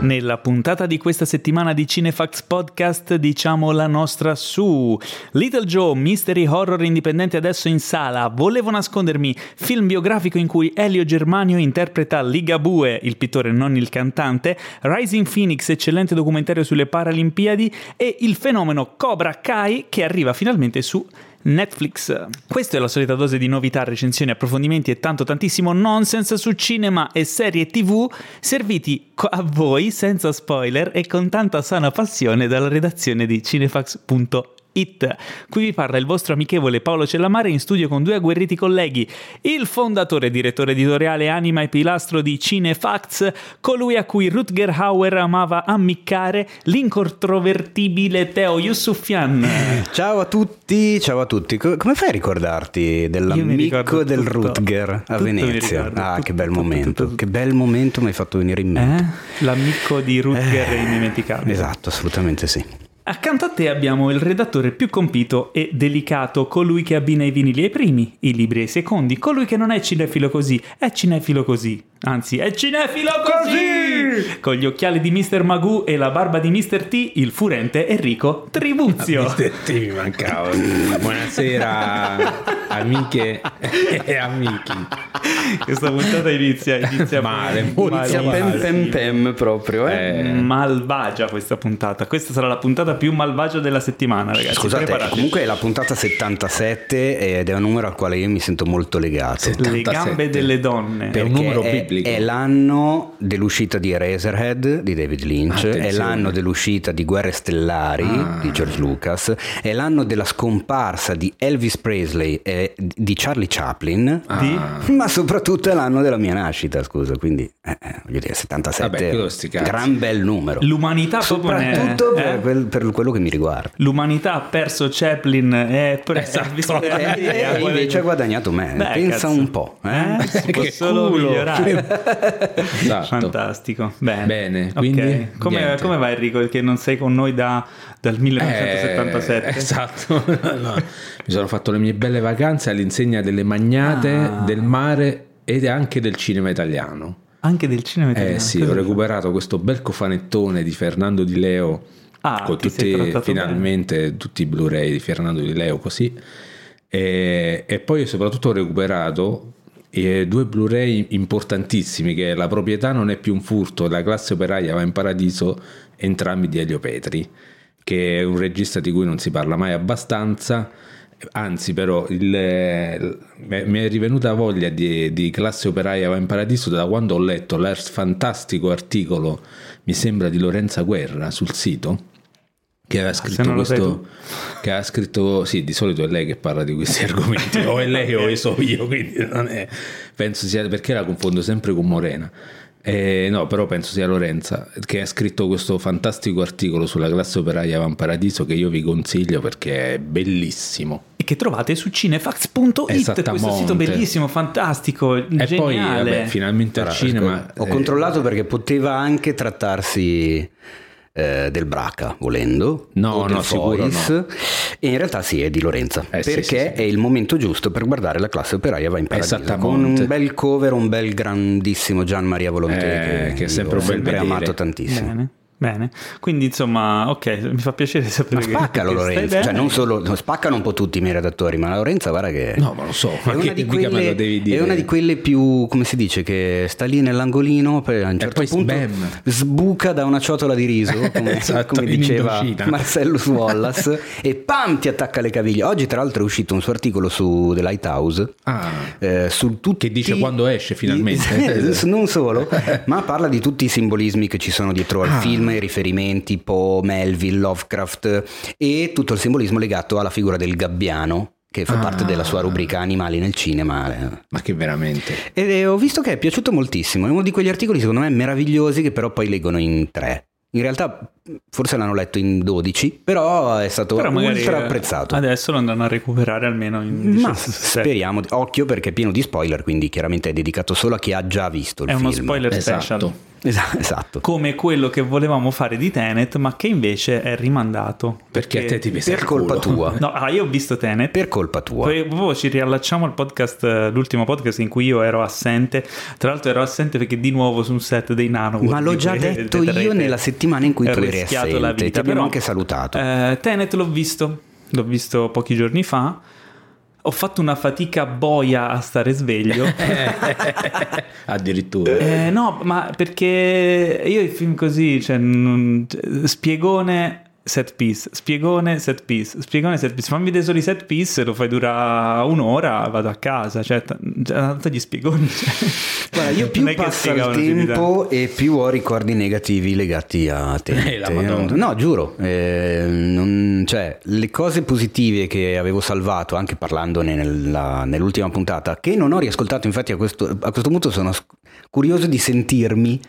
Nella puntata di questa settimana di Cinefax Podcast diciamo la nostra su Little Joe, mystery horror indipendente adesso in sala, Volevo nascondermi, film biografico in cui Elio Germanio interpreta Ligabue, il pittore non il cantante, Rising Phoenix, eccellente documentario sulle Paralimpiadi e il fenomeno Cobra Kai che arriva finalmente su Netflix. Questa è la solita dose di novità, recensioni, approfondimenti e tanto tantissimo nonsense su cinema e serie tv serviti a voi senza spoiler e con tanta sana passione dalla redazione di cinefax.it. It. Qui vi parla il vostro amichevole Paolo Cellamare in studio con due agguerriti colleghi, il fondatore e direttore editoriale anima e pilastro di Cinefacts, colui a cui Rutger Hauer amava ammiccare, l'incontrovertibile Teo Yusufian. Ciao a tutti, ciao a tutti. Come fai a ricordarti dell'amico del tutto. Rutger a tutto Venezia? ah, tutto, che bel momento, che bel momento mi hai fatto venire in mente. Eh? L'amico di Rutger eh, è indimenticabile. Esatto, assolutamente sì. Accanto a te abbiamo il redattore più compito e delicato, colui che abbina i vinili ai primi, i libri ai secondi, colui che non è cinefilo così, è cinefilo così. Anzi, è cinefilo così! Con gli occhiali di Mr. Magoo e la barba di Mr. T, il furente Enrico Tribuzio. Mr. T mi mancava. Buonasera, amiche e amici. Questa puntata inizia, inizia male, inizia pem pem pem proprio. Eh? eh. Malvagia questa puntata. Questa sarà la puntata più malvagia della settimana, ragazzi. Scusate, comunque è la puntata 77 ed è un numero al quale io mi sento molto legato. 77. Le gambe delle donne. È un numero è, biblico. È l'anno dell'uscita di Eraserhead di David Lynch, Attenzione. è l'anno dell'uscita di Guerre Stellari ah. di George Lucas, è l'anno della scomparsa di Elvis Presley e di Charlie Chaplin, ah. di? ma soprattutto è l'anno della mia nascita, scusa, quindi eh, eh voglio dire 77 Vabbè, gran bel numero. L'umanità soprattutto ne... per, eh? quel, per, quello che mi riguarda. L'umanità ha perso Chaplin e pre- esatto. e, e invece ha guadagnato me. Beh, Pensa cazzo. un po'. Eh? Si può solo culo. migliorare. esatto. Fantastico. Bene. Bene. Quindi, okay. come, come, va Enrico che non sei con noi da, dal 1977? Eh, esatto. no. Mi sono fatto le mie belle vacanze all'insegna delle magnate, ah. del mare ed anche del cinema italiano. Anche del cinema italiano? Eh sì, ho recuperato questo bel cofanettone di Fernando Di Leo Ah, con tutti, finalmente bene. tutti i Blu-ray di Fernando Di Leo così. E, e poi soprattutto ho recuperato eh, due Blu-ray importantissimi che La proprietà non è più un furto, La classe operaia va in paradiso, entrambi di Elio Petri, che è un regista di cui non si parla mai abbastanza. Anzi, però, il, mi è rivenuta voglia di, di, Classe Operaia va in Paradiso da quando ho letto il fantastico articolo, mi sembra, di Lorenza Guerra sul sito che aveva scritto questo che ha scritto sì di solito è lei che parla di questi argomenti o è lei o so io quindi non è penso sia perché la confondo sempre con Morena eh, no però penso sia Lorenza che ha scritto questo fantastico articolo sulla classe operaia Van Paradiso che io vi consiglio perché è bellissimo e che trovate su cinefax.it questo sito bellissimo fantastico e geniale. poi vabbè, finalmente al cinema ho eh, controllato perché poteva anche trattarsi eh, del Braca, volendo. No, no, sicuro no. E in realtà sì, è di Lorenza, eh, perché sì, sì, sì. è il momento giusto per guardare la classe operaia va in paradiso. Con un bel cover, un bel grandissimo Gian Maria Volonté eh, che, che è sempre, sempre amato tantissimo. Bene. Bene, quindi insomma, ok, mi fa piacere sapere ma spaccalo che, Lorenzo, cioè non solo, spaccano un po' tutti i miei redattori, ma Lorenza guarda che... No, ma lo so, è, una di, quelle, è una di quelle più, come si dice, che sta lì nell'angolino, per a un certo punto spam. sbuca da una ciotola di riso, come, esatto, come diceva Marcellus Wallace, e pam ti attacca le caviglie. Oggi tra l'altro è uscito un suo articolo su The Lighthouse, ah, eh, su tutti... Che dice quando esce finalmente. non solo, ma parla di tutti i simbolismi che ci sono dietro al ah. film i riferimenti Poe, Melville, Lovecraft e tutto il simbolismo legato alla figura del gabbiano che fa ah. parte della sua rubrica Animali nel cinema. Ma che veramente. E ho visto che è piaciuto moltissimo, è uno di quegli articoli secondo me meravigliosi che però poi leggono in tre. In realtà forse l'hanno letto in 12, però è stato però ultra apprezzato. Adesso lo andranno a recuperare almeno in 17. Ma speriamo, occhio perché è pieno di spoiler, quindi chiaramente è dedicato solo a chi ha già visto il è film. È uno spoiler esatto. special. Esatto. Come quello che volevamo fare di Tenet, ma che invece è rimandato. Perché, perché a te ti pesa Per colpa tua. No, ah, io ho visto Tenet. Per colpa tua. Poi, poi ci riallacciamo al podcast, l'ultimo podcast in cui io ero assente. Tra l'altro ero assente perché di nuovo su un set dei Nano. Ma l'ho già detto io nella settimana in cui tu eri assente. La vita, ti abbiamo però, anche salutato. Eh, Tenet l'ho visto, l'ho visto pochi giorni fa ho fatto una fatica boia a stare sveglio. Addirittura. Eh, no, ma perché io i film così, cioè, non, spiegone set piece, spiegone set piece, spiegone set piece. Fammi vedere solo i set piece, lo fai durare un'ora, vado a casa. Cioè, t- tanto gli spiegoni. Cioè. Guarda, io più passa il tempo e più ho ricordi negativi legati a te. Eh, no, giuro. Eh, non, cioè, le cose positive che avevo salvato, anche parlandone nella, nell'ultima puntata, che non ho riascoltato, infatti a questo, a questo punto sono curioso di sentirmi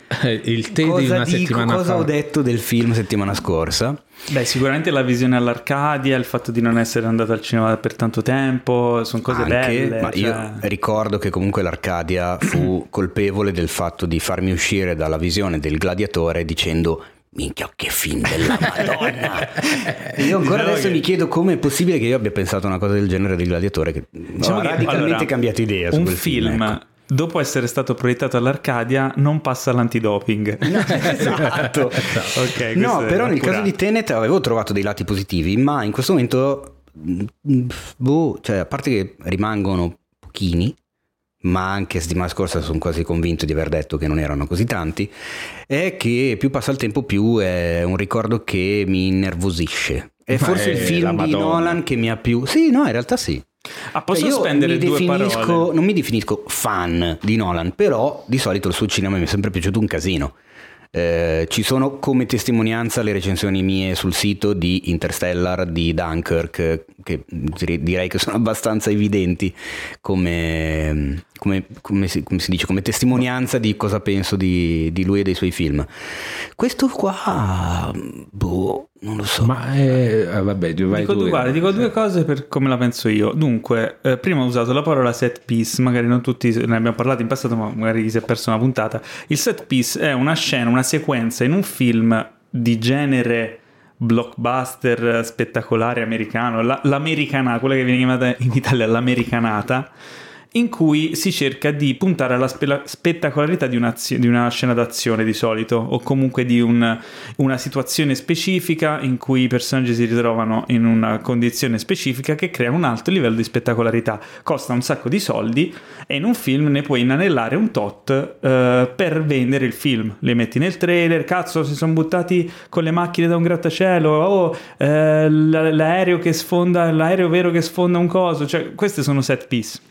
il te cosa di una dico, settimana cosa fa. ho detto del film settimana scorsa. Beh, sicuramente la visione all'Arcadia, il fatto di non essere andato al cinema per tanto tempo, sono cose Anche, belle. Ma cioè... io ricordo che comunque l'Arcadia fu colpevole del fatto di farmi uscire dalla visione del gladiatore dicendo Minchia, che film della Madonna! io ancora adesso che... mi chiedo come è possibile che io abbia pensato una cosa del genere del gladiatore. Che diciamo ho radicalmente allora, cambiato idea. un film, film ecco dopo essere stato proiettato all'Arcadia non passa l'antidoping. esatto. okay, no, però nel caso di Tenet avevo trovato dei lati positivi, ma in questo momento, boh, cioè, a parte che rimangono pochini, ma anche settimana scorsa sono quasi convinto di aver detto che non erano così tanti, è che più passa il tempo più è un ricordo che mi innervosisce. È forse è il film di Nolan che mi ha più... Sì, no, in realtà sì. Ah, posso cioè spendere due parole? Non mi definisco fan di Nolan, però di solito il suo cinema mi è sempre piaciuto un casino. Eh, ci sono come testimonianza le recensioni mie sul sito di Interstellar, di Dunkirk, che direi che sono abbastanza evidenti come, come, come, si, come si, dice, come testimonianza di cosa penso di, di, lui e dei suoi film. Questo qua, boh, non lo so. Ma è, eh, vabbè, vai dico, tu, guarda, dico due cose per come la penso io. Dunque, eh, prima ho usato la parola set piece, magari non tutti ne abbiamo parlato in passato, ma magari si è perso una puntata. Il set piece è una scena, una sequenza in un film di genere blockbuster spettacolare americano, la, l'americana, quella che viene chiamata in Italia l'americanata in cui si cerca di puntare alla spe- spettacolarità di, di, una scena d'azione di solito o comunque di un, una situazione specifica in cui i personaggi si ritrovano in una condizione specifica che crea un alto livello di spettacolarità. Costa un sacco di soldi e in un film ne puoi inanellare un tot eh, per vendere il film. Le metti nel trailer, cazzo si sono buttati con le macchine da un grattacielo, oh, eh, l'aereo che sfonda, l'aereo vero che sfonda un coso, cioè queste sono set piece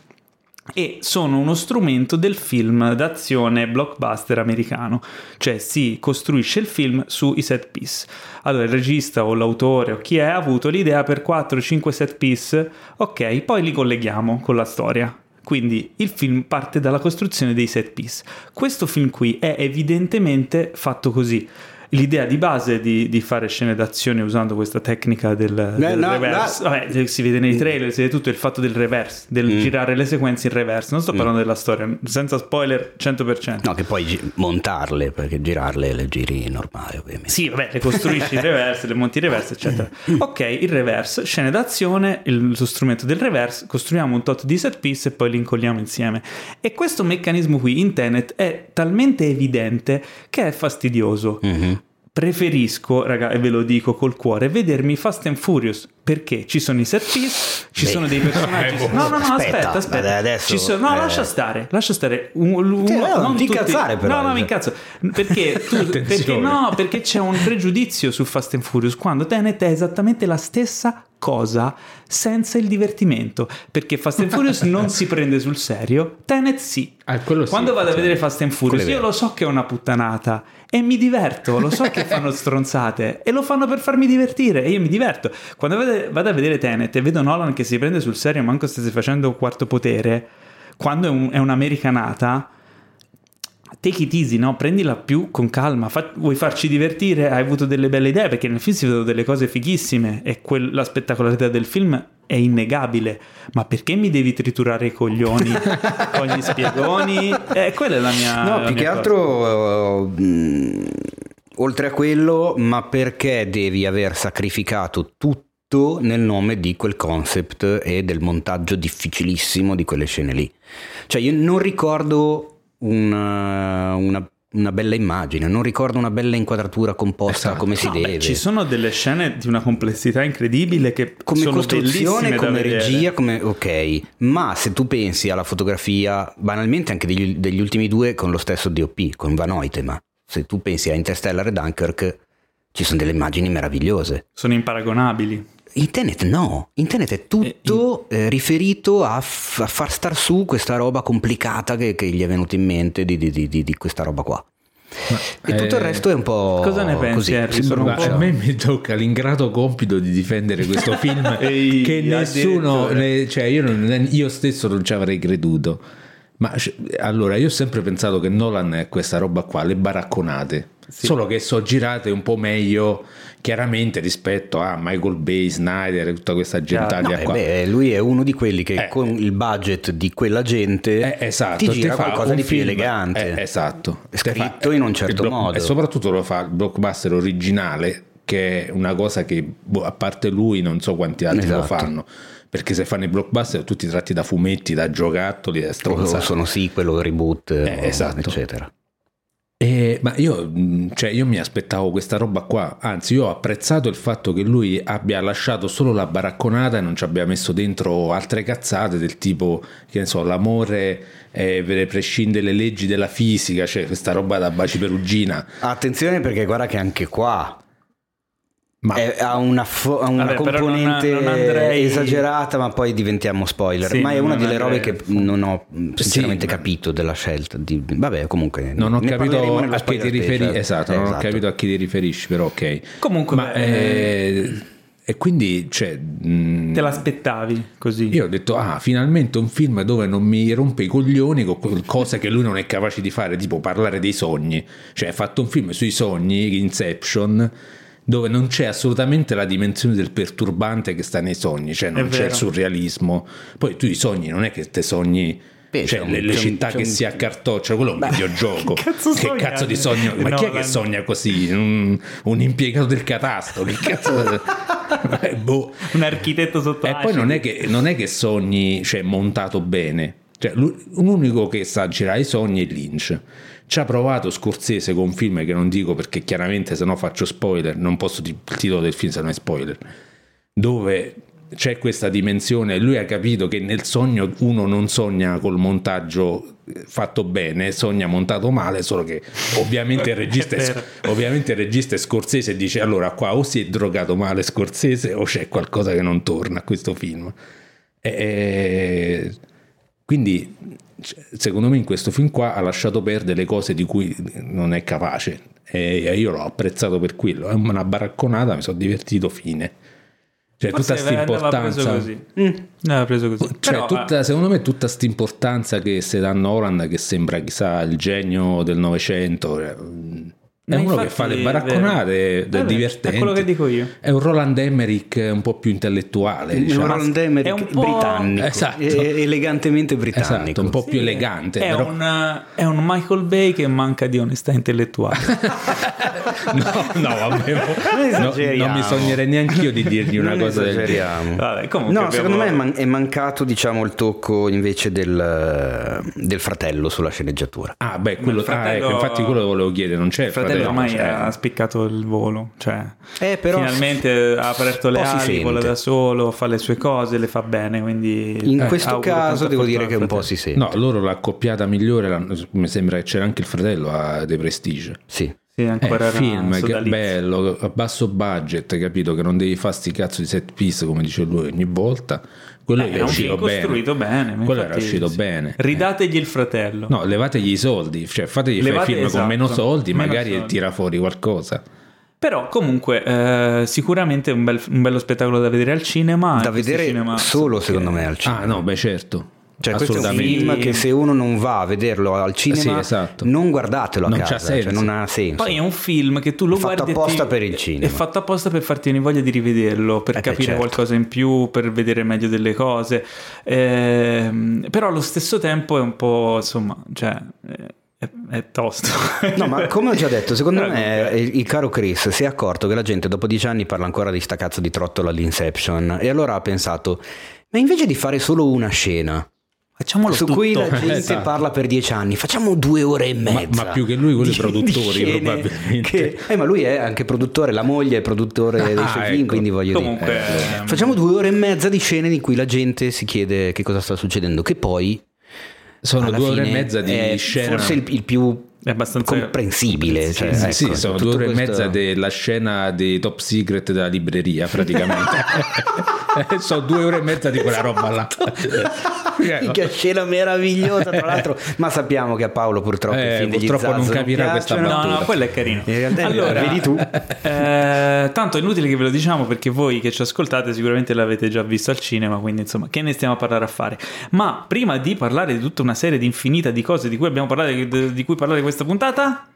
e sono uno strumento del film d'azione blockbuster americano, cioè si costruisce il film sui set piece. Allora il regista o l'autore o chi è ha avuto l'idea per 4-5 set piece, ok, poi li colleghiamo con la storia. Quindi il film parte dalla costruzione dei set piece. Questo film qui è evidentemente fatto così l'idea di base di, di, fare scene d'azione usando questa tecnica del, del no, reverse, no. Vabbè, si vede nei trailer, si vede tutto il fatto del reverse, del mm. girare le sequenze in reverse. Non sto mm. parlando della storia, senza spoiler 100%. No, che poi gi- montarle, perché girarle le giri normali ovviamente. Sì, vabbè, le costruisci in reverse, le monti in reverse, eccetera. Ok, il reverse, scene d'azione, il, lo strumento del reverse, costruiamo un tot di set piece e poi li incolliamo insieme. E questo meccanismo qui in Tenet è talmente evidente che è fastidioso. Mm-hmm preferisco, raga, e ve lo dico col cuore, vedermi Fast and Furious perché ci sono i set piece, ci Beh. sono dei personaggi. no, no, no, aspetta, aspetta. Adesso, sono... No, eh... lascia stare, lascia stare. Un, un, no, non ti tutti... incazzare, però. No, no, mi incazzo. Perché, tu, perché, no, perché c'è un pregiudizio su Fast and Furious quando Tenet è esattamente la stessa cosa senza il divertimento perché Fast and Furious non si prende sul serio Tenet sì. Ah, quando sì, vado a vedere Fast and Furious io lo so che è una puttanata e mi diverto lo so che fanno stronzate e lo fanno per farmi divertire e io mi diverto. Quando vado a vedere Tenet e vedo Nolan che si prende sul serio manco stesse facendo quarto potere quando è, un, è un'americanata take it easy, no? Prendila più con calma. Fa- vuoi farci divertire? Hai avuto delle belle idee perché nel film si vedono delle cose fighissime e quel- la spettacolarità del film è innegabile. Ma perché mi devi triturare i coglioni con gli spiegoni? Eh, quella è la mia. No, la più mia che cosa. altro. uh, oltre a quello, ma perché devi aver sacrificato tutto nel nome di quel concept e del montaggio difficilissimo di quelle scene lì? Cioè, io non ricordo una, una- una bella immagine, non ricordo una bella inquadratura composta Esatto. come si No, beh, deve. ci sono delle scene di una complessità incredibile che come sono costruzione, come regia, come ok, ma se tu pensi alla fotografia, banalmente anche degli, degli ultimi due con lo stesso DOP, con Van Hoytema, se tu pensi a Interstellar e Dunkirk, ci sono delle immagini meravigliose. Sono imparagonabili. Internet no, Internet è tutto eh, riferito a, f- a far star su questa roba complicata che, che gli è venuta in mente di, di- di- di- di questa roba qua. e tutto il eh, resto è un po' cosa ne pensi, così. Sì, Ma po'- a me mi tocca l'ingrato compito di difendere questo film Ehi, che nessuno, addirittura. ne- cioè io, non- io stesso non ci avrei creduto. Ma allora io ho sempre pensato che Nolan è questa roba qua, le baracconate, solo che sono girate un po' meglio chiaramente rispetto a Michael Bay, Snyder e tutta questa gentaglia No, eh, qua. beh, lui è uno di quelli che Eh. con il budget di quella gente Eh, esatto, ti gira fa qualcosa di più film- elegante. eh, esatto. Scritto fa- in un certo block- modo. E soprattutto lo fa il blockbuster originale, che è una cosa che boh, a parte lui non so quanti altri lo Esatto. fanno. Perché se fanno i blockbuster tutti tratti da fumetti, da giocattoli, da stronzate. sono sequel o reboot, Eh, o- esatto. eccetera. Eh, ma io, mh, cioè, io mi aspettavo questa roba qua, anzi io ho apprezzato il fatto che lui abbia lasciato solo la baracconata e non ci abbia messo dentro altre cazzate del tipo, che ne so, l'amore eh, prescinde le leggi della fisica, cioè questa roba da baci perugina. Attenzione perché guarda che anche qua Ma è- ha una, fo- ha una Vabbè, però non- componente non andrei- esagerata, ma poi diventiamo spoiler. Sì, ma è una delle robe andrei- che non ho sinceramente Sì, capito della scelta. Di... Vabbè, comunque non ho capito a chi ti riferi, special. esatto, non ho Esatto. capito a chi ti riferisci, però ok. Comunque, Ma, beh, eh, e quindi, cioè, mh, te l'aspettavi così? Io ho detto, ah, finalmente un film dove non mi rompe i coglioni con cose che lui non è capace di fare, tipo parlare dei sogni. Cioè, ha fatto un film sui sogni, Inception, dove non c'è assolutamente la dimensione del perturbante che sta nei sogni, cioè non c'è il surrealismo. Poi tu i sogni non è che te sogni... Beh, cioè, un- le, le c'è un- città c'è che un- si accartocciano, quello è un videogioco. che cazzo che cazzo di sogno? Ma chi è che sogna così? Un, un impiegato del catasto? Che cazzo? Eh, boh. Un architetto sotto E poi non è, che, non è che sogni, cioè montato bene. Cioè, l'u- un unico che sa girare i sogni è Lynch. Ci ha provato Scorsese con un film che non dico perché chiaramente se no faccio spoiler, non posso dire il titolo del film se non è spoiler, dove c'è questa dimensione, lui ha capito che nel sogno uno non sogna col montaggio fatto bene, sogna montato male, solo che ovviamente il regista, È ovviamente il regista è Scorsese e dice allora qua o si è drogato male Scorsese o c'è qualcosa che non torna a questo film. E- quindi secondo me in questo film qua ha lasciato perdere le cose di cui non è capace e io l'ho apprezzato per quello, è una baracconata, mi sono divertito fine. Cioè tutta Forse questa andava preso importanza così. Andava preso cioè, Però, tutta- secondo me tutta questa importanza che dà a Nolan che sembra chissà il genio del Novecento eh, è uno che fa le baracconate ed è divertente è quello che dico io. è un Roland Emmerich un po' più intellettuale Un diciamo. Roland è Emmerich un po'- britannico, Esatto. elegantemente britannico. esatto un po' più elegante È, però- un, è un Michael Bay che manca di onestà intellettuale. no, no, vabbè, Non no, esageriamo. non mi sognerei neanche io di dirgli una Non cosa del genere. esageriamo. Vabbè, No, abbiamo- secondo me è, man- è mancato diciamo il tocco invece del, del fratello sulla sceneggiatura. Ah, beh, quello, Il fratello- ah, ecco, infatti quello volevo chiedere, non c'è Il fratello ormai c'è. ha spiccato il volo, cioè Eh, però finalmente ha aperto le si ali, sente. vola da solo, fa le sue cose, le fa bene, quindi in eh, questo caso devo dire che un po' si sente. No, loro l'accoppiata migliore, mi sembra che c'era anche il fratello a The Prestige. Sì. Sì, Eh, ancora era film che bello, a basso budget, capito? Che non devi fare sti cazzo di set piece come dice lui ogni volta. Quello Eh, è uscito film bene. costruito bene, Quello era uscito sì. bene. Ridategli il fratello. No, levategli i soldi, cioè fategli fare Levate- film esatto, con meno soldi, meno magari soldi. tira fuori qualcosa. Però comunque eh, sicuramente un, bel- un bello spettacolo da vedere al cinema. Da vedere cinema- solo secondo me al cinema. Ah, no, beh, certo. Cioè, questo è un film che se uno non va a vederlo al cinema, sì, esatto. non guardatelo a non casa, cioè non ha senso. Poi è un film che tu lo è guardi fatto apposta ti... per il cinema. È fatto apposta per farti venire voglia di rivederlo, per eh capire certo. qualcosa in più, per vedere meglio delle cose. Eh, però allo stesso tempo è un po', insomma, cioè... Eh, è, è, tosto. no, ma come ho già detto, secondo me il, il, caro Chris si è accorto che la gente dopo dieci anni parla ancora di sta cazzo di trottola all'Inception e allora ha pensato, ma invece di fare solo una scena, Facciamolo su tutto. cui la gente esatto. parla per dieci anni, facciamo due ore e mezza. Ma, ma più che lui, quelli produttori, probabilmente. Che, eh, ma lui è anche produttore, la moglie è produttore dei suoi ecco. film, quindi voglio Comunque, dire. Eh, facciamo due ore e mezza di scene in cui la gente si chiede che cosa sta succedendo, che poi. Sono due ore e mezza di scena. Forse il, il più è abbastanza comprensibile. Cioè, sì, ecco, sì, sono due ore questo... e mezza della scena dei top secret della libreria, praticamente. sono due ore e mezza di quella roba là. che scena meravigliosa, tra l'altro. Ma sappiamo che a Paolo purtroppo, eh, purtroppo non capirà non questa battuta. No, no, quello è carino. In realtà, allora, vedi tu. Eh, tanto è inutile che ve lo diciamo perché voi che ci ascoltate sicuramente l'avete già visto al cinema, quindi insomma, che ne stiamo a parlare a fare? Ma prima di parlare di tutta una serie di infinita di cose di cui abbiamo parlato, di cui parlare questa puntata,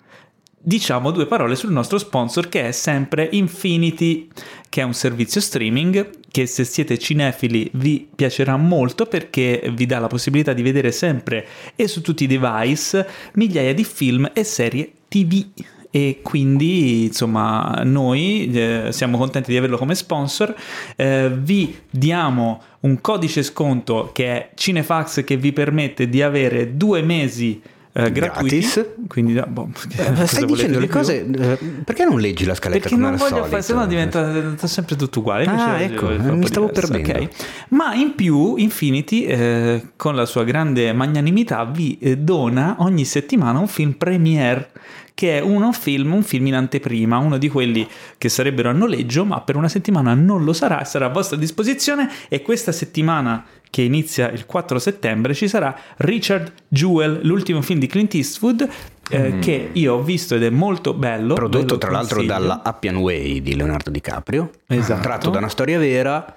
diciamo due parole sul nostro sponsor che è sempre Infinity, che è un servizio streaming che se siete cinefili vi piacerà molto perché vi dà la possibilità di vedere sempre e su tutti i device migliaia di film e serie TV e quindi insomma noi eh, siamo contenti di averlo come sponsor. Eh, vi diamo un codice sconto che è Cinefax che vi permette di avere due mesi eh, gratuiti. Gratis. Quindi, boh, eh, stai dicendo le cose. Eh, perché non leggi la scaletta Perché non voglio fare, se no diventa, diventa, sempre tutto uguale. Ah, ecco, mi stavo diverso. perdendo. Okay. Ma in più, Infinity, eh, con la sua grande magnanimità, vi eh, dona ogni settimana un film premiere che è uno film, un film in anteprima, uno di quelli che sarebbero a noleggio, ma per una settimana non lo sarà, sarà a vostra disposizione e questa settimana che inizia il 4 settembre ci sarà Richard Jewell, l'ultimo film di Clint Eastwood eh, mm. che io ho visto ed è molto bello. Prodotto tra l'altro dalla Appian Way di Leonardo DiCaprio, esatto. tratto da una storia vera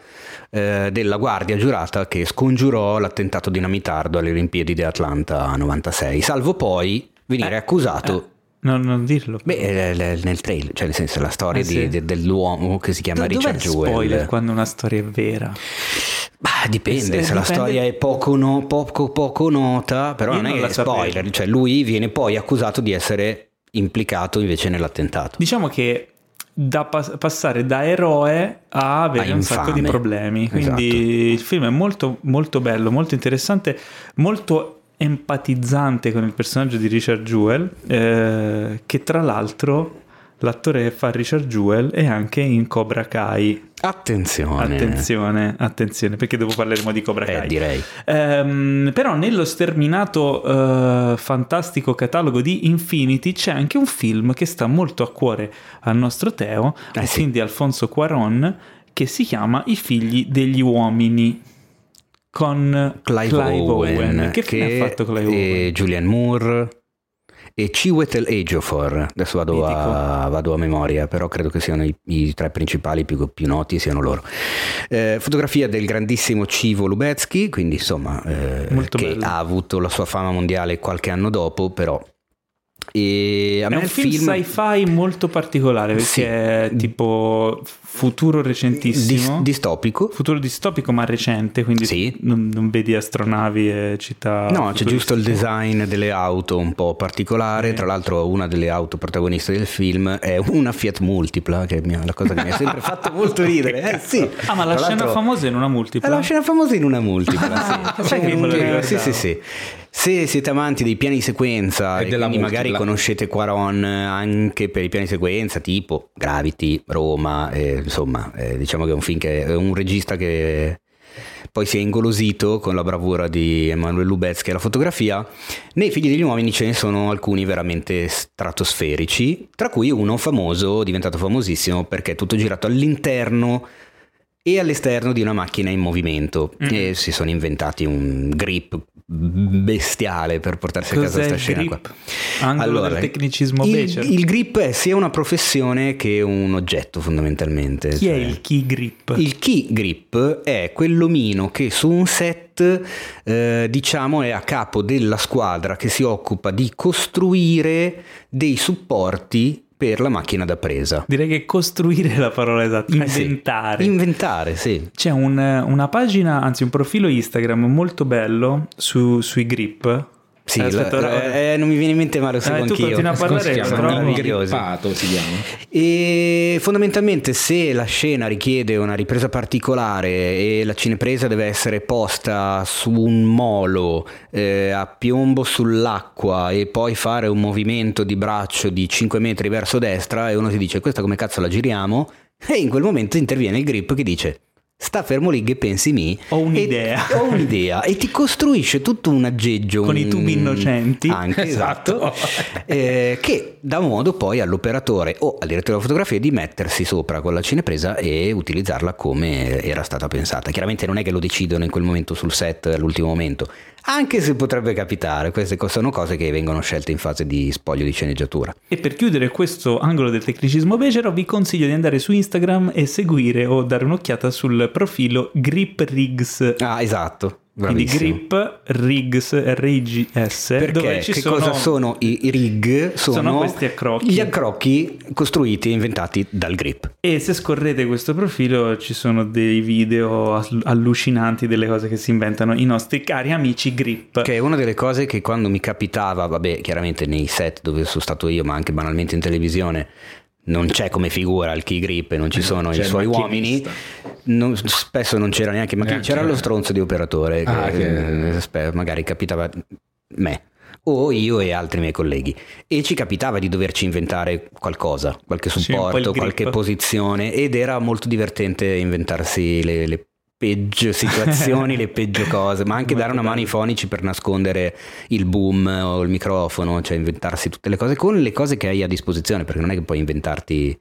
eh, della guardia giurata che scongiurò l'attentato dinamitardo alle Olimpiadi di Atlanta 96, salvo poi venire eh, accusato eh. Non, non, dirlo. Beh, nel trailer, cioè nel senso la storia ah, sì. di, dell'uomo che si chiama Dove Richard Jewell. spoiler quando una storia è vera? Bah, dipende, se, se dipende... la storia è poco, no, poco, poco nota, però Io non è non spoiler, sapevo. cioè lui viene poi accusato di essere implicato invece nell'attentato. Diciamo che da pass- passare da eroe a avere a un sacco di problemi. Quindi esatto. il film è molto, molto bello, molto interessante, molto empatizzante con il personaggio di Richard Jewell, eh, che tra l'altro l'attore che fa Richard Jewell è anche in Cobra Kai. Attenzione. Attenzione, attenzione, perché dopo parleremo di Cobra eh, Kai. Eh, direi. Ehm, però nello sterminato eh, fantastico catalogo di Infinity c'è anche un film che sta molto a cuore al nostro Teo, eh, un sì. film di Alfonso Cuaron che si chiama I figli degli uomini con Clive, Clive Owen, Owen. Che, che ha fatto Clive Owen? Julian Moore e Chiwetel Ejiofor. Adesso vado a, vado a, memoria, però credo che siano i, i tre principali più, più, noti siano loro. Eh, fotografia del grandissimo Civo Lubetsky, quindi insomma, eh, che bello. ha avuto la sua fama mondiale qualche anno dopo, però e a è me un film, film sci-fi molto particolare perché sì. è tipo futuro recentissimo. Dis- distopico. Futuro distopico ma recente, quindi sì. non, non, vedi astronavi e città. No, c'è giusto il design delle auto un po' particolare. Sì. Tra l'altro una delle auto protagoniste del film è una Fiat Multipla, che è la cosa che mi ha sempre fatto molto ridere. Eh, sì. Ah, ma la Tra scena famosa è in una multipla? È la scena famosa in una multipla, ah, sì. sì, sì, sì. Se siete amanti dei piani sequenza e, e quindi magari conoscete Quaron anche per i piani sequenza tipo Gravity, Roma, eh, insomma eh, diciamo che è un film che è un regista che poi si è ingolosito con la bravura di Emanuele Lubezki e la fotografia. Nei Figli degli Uomini ce ne sono alcuni veramente stratosferici, tra cui uno famoso, diventato famosissimo perché è tutto girato all'interno e all'esterno di una macchina in movimento mm. e si sono inventati un grip bestiale per portarsi Cos'è a casa questa scena grip? qua. Angolo allora, del tecnicismo il, Becher. il grip è sia una professione che un oggetto fondamentalmente. Chi cioè, è il key grip? Il key grip è quell'omino che su un set eh, diciamo è a capo della squadra che si occupa di costruire dei supporti per la macchina da presa. Direi che costruire è la parola esatta, inventare. Eh sì, inventare, sì. C'è un, una pagina, anzi un profilo Instagram molto bello su, sui grip sì, Aspetta, la, eh, non mi viene in mente ma lo seguo eh, anch'io. a parlare, si chiama? Grippato si chiama. E fondamentalmente se la scena richiede una ripresa particolare e la cinepresa deve essere posta su un molo eh, a piombo sull'acqua e poi fare un movimento di braccio di 5 metri verso destra e uno si dice questa come cazzo la giriamo e in quel momento interviene il grip che dice sta fermo lì che pensi mi ho un'idea. e, ho un'idea. E ti costruisce tutto un aggeggio con un, i tubi innocenti. Anche esatto, esatto. Eh, che dà modo poi all'operatore o al direttore della fotografia di mettersi sopra con la cinepresa e utilizzarla come era stata pensata. Chiaramente non è che lo decidono in quel momento sul set all'ultimo momento anche se potrebbe capitare, queste sono cose che vengono scelte in fase di spoglio di sceneggiatura. E per chiudere questo angolo del tecnicismo becero vi consiglio di andare su Instagram e seguire o dare un'occhiata sul profilo Grip Rigs. Ah, esatto. Quindi grip, rigs, R-I-G-S. Perché che sono, cosa sono i, i rig? Sono, sono, questi accrocchi. Gli accrocchi costruiti e inventati dal grip. E se scorrete questo profilo ci sono dei video allucinanti delle cose che si inventano i nostri cari amici grip. Che è una delle cose che quando mi capitava, vabbè, chiaramente nei set dove sono stato io, ma anche banalmente in televisione, non c'è come figura il key grip e non ci sono c'è i suoi uomini. non, spesso non c'era neanche ma c'era lo stronzo di operatore ah, che, che... Eh, magari capitava me o io e altri miei colleghi. E ci capitava di doverci inventare qualcosa, qualche supporto, sì, qualche posizione ed era molto divertente inventarsi le, le peggio situazioni, le peggio cose, ma anche dare una mano ai fonici per nascondere il boom o il microfono, cioè inventarsi tutte le cose con le cose che hai a disposizione, perché non è che puoi inventarti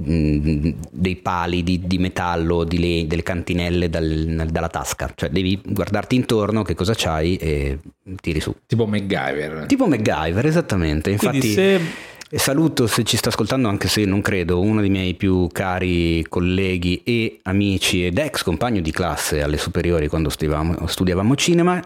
mm, dei pali di, di metallo, di le, delle cantinelle dal, dalla tasca, cioè devi guardarti intorno che cosa c'hai e tiri su. Tipo MacGyver. Tipo MacGyver, esattamente. Infatti... Quindi se e saluto se ci sta ascoltando, anche se non credo, uno dei miei più cari colleghi e amici ed ex compagno di classe alle superiori quando studiavamo, studiavamo cinema,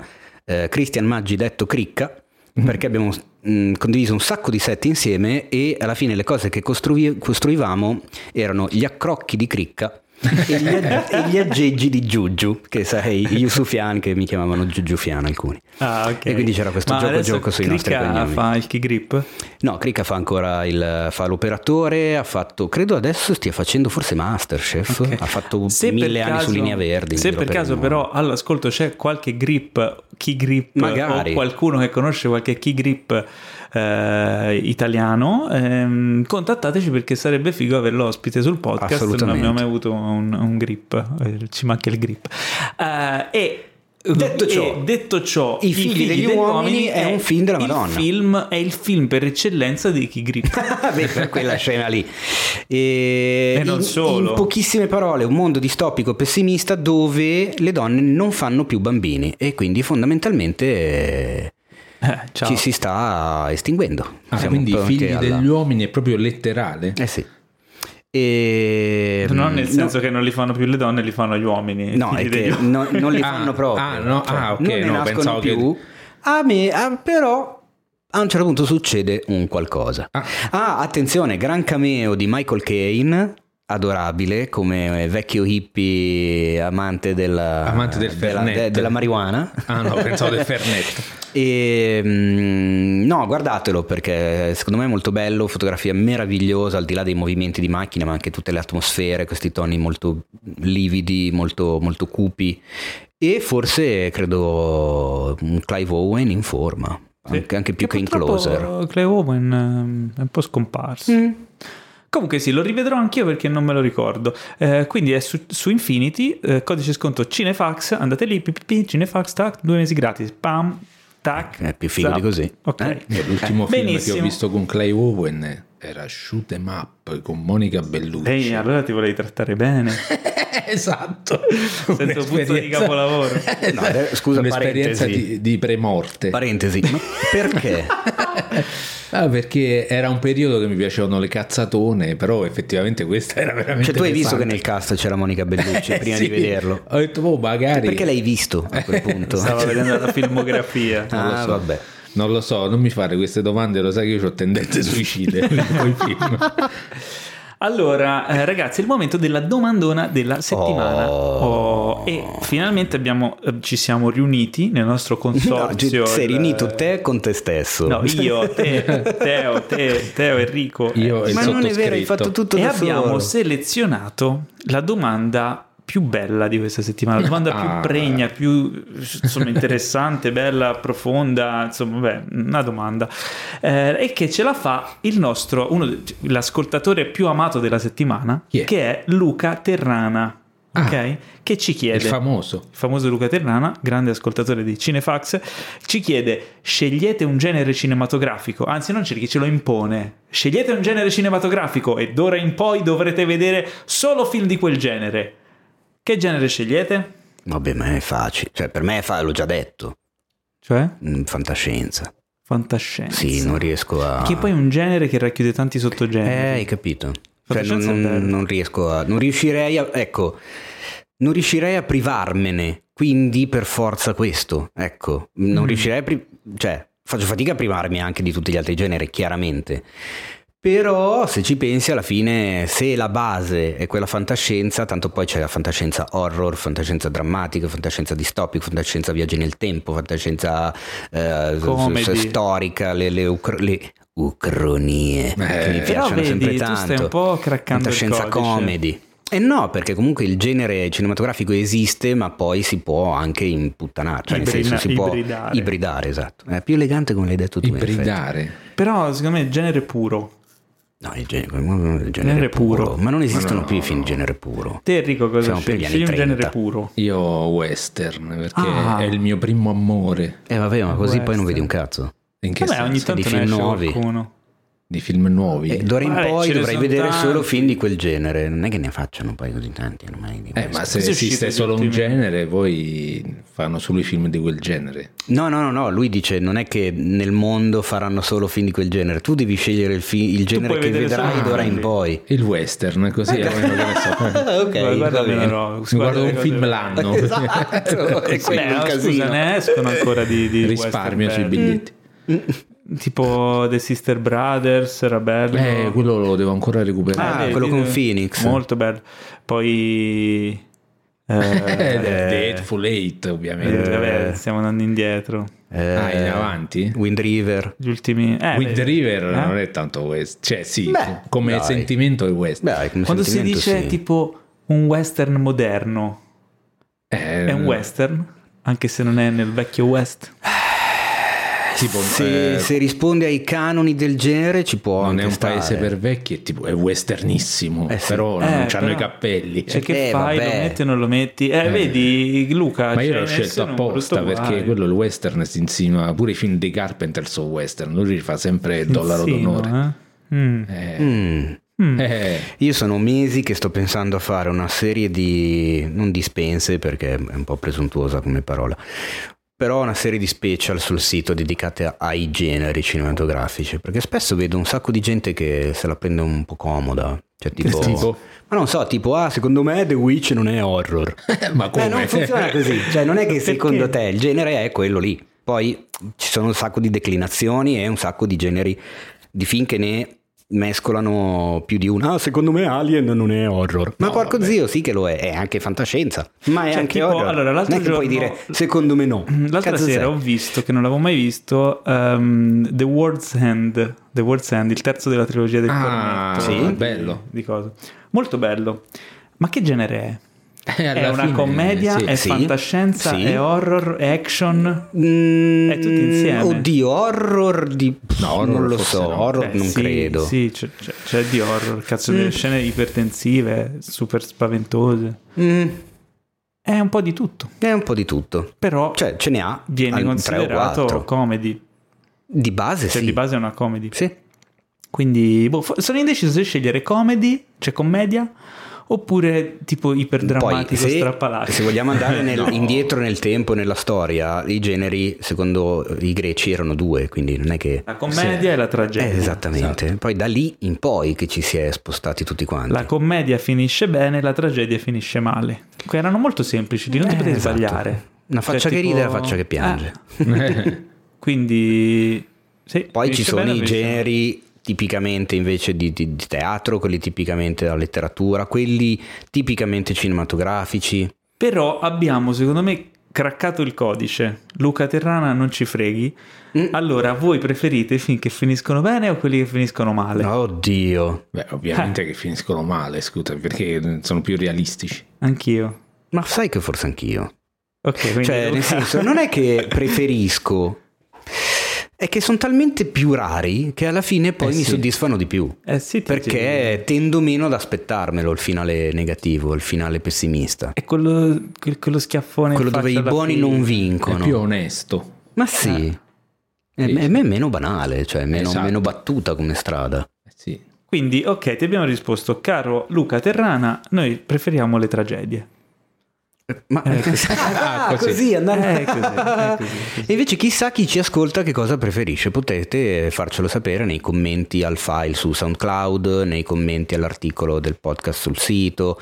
eh, Cristian Maggi detto Cricca, mhm. perché abbiamo mh, mm, condiviso un sacco di set insieme e alla fine le cose che costrui- costruivamo erano gli accrocchi di Cricca e, gli, e gli aggeggi di Giugiu, che sai, Yusufian che mi chiamavano Giugiufian alcuni. Ah, ok. E quindi c'era questo Ma gioco gioco sui nostri cognomi. fa il key grip? No, Krika fa ancora il, fa l'operatore, ha fatto, credo adesso stia facendo forse Masterchef, okay. ha fatto se mille anni su linea verdi. Se per caso per però all'ascolto c'è qualche grip, key grip Magari. o qualcuno che conosce qualche key grip eh, italiano, ehm, contattateci perché sarebbe figo averlo ospite sul podcast. Non abbiamo mai avuto un, un grip, eh, ci manca il grip. Eh, e Detto ciò, detto ciò, I figli, figli degli, degli uomini, è, un film della Madonna. Film, è il film per eccellenza di Chi Grip. Beh, per quella scena lì. E, e non in, solo. In pochissime parole, un mondo distopico pessimista dove le donne non fanno più bambini e quindi fondamentalmente eh, ci si sta estinguendo. Ah, quindi i figli alla... degli uomini è proprio letterale? Eh sì. E, non nel senso no, che non li fanno più le donne, li fanno gli uomini. No, è che no, non li fanno ah, proprio. Ah, no, cioè, ah ok, non no, pensavo più. Che... A me, ah, però a un certo punto succede un qualcosa. Ah. ah, attenzione, gran cameo di Michael Caine adorabile come vecchio hippie amante, della, amante del della, de, della marijuana. Ah no, pensavo del fernetto. E, mm, no, guardatelo perché secondo me è molto bello, fotografia meravigliosa al di là dei movimenti di macchina, ma anche tutte le atmosfere, questi toni molto lividi, molto, molto cupi. E forse credo un Clive Owen in forma, sì. anche, anche, più che, che in Closer. Clive Owen ehm, è un po' scomparso. Mm. Comunque sì, lo rivedrò anch'io perché non me lo ricordo. Eh, quindi è su, su Infinity, eh, codice sconto Cinefax, andate lì, ppp, Cinefax, tac, due mesi gratis, pam, tac. È più figo zap. di così. Ok. Eh, l'ultimo film Benissimo. che ho visto con Clay Owen era Shoot 'em Up con Monica Bellucci. Ehi, allora ti volevi trattare bene. esatto. Sento puzza di capolavoro. no, scusa, un'esperienza di, di, premorte. Parentesi, ma perché? Ah, perché era un periodo che mi piacevano le cazzatone, però effettivamente questa era veramente. Cioè, tu hai visto che nel cast c'era Monica Bellucci prima sì. di vederlo? Ho detto, oh, magari. Perché l'hai visto a quel punto? Stavo vedendo la filmografia. ah, so. vabbè. Non lo so, non mi fare queste domande, lo sai che io ho tendenze suicide nei film. Allora, eh, ragazzi, è il momento della domandona della settimana. Oh. Oh, e finalmente abbiamo, eh, ci siamo riuniti nel nostro consorzio. No, sei il- riunito te con te stesso. No, io, te, Teo, te, Teo, Enrico. Io e il Ma non è vero, hai fatto tutto e da abbiamo solo. selezionato la domanda più bella di questa settimana, la domanda Ah. più pregna, più insomma, interessante, bella, profonda, insomma, beh, una domanda. Eh, e che ce la fa il nostro, uno, l'ascoltatore più amato della settimana, Chi è? che è Luca Terrana. Ah. ok? Che ci chiede Il famoso. il famoso Luca Terrana, grande ascoltatore di Cinefax, ci chiede scegliete un genere cinematografico, anzi non cerchi, ce lo impone, scegliete un genere cinematografico e d'ora in poi dovrete vedere solo film di quel genere. Che genere scegliete? Vabbè, ma è facile. Cioè, per me è fa- l'ho già detto. Cioè? Mm, Fantascienza. Fantascienza. Sì, non riesco a... Che poi è un genere che racchiude tanti Eh, sottogeneri. hai capito. Cioè, non, non- non riesco a... Non riuscirei a... Ecco, non riuscirei a privarmene. Quindi per forza questo. Ecco, non Mm. riuscirei a... pri- Cioè, faccio fatica a privarmi anche di tutti gli altri generi, chiaramente. Però se ci pensi alla fine, se la base è quella fantascienza, tanto poi c'è la fantascienza horror, fantascienza drammatica, fantascienza distopica, fantascienza viaggi nel tempo, fantascienza eh, storica, le, le, ucr- le ucronie, che mi Eh, piacciono vedi, sempre tanto. stai un po' craccando il fantascienza comedy. E no, perché comunque il genere cinematografico esiste, ma poi si può anche imputtanare, cioè nel Ibrina- senso si può ibridare. ibridare, esatto. È più elegante come l'hai detto tu. Ibridare. Però secondo me è genere puro. No, il genere, il genere Genere puro. puro. Ma non esistono no, più i film genere puro. Te Enrico cosa Siamo scegli? Scegli un genere 30. puro. Io western, perché Ah. è il mio primo amore. Eh vabbè, ma così poi non Western. vedi un cazzo. In che Vabbè, ogni senso? tanto Di ne film nuovi. qualcuno. Di film nuovi. E d'ora in Vabbè, poi sono vedere tanti. solo film di quel genere. Non è che ne facciano poi così tanti ormai. di Eh, ma se esiste solo un genere, poi fanno solo i film di quel genere. No, no, no, no, lui dice non è che nel mondo faranno solo film di quel genere, tu devi scegliere il, fi- il genere che vedrai d'ora in poi. Il western, così almeno che ne so. ok, guarda no, guarda un film l'anno. Esatto, è quello Beh, scusa, ne escono ancora di, di Risparmio western sui biglietti. Tipo The Sister Brothers era bello. Eh, quello lo devo ancora recuperare. Ah, vedi, quello con eh, Phoenix. Molto bello. Poi... Eh, eh, Deadful 8 ovviamente. vabbè, stiamo andando indietro. Eh, ah, in avanti? Wind River. Gli ultimi... Eh, Wind. River Eh? non è tanto west. Cioè sì, Beh, come dai. sentimento è west. Beh, come Quando si dice sì. tipo un western moderno, Eh, è un western? Anche se non è nel vecchio west? Tipo, Se, eh, se risponde ai canoni del genere ci può non anche è un stare. paese per vecchi, è, tipo, è westernissimo, Eh sì. però Eh, non hanno però- i cappelli. Cioè, che Eh, fai? vabbè. Lo metti o non lo metti? Eh, vedi, Luca. Ma io cioè, l'ho ne scelto apposta perché quello il western si insinua pure i film di Carpenter sono western, lui li fa sempre il dollaro Insinuo, d'onore. eh? Mm. Eh, Mm. Mm. eh, Io sono mesi che sto pensando a fare una serie di, non dispense perché è un po' presuntuosa come parola, però una serie di special sul sito dedicate ai generi cinematografici, perché spesso vedo un sacco di gente che se la prende un po' comoda, cioè tipo... tipo? Ma non so, tipo, ah, secondo me The Witch non è horror. ma come? Eh, non funziona così, cioè non è che secondo te il genere è quello lì. Poi ci sono un sacco di declinazioni e un sacco di generi di film che ne mescolano più di uno. Ah, secondo me Alien non è horror. Ma No, porco vabbè. zio, sì che lo è, è anche fantascienza. Ma è Cioè, anche tipo, horror. allora, l'altro non è che puoi dire secondo me no. L'altra Cazzo sera sei? ho visto, che non l'avevo mai visto, ehm, The World's End, The World's End, il terzo della trilogia del Ah, cornetto. sì? bello. Di cosa. Molto bello. Ma che genere è? Eh, È una fine, commedia? sì. È Sì, fantascienza? sì. È horror? È action? Mm, È tutti insieme. Oddio, horror di... No, horror non lo so, no. horror Eh, non sì, credo. Sì, c'è, c'è- c'è di horror, cazzo, delle scene ipertensive, super spaventose. Mm, È un po' di tutto, è un po' di tutto. però Cioè, ce ne ha viene considerato comedy. Di base Cioè, sì. di base è una comedy. Sì. Quindi boh, sono indeciso se scegliere comedy, cioè commedia, oppure tipo iperdrammatico Poi, se, strappalato. Se vogliamo andare nel, no. indietro nel tempo, nella storia, i generi secondo i greci erano due, quindi non è che... La commedia sì. e la tragedia. Eh, esattamente, esatto. poi da lì in poi che ci si è spostati tutti quanti. La commedia finisce bene, la tragedia finisce male. Erano molto semplici, non eh, ti potevi esatto. sbagliare. Una faccia cioè, che tipo... ride e una faccia che piange. Eh. quindi... Sì, poi ci sono i generi tipicamente invece di, di, di, teatro, quelli tipicamente della letteratura, quelli tipicamente cinematografici. Però abbiamo, secondo me, craccato il codice. Luca Terrana, non ci freghi. Mm. Allora, voi preferite i film che finiscono bene o quelli che finiscono male? Oddio. Beh, ovviamente eh. che finiscono male, scusa, perché sono più realistici. Anch'io. Ma sai che forse anch'io. Ok, quindi cioè, Luca... nel senso, non è che preferisco è che sono talmente più rari che alla fine poi eh mi sì. soddisfano di più. Eh sì, perché tendo meno ad aspettarmelo il finale negativo, il finale pessimista. È quello, quello schiaffone. Quello dove i buoni fine. non vincono. È più onesto. Ma sì. Eh. È, è, meno banale, cioè meno, esatto. meno battuta come strada. Eh sì. Quindi, ok, ti abbiamo risposto, caro Luca Terrana, noi preferiamo le tragedie. Ma eh, così, ah, così. così andando. Eh, così, eh, così, E invece chissà chi ci ascolta che cosa preferisce. Potete farcelo sapere nei commenti al file su SoundCloud, nei commenti all'articolo del podcast sul sito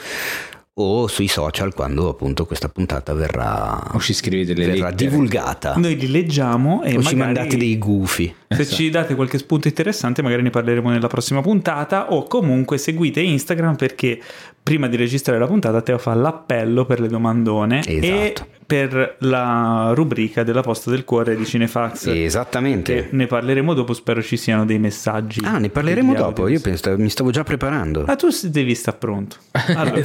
o sui social quando appunto questa puntata verrà, o ci scrivete le verrà divulgata. Noi li leggiamo e o ci mandate dei gufi. Se esatto. ci date qualche spunto interessante magari ne parleremo nella prossima puntata o comunque seguite Instagram perché prima di registrare la puntata Teo fa l'appello per le domandone esatto. e per la rubrica della posta del cuore di Cinefax. Esattamente. ne parleremo dopo, spero ci siano dei messaggi. Ah, ne parleremo dopo, io penso, mi stavo già preparando. Ah, tu devi stare pronto. Allora,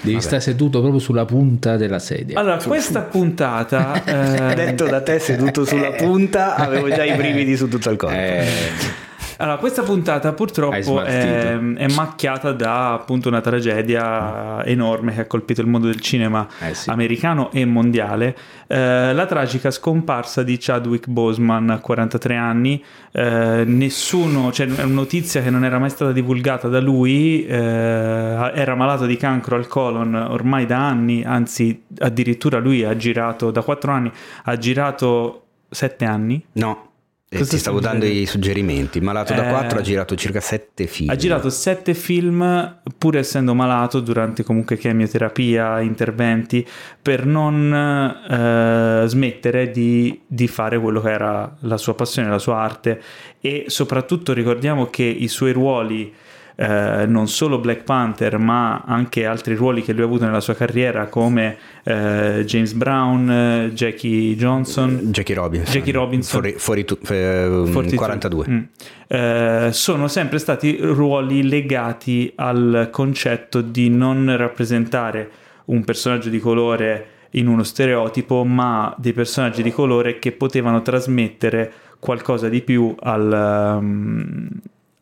devi stare seduto proprio sulla punta della sedia. Allora, questa puntata... Eh... Detto da te seduto sulla punta, avevo già i brividi su tutto il corpo. Eh... Allora, questa puntata purtroppo è, è, macchiata da appunto una tragedia enorme che ha colpito il mondo del cinema eh sì. americano e mondiale. Eh, la tragica scomparsa di Chadwick Boseman a 43 anni. Eh, nessuno, cioè è una notizia che non era mai stata divulgata da lui. Eh, era malato di cancro al colon ormai da anni, anzi, addirittura lui ha girato da 4 anni, ha girato 7 anni. No. Eh, ti stavo dando i suggerimenti. Malato eh, da 4 ha girato circa 7 film. Ha girato 7 film, pur essendo malato, durante comunque chemioterapia, interventi, per non eh, smettere di, di, fare quello che era la sua passione, la sua arte. E soprattutto ricordiamo che i suoi ruoli eh, non solo Black Panther ma anche altri ruoli che lui ha avuto nella sua carriera come eh, James Brown, eh, Jackie Johnson, Jackie Robinson, Jackie Robinson fuori, fuori tu, eh, 42. Mm. Eh, sono sempre stati ruoli legati al concetto di non rappresentare un personaggio di colore in uno stereotipo, ma dei personaggi di colore che potevano trasmettere qualcosa di più al, um,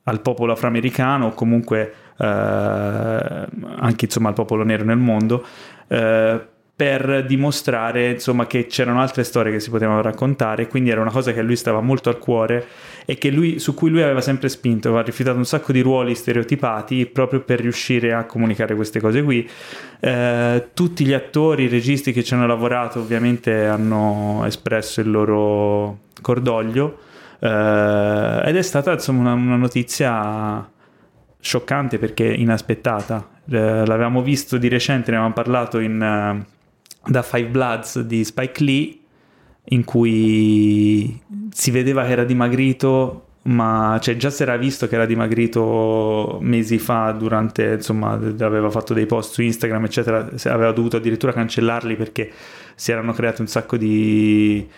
al popolo afroamericano o comunque eh, anche insomma, al popolo nero nel mondo eh, per dimostrare insomma, che c'erano altre storie che si potevano raccontare. Quindi era una cosa che a lui stava molto al cuore e lui, su cui lui aveva sempre spinto aveva rifiutato un sacco di ruoli stereotipati proprio per riuscire a comunicare queste cose qui. Eh, tutti gli attori, i registi che ci hanno lavorato ovviamente hanno espresso il loro cordoglio ed è stata insomma una, una, notizia scioccante perché inaspettata. Uh, l'avevamo visto di recente, ne avevamo parlato in uh, Da Five Bloods di Spike Lee, in cui si vedeva che era dimagrito, ma cioè, già si era visto che era dimagrito mesi fa durante, insomma, aveva fatto dei post su Instagram, eccetera, aveva dovuto addirittura cancellarli perché si erano creati un sacco di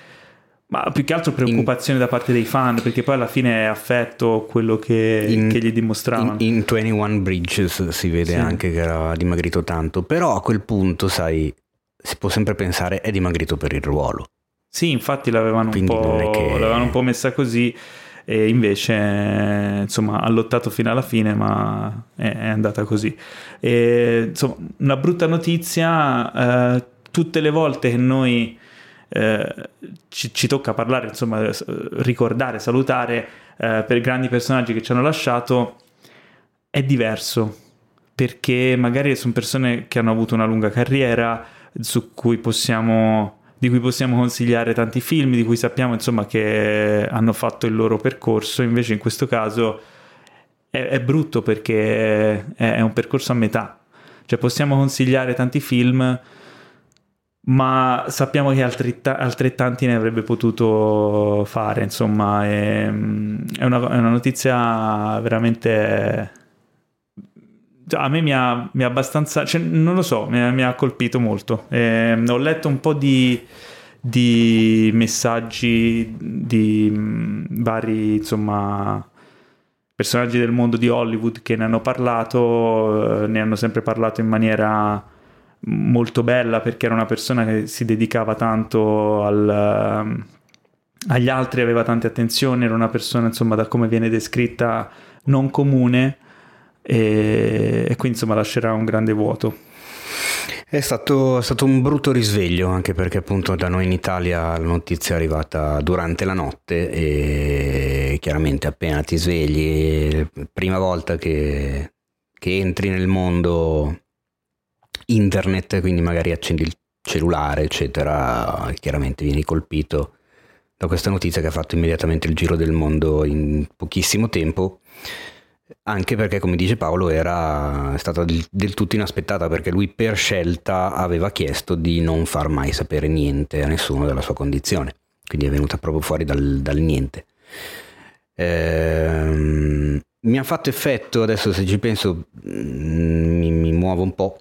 ma più che altro preoccupazione in, da parte dei fan, perché poi alla fine è affetto quello che, in, che gli dimostravano. In, in 21 Bridges si vede sì. anche che era dimagrito tanto, però a quel punto, sai, si può sempre pensare è dimagrito per il ruolo. Sì, infatti l'avevano, un po', che... l'avevano un po' messa così e invece insomma ha lottato fino alla fine ma è, è andata così. E, insomma, una brutta notizia, eh, tutte le volte che noi eh, ci, ci, tocca parlare, insomma, ricordare, salutare eh, per grandi personaggi che ci hanno lasciato, è diverso perché magari sono persone che hanno avuto una lunga carriera cui possiamo di cui possiamo consigliare tanti film, di cui sappiamo insomma che hanno fatto il loro percorso, invece in questo caso è, è brutto perché è, è, un percorso a metà, cioè possiamo consigliare tanti film, ma sappiamo che altrettanti ne avrebbe potuto fare, insomma è, è, una, è una notizia veramente a me mi ha, mi ha abbastanza, cioè, non lo so, mi mi ha colpito molto. Eh, ho letto un po' di, di messaggi di mh, vari, insomma, personaggi del mondo di Hollywood che ne hanno parlato, eh, ne hanno sempre parlato in maniera molto bella perché era una persona che si dedicava tanto al, agli altri, aveva tante attenzioni, era una persona, insomma, da come viene descritta, non comune e, e quindi insomma lascerà un grande vuoto. È stato, è stato, un brutto risveglio anche perché appunto da noi in Italia la notizia è arrivata durante la notte e chiaramente appena ti svegli, prima volta che, che entri nel mondo internet, quindi magari accendi il cellulare eccetera, chiaramente vieni colpito da questa notizia che ha fatto immediatamente il giro del mondo in pochissimo tempo. Anche perché, come dice Paolo, era stata del, del, tutto inaspettata perché lui per scelta aveva chiesto di non far mai sapere niente a nessuno della sua condizione, quindi è venuta proprio fuori dal, dal niente. Ehm, mi ha fatto effetto, adesso se ci penso mm, mi, mi, muovo un po',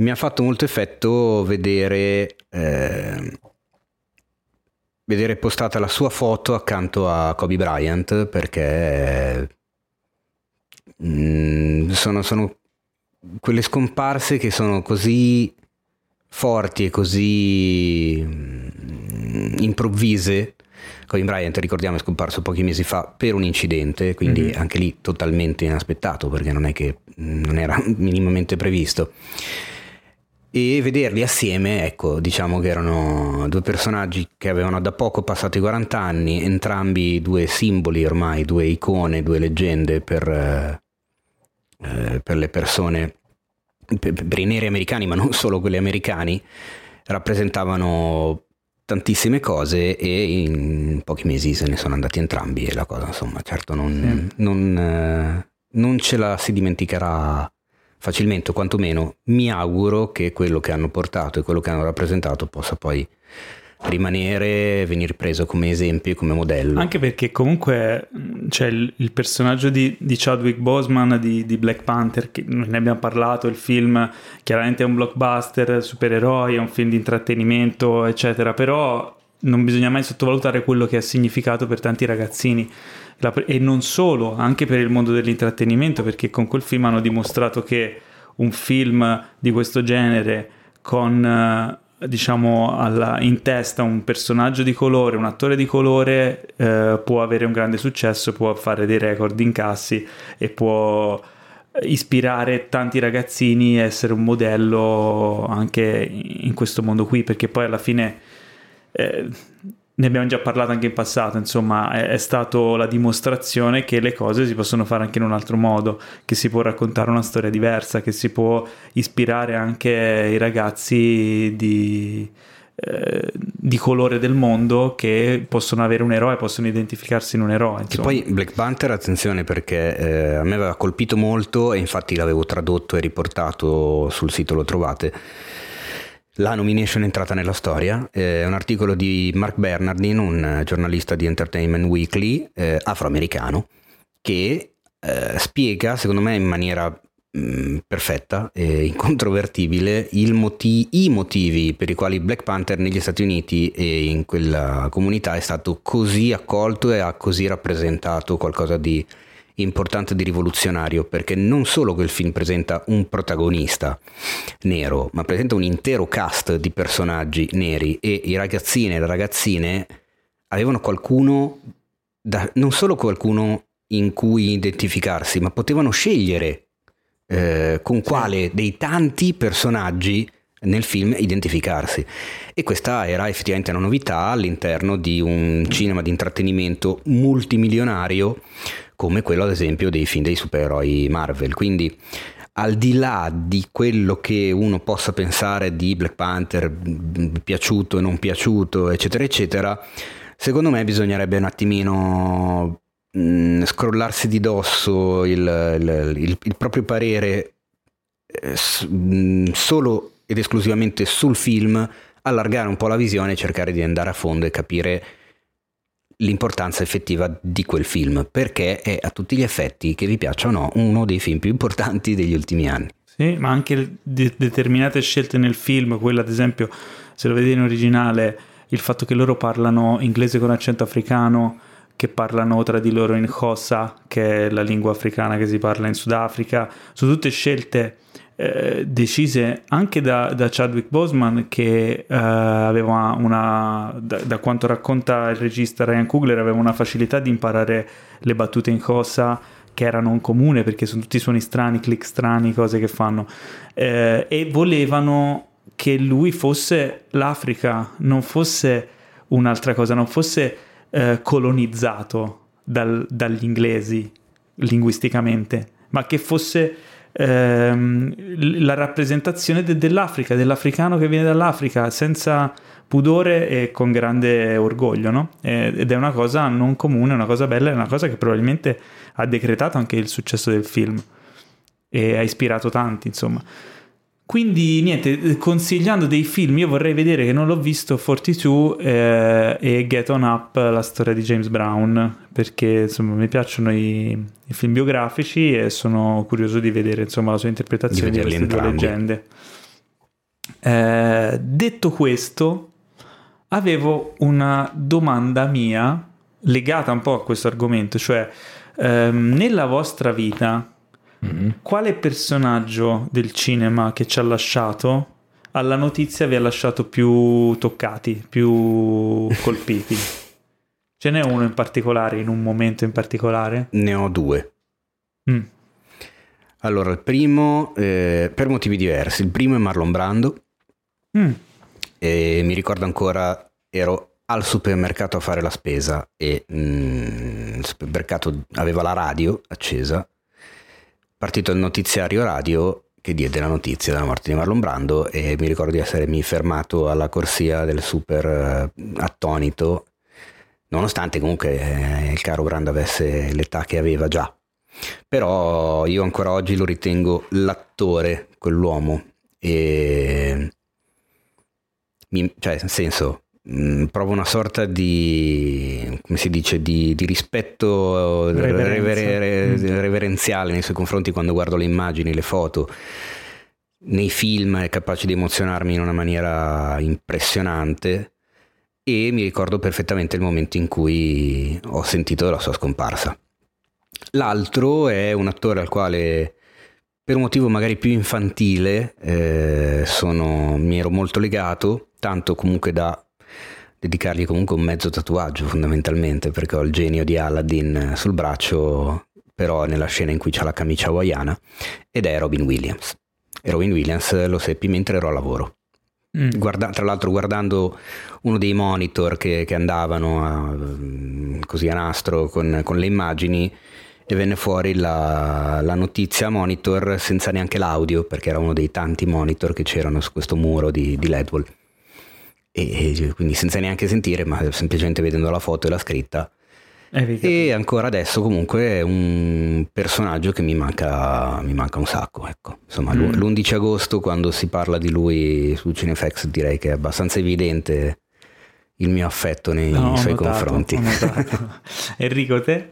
mi ha fatto molto effetto vedere, eh, vedere postata la sua foto accanto a Kobe Bryant perché Mm, sono, sono quelle scomparse che sono così forti e così mm, improvvise. Colin Bryant, ricordiamo, è scomparso pochi mesi fa per un incidente, quindi mm-hmm. anche lì totalmente inaspettato perché non è che mm, non era minimamente previsto. E vederli assieme, ecco, diciamo che erano due personaggi che avevano da poco passato i 40 anni, entrambi due simboli ormai, due icone, due leggende per, eh, per le persone, per, per i neri americani, ma non solo quelli americani, rappresentavano tantissime cose e in pochi mesi se ne sono andati entrambi e la cosa insomma certo non, sì. non, eh, non ce la si dimenticherà facilmente o quantomeno mi auguro che quello che hanno portato e quello che hanno rappresentato possa poi rimanere, venire preso come esempio, come modello. Anche perché comunque c'è il, il personaggio di, di, Chadwick Boseman di, di, Black Panther, che ne abbiamo parlato, il film chiaramente è un blockbuster, supereroi, è un film di intrattenimento, eccetera, però non bisogna mai sottovalutare quello che ha significato per tanti ragazzini e non solo, anche per il mondo dell'intrattenimento, perché con quel film hanno dimostrato che un film di questo genere con diciamo alla, in testa un personaggio di colore, un attore di colore eh, può avere un grande successo, può fare dei record incassi e può ispirare tanti ragazzini a essere un modello anche in questo mondo qui perché poi alla fine eh, ne abbiamo già parlato anche in passato, insomma, è, è stata la dimostrazione che le cose si possono fare anche in un altro modo, che si può raccontare una storia diversa, che si può ispirare anche i ragazzi di, eh, di colore del mondo che possono avere un eroe, possono identificarsi in un eroe. Insomma. E poi Black Panther, attenzione perché eh, a me aveva colpito molto e infatti l'avevo tradotto e riportato sul sito, lo trovate la nomination è entrata nella storia, eh, è un articolo di Mark Bernardin, un giornalista di Entertainment Weekly eh, afroamericano, che eh, spiega, secondo me in maniera mh, mm, perfetta e incontrovertibile, moti- i motivi per i quali Black Panther negli Stati Uniti e in quella comunità è stato così accolto e ha così rappresentato qualcosa di importante di rivoluzionario perché non solo quel film presenta un protagonista nero, ma presenta un intero cast di personaggi neri e i ragazzini e le ragazzine avevano qualcuno, da, non solo qualcuno in cui identificarsi, ma potevano scegliere eh, con quale dei tanti personaggi nel film identificarsi. E questa era effettivamente una novità all'interno di un cinema di intrattenimento multimilionario come quello ad esempio dei film dei supereroi Marvel. Quindi al di là di quello che uno possa pensare di Black Panther, piaciuto e non piaciuto, eccetera, eccetera, secondo me bisognerebbe un attimino mh, scrollarsi di dosso il, il, il, il proprio parere eh, mh, solo ed esclusivamente sul film, allargare un po' la visione e cercare di andare a fondo e capire l'importanza effettiva di quel film, perché è a tutti gli effetti, che vi piacciono o no, uno dei film più importanti degli ultimi anni. Sì, ma anche de- determinate scelte nel film, quella ad esempio, se lo vedete in originale, il fatto che loro parlano inglese con accento africano, che parlano tra di loro in Xhosa, che è la lingua africana che si parla in Sudafrica, sono tutte scelte eh, decise anche da, da, Chadwick Boseman che eh, aveva una, da, da, quanto racconta il regista Ryan Coogler, aveva una facilità di imparare le battute in cosa che era non comune perché sono tutti suoni strani, click strani, cose che fanno. Eh, e volevano che lui fosse l'Africa, non fosse un'altra cosa, non fosse eh, colonizzato dal, dagli inglesi linguisticamente, ma che fosse ehm, la rappresentazione de- dell'Africa, dell'africano che viene dall'Africa, senza pudore e con grande orgoglio, no? Ed è una cosa non comune, una cosa bella, è una cosa che probabilmente ha decretato anche il successo del film e ha ispirato tanti, insomma. Quindi niente, consigliando dei film, io vorrei vedere che non l'ho visto 42 eh, e Get On Up, la storia di James Brown, perché insomma mi piacciono i, i film biografici e sono curioso di vedere insomma la sua interpretazione di, di queste due leggende. Eh, detto questo, avevo una domanda mia legata un po' a questo argomento, cioè ehm, nella vostra vita Mm-hmm. Quale personaggio del cinema che ci ha lasciato alla notizia vi ha lasciato più toccati, più colpiti? Ce n'è uno in particolare, in un momento in particolare? Ne ho due. Mm. Allora, il primo, eh, per motivi diversi, il primo è Marlon Brando. Mm. E mi ricordo ancora, ero al supermercato a fare la spesa e mm, il supermercato aveva la radio accesa partito il notiziario radio che diede la notizia della morte di Marlon Brando e mi ricordo di essermi fermato alla corsia del super eh, attonito, nonostante comunque eh, il caro Brando avesse l'età che aveva già. Però io ancora oggi lo ritengo l'attore, quell'uomo, e mi, cioè nel senso Mm, provo una sorta di, come si dice, di, di rispetto rever- mm. reverenziale nei suoi confronti quando guardo le immagini, le foto. Nei film è capace di emozionarmi in una maniera impressionante e mi ricordo perfettamente il momento in cui ho sentito la sua scomparsa. L'altro è un attore al quale per un motivo magari più infantile eh, sono, mi ero molto legato, tanto comunque da dedicargli comunque un mezzo tatuaggio fondamentalmente perché ho il genio di Aladdin sul braccio però nella scena in cui c'ha la camicia hawaiana ed è Robin Williams. E Robin Williams lo seppi mentre ero a lavoro. Mm. Guarda, tra l'altro guardando uno dei monitor che, che andavano a, così a nastro con, con, le immagini e venne fuori la, la notizia monitor senza neanche l'audio perché era uno dei tanti monitor che c'erano su questo muro di, di Ledwell e, quindi senza neanche sentire, ma semplicemente vedendo la foto e la scritta. E ancora adesso comunque è un personaggio che mi manca, mi manca un sacco. Ecco. Insomma, mm. l'11 agosto quando si parla di lui su Cinefax direi che è abbastanza evidente il mio affetto nei no, suoi notato, confronti. Enrico, te?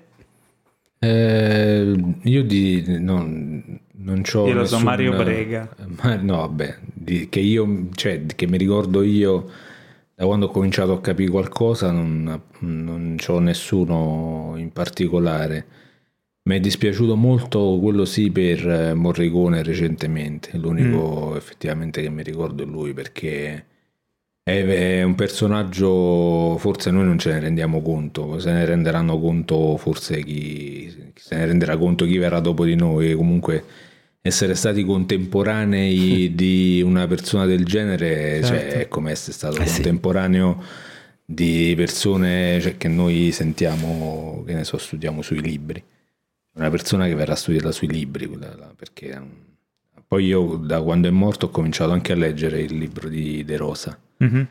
Eh, io di, no, non c'ho io lo nessun, so Mario Brega ma, no vabbè di, che io cioè che mi ricordo io da quando ho cominciato a capire qualcosa non, non ho nessuno in particolare. Mi è dispiaciuto molto quello sì per Morricone recentemente, l'unico mm. effettivamente che mi ricordo è lui perché è, un personaggio, forse noi non ce ne rendiamo conto, se ne renderanno conto forse chi se ne renderà conto chi verrà dopo di noi, comunque essere stati contemporanei di una persona del genere, cioè, certo. cioè, è come essere stato eh contemporaneo sì. di persone cioè, che noi sentiamo, che ne so, studiamo sui libri. Una persona che verrà studiata sui libri, perché poi io da quando è morto ho cominciato anche a leggere il libro di De Rosa. Mm-hmm.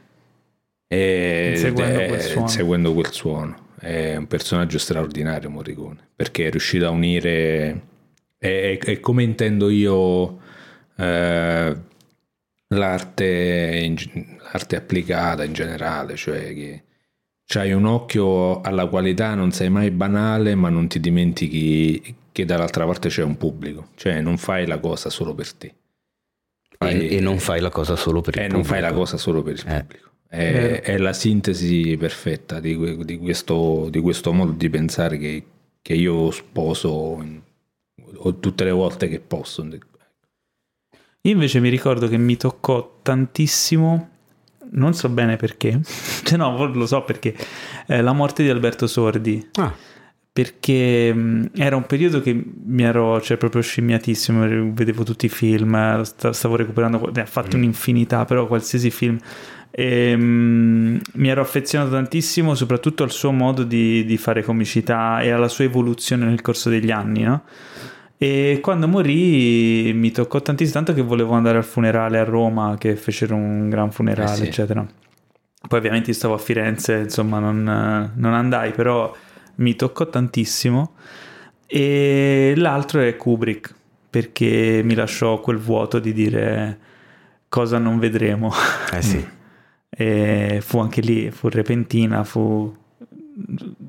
E, seguendo, è, quel seguendo quel suono. È un personaggio straordinario Morricone, perché è riuscito a unire... È, è come intendo io eh, l'arte, l'arte applicata in generale, cioè che c'hai un occhio alla qualità, non sei mai banale, ma non ti dimentichi che dall'altra parte c'è un pubblico, cioè non fai la cosa solo per te. Fai, e, e, non fai la cosa solo per il e pubblico. non fai la cosa solo per il eh. pubblico. È, è, la sintesi perfetta di, di, questo, di, questo, modo di pensare che, che io sposo in, tutte le volte che posso. Io invece mi ricordo che mi toccò tantissimo non so bene perché, cioè no, lo so perché, eh, la morte di Alberto Sordi. Ah. Perché mh, mm, era un periodo che mi ero cioè, proprio scimmiatissimo, vedevo tutti i film, stavo recuperando, ne ha fatto mm. un'infinità, però qualsiasi film. E, mh, mm, mi ero affezionato tantissimo soprattutto al suo modo di, di, fare comicità e alla sua evoluzione nel corso degli anni, no? E quando morì mi toccò tantissimo, tanto che volevo andare al funerale a Roma, che fecero un gran funerale, eh sì. eccetera. Poi ovviamente stavo a Firenze, insomma non, non andai, però mi toccò tantissimo. E l'altro è Kubrick, perché mi lasciò quel vuoto di dire cosa non vedremo. Eh sì. e fu anche lì, fu repentina, fu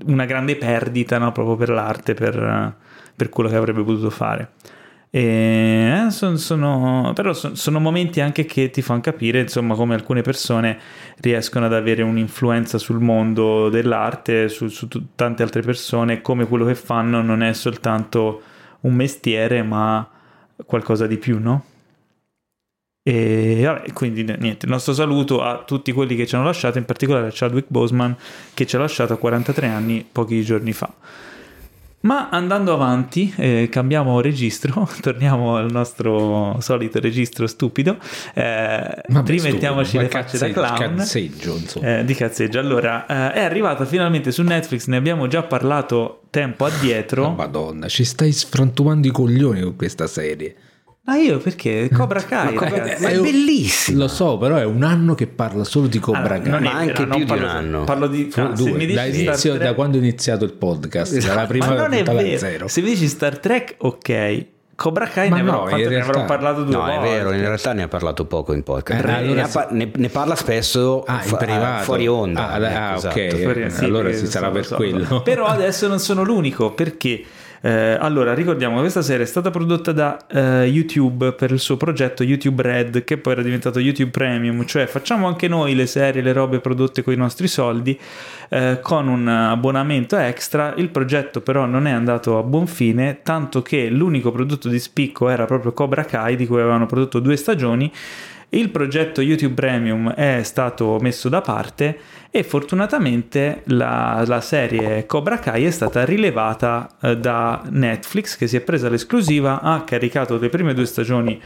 una grande perdita no? proprio per l'arte, per per quello che avrebbe potuto fare. E, eh, sono, sono, però sono, sono, momenti anche che ti fanno capire insomma come alcune persone riescono ad avere un'influenza sul mondo dell'arte su, su t- tante altre persone come quello che fanno non è soltanto un mestiere ma qualcosa di più no? E vabbè, quindi niente, il nostro saluto a tutti quelli che ci hanno lasciato, in particolare a Chadwick Boseman che ci ha lasciato a 43 anni pochi giorni fa. Ma andando avanti, eh, cambiamo registro, torniamo al nostro solito registro stupido, eh, rimettiamoci le facce da clown. Cazzeggio, eh, di cazzeggio. Allora, eh, è arrivata finalmente su Netflix, ne abbiamo già parlato tempo addietro. Oh, madonna, ci stai sfrantumando i coglioni con questa serie. Ma io perché? Cobra Kai, Cobra, è, è bellissimo. Lo so, però è un anno che parla solo di Cobra allora, Kai. Ma anche più di un anno. Parlo di ah, due. Da, inizio, da, quando è iniziato il podcast, esatto. dalla prima ma non è vero. Zero. Se mi dici Star Trek, ok. Cobra Kai ne, no, avrò, realtà... ne avrò parlato due no, volte. No, è vero, in realtà ne ha parlato poco in podcast. Eh, allora ne, pa- ne, ne, parla spesso ah, in privato. fuori onda. Ah, ah esatto. ok. Fuori, sì, allora si sarà per so, quello. Però adesso non sono l'unico, perché eh, allora, ricordiamo che questa serie è stata prodotta da eh, YouTube per il suo progetto YouTube Red, che poi era diventato YouTube Premium, cioè facciamo anche noi le serie, le robe prodotte con i nostri soldi, eh, con un abbonamento extra. Il progetto però non è andato a buon fine, tanto che l'unico prodotto di spicco era proprio Cobra Kai, di cui avevano prodotto due stagioni. Il progetto YouTube Premium è stato messo da parte e fortunatamente la, la serie Cobra Kai è stata rilevata eh, da Netflix che si è presa l'esclusiva, ha caricato le prime due stagioni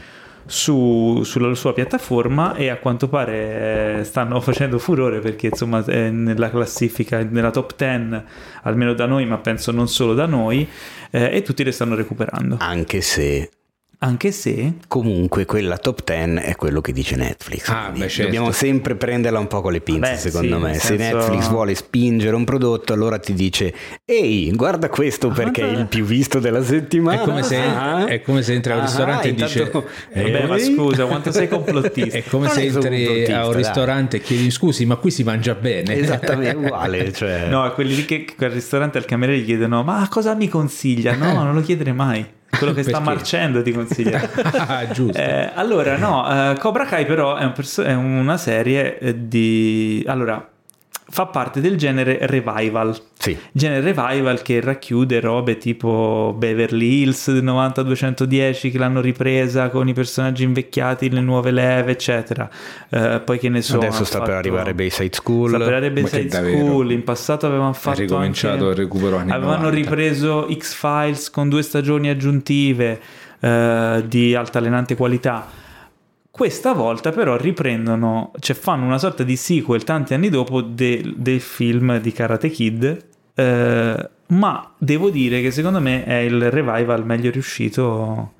su, sulla sua piattaforma e a quanto pare eh, stanno facendo furore perché insomma è nella classifica, nella top 10 almeno da noi ma penso non solo da noi eh, e tutti le stanno recuperando. Anche se anche se comunque quella top 10 è quello che dice Netflix. Ah, beh, certo. Dobbiamo sempre prenderla un po' con le pinze, Vabbè, secondo sì, me. Se senso... Netflix vuole spingere un prodotto, allora ti dice: Ehi, guarda questo perché è il più visto della settimana. È come se, ah, è come se entri al ristorante e dice: eh, beh, ma scusa, quanto sei complottista? È come non se entri a un ristorante e chiedi: Scusi, ma qui si mangia bene. Esattamente uguale. Cioè... No, quelli lì che al ristorante al cameriere gli chiedono: Ma cosa mi consiglia? No, non lo chiedere mai quello che sta marcendo ti consiglio. ah, giusto. Eh, allora, no, uh, Cobra Kai però è, un perso- è una serie eh, di... Allora, fa parte del genere revival. Sì. Genere revival che racchiude robe tipo Beverly Hills 90210 che l'hanno ripresa con i personaggi invecchiati, le nuove leve, eccetera. Uh, poi che ne so. Adesso sta fatto... per arrivare Bayside School. Sta per arrivare Bayside School. In passato avevano fatto. È ricominciato anche... il recupero anni Avevano 90. ripreso X-Files con due stagioni aggiuntive uh, di altalenante qualità questa volta però riprendono, cioè fanno una sorta di sequel tanti anni dopo de, del film di Karate Kid, eh, ma devo dire che secondo me è il revival meglio riuscito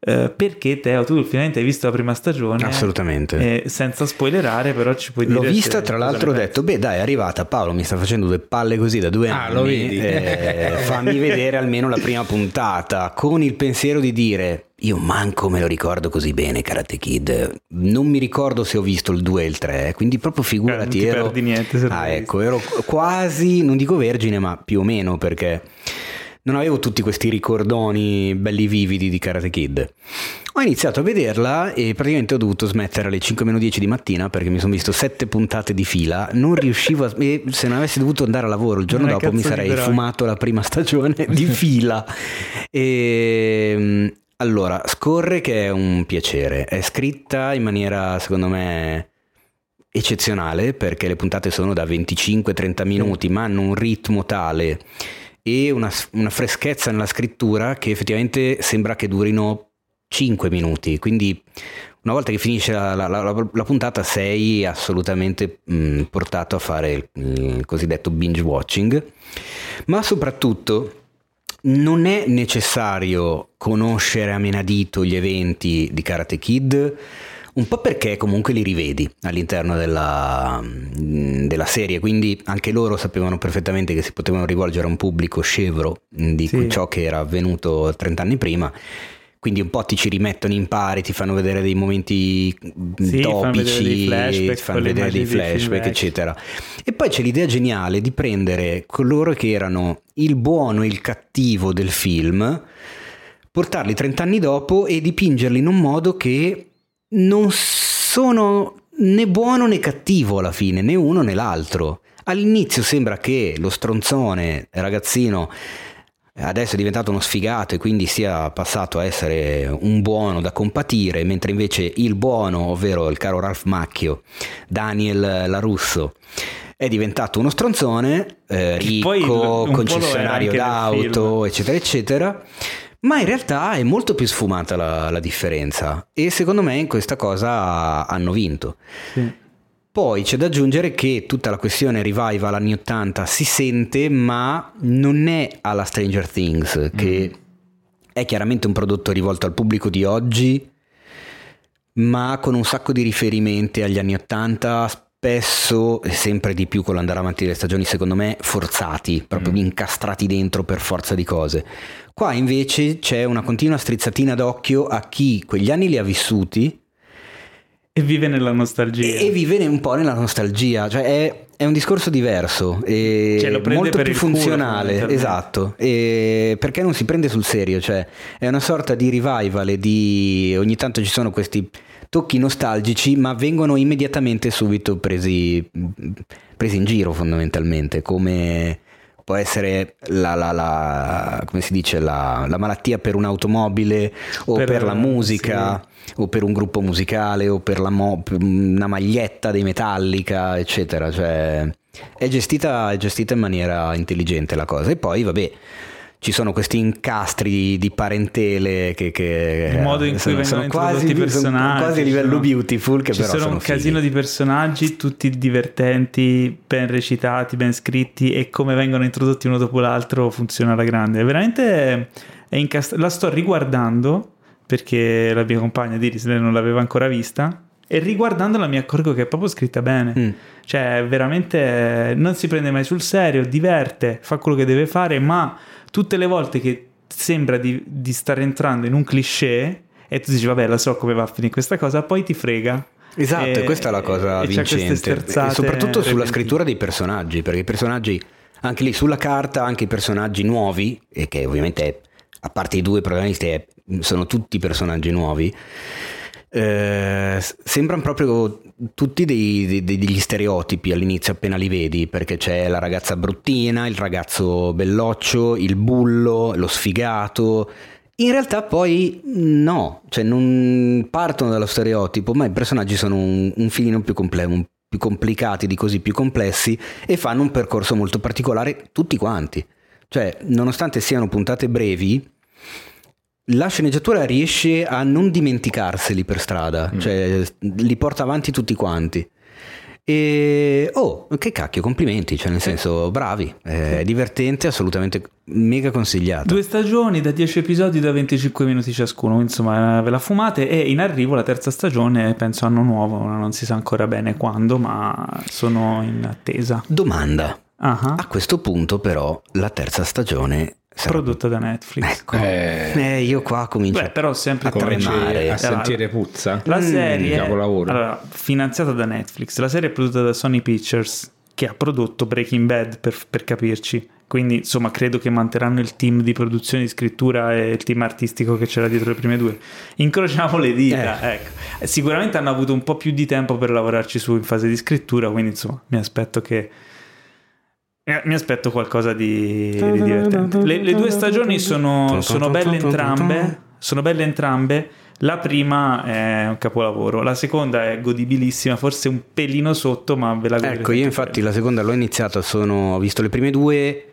Uh, perché Teo, tu finalmente hai visto la prima stagione? Assolutamente. Eh, senza spoilerare, però ci puoi dire. L'ho vista, tra l'altro, ho detto: Beh, dai, è arrivata Paolo, mi sta facendo due palle così da due ah, anni. Lo vedi? Eh, fammi vedere almeno la prima puntata. Con il pensiero di dire: Io manco me lo ricordo così bene, Karate Kid. Non mi ricordo se ho visto il 2 e il 3, quindi proprio figurati. Eh, non ero... niente. ah, ecco, ero quasi, non dico vergine, ma più o meno perché non avevo tutti questi ricordoni belli vividi di Karate Kid. Ho iniziato a vederla e praticamente ho dovuto smettere alle 5 meno 10 di mattina perché mi sono visto sette puntate di fila, non riuscivo a... e se non avessi dovuto andare a lavoro il giorno non dopo mi sarei liberare. fumato la prima stagione di fila. E... Ehm, allora, scorre che è un piacere, è scritta in maniera secondo me eccezionale perché le puntate sono da 25-30 minuti ma hanno un ritmo tale e una, una freschezza nella scrittura che effettivamente sembra che durino 5 minuti, quindi una volta che finisce la, la, la, la puntata sei assolutamente mh, portato a fare il, il cosiddetto binge watching, ma soprattutto non è necessario conoscere a menadito gli eventi di Karate Kid un po' perché comunque li rivedi all'interno della, della, serie, quindi anche loro sapevano perfettamente che si potevano rivolgere a un pubblico scevro di sì. ciò che era avvenuto 30 anni prima. Quindi un po' ti ci rimettono in pari, ti fanno vedere dei momenti sì, topici, ti fanno vedere dei flashback, eccetera. E poi c'è l'idea geniale di prendere coloro che erano il buono e il cattivo del film, portarli 30 anni dopo e dipingerli in un modo che non sono né buono né cattivo alla fine, né uno né l'altro. All'inizio sembra che lo stronzone ragazzino adesso è diventato uno sfigato e quindi sia passato a essere un buono da compatire, mentre invece il buono, ovvero il caro Ralph Macchio, Daniel Larusso, è diventato uno stronzone, eh, ricco, concessionario d'auto, eccetera, eccetera ma in realtà è molto più sfumata la, la differenza e secondo me in questa cosa hanno vinto. Sì. Poi c'è da aggiungere che tutta la questione revival anni 80 si sente, ma non è alla Stranger Things, che mm. è chiaramente un prodotto rivolto al pubblico di oggi, ma con un sacco di riferimenti agli anni 80, spesso e sempre di più con l'andare avanti delle stagioni, secondo me, forzati, proprio mm. incastrati dentro per forza di cose. Qua invece c'è una continua strizzatina d'occhio a chi quegli anni li ha vissuti. E vive nella nostalgia. E, e vive un po' nella nostalgia, cioè è, è un discorso diverso, e cioè, molto più funzionale, culo, esatto, e perché non si prende sul serio, cioè è una sorta di revival e di ogni tanto ci sono questi tocchi nostalgici, ma vengono immediatamente subito presi, presi in giro fondamentalmente, come può essere la, la, la, come si dice, la, la, malattia per un'automobile o per, per la musica sì. o per un gruppo musicale o per, mo- una maglietta dei Metallica, eccetera. Cioè, è gestita, è gestita in maniera intelligente la cosa. E poi, vabbè ci sono questi incastri di parentele che, che il modo in cui sono, vengono sono quasi, personaggi sono quasi a livello sono, beautiful che ci però sono, sono un casino fighi. di personaggi tutti divertenti ben recitati ben scritti e come vengono introdotti uno dopo l'altro funziona alla grande veramente è incast- la sto riguardando perché la mia compagna Diris non l'aveva ancora vista e riguardandola mi accorgo che è proprio scritta bene. Mm. Cioè, veramente non si prende mai sul serio, diverte, fa quello che deve fare, ma tutte le volte che sembra di, di stare entrando in un cliché e tu dici vabbè la so come va a finire questa cosa, poi ti frega. Esatto, e, questa è la cosa vincente. E soprattutto sulla scrittura dei personaggi, perché i personaggi, anche lì sulla carta, anche i personaggi nuovi, e che ovviamente a parte i due protagonisti sono tutti personaggi nuovi, eh, sembrano proprio tutti dei, dei, degli stereotipi all'inizio appena li vedi, perché c'è la ragazza bruttina, il ragazzo belloccio, il bullo, lo sfigato. In realtà poi no, cioè non partono dallo stereotipo, ma i personaggi sono un, un filino più, comple- più complicati, di così più complessi e fanno un percorso molto particolare tutti quanti. Cioè, nonostante siano puntate brevi, la sceneggiatura riesce a non dimenticarseli per strada, mm. cioè li porta avanti tutti quanti. E oh, che cacchio, complimenti, cioè nel senso, bravi, è divertente, assolutamente mega consigliato. Due stagioni da 10 episodi da 25 minuti ciascuno, insomma, ve la fumate e in arrivo la terza stagione, penso anno nuovo, non si sa ancora bene quando, ma sono in attesa. Domanda. Uh-huh. A questo punto però la terza stagione. Prodotta da Netflix. Ecco. Eh, eh, io qua comincio Beh, però sempre a tremare, a sentire puzza. La serie mm, allora, finanziata da Netflix, la serie è prodotta da Sony Pictures che ha prodotto Breaking Bad per, per capirci. Quindi insomma credo che manterranno il team di produzione, di scrittura e il team artistico che c'era dietro le prime due. Incrociamo le dita. Eh. Ecco. Sicuramente hanno avuto un po' più di tempo per lavorarci su in fase di scrittura, quindi insomma mi aspetto che mi aspetto qualcosa di, di divertente. Le, le, due stagioni sono, sono belle entrambe. Sono belle entrambe. La prima è un capolavoro, la seconda è godibilissima, forse un pelino sotto, ma ve la godrete. Ecco, io infatti la seconda l'ho iniziata, sono, ho visto le prime due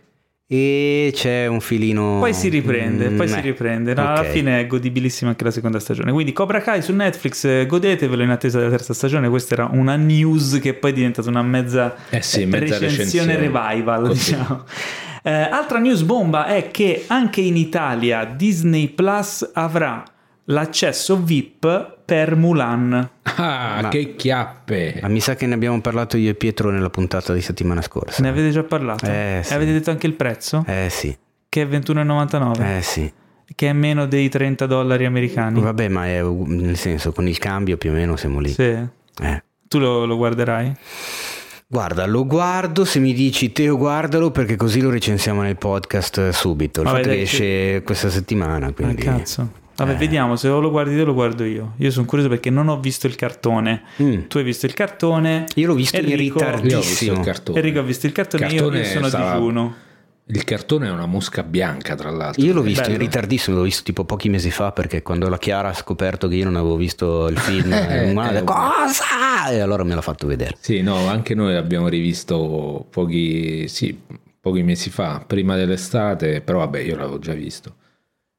e c'è un filino. Poi si riprende, mm, poi eh. si riprende. No, okay. Alla fine è godibilissima anche la seconda stagione. Quindi Cobra Kai su Netflix, eh, godetevelo in attesa della terza stagione. Questa era una news che poi è diventata una mezza, eh sì, mezza recensione, revival. Diciamo. Eh, altra news bomba è che anche in Italia Disney Plus avrà l'accesso VIP per Mulan. Ah, ma, che chiappe! Ma mi sa che ne abbiamo parlato io e Pietro nella puntata di settimana scorsa. Ne avete già parlato? Eh, sì. E avete detto anche il prezzo? Eh sì. Che è 21,99? Eh sì. Che è meno dei 30 dollari americani. Vabbè, ma è nel senso, con il cambio più o meno siamo lì. Sì. Eh. Tu lo, lo guarderai? Guarda, lo guardo se mi dici Teo guardalo perché così lo recensiamo nel podcast subito. Il Vabbè, fatto che esce questa settimana. Quindi... Ah, cazzo. Vabbè, eh. vediamo se lo guardi te o lo guardo io. Io sono curioso perché non ho visto il cartone. Mm. Tu hai visto il cartone. Io l'ho visto Enrico, in ritardissimo. Enrico ha visto il cartone, cartone io, sono stava... digiuno. Il cartone è una mosca bianca, tra l'altro. Io l'ho visto Bello. in ritardissimo, l'ho visto tipo pochi mesi fa perché quando la Chiara ha scoperto che io non avevo visto il film, eh, eh, cosa? E allora me l'ha fatto vedere. Sì, no, anche noi l'abbiamo rivisto pochi, sì, pochi mesi fa, prima dell'estate, però vabbè, io l'avevo già visto.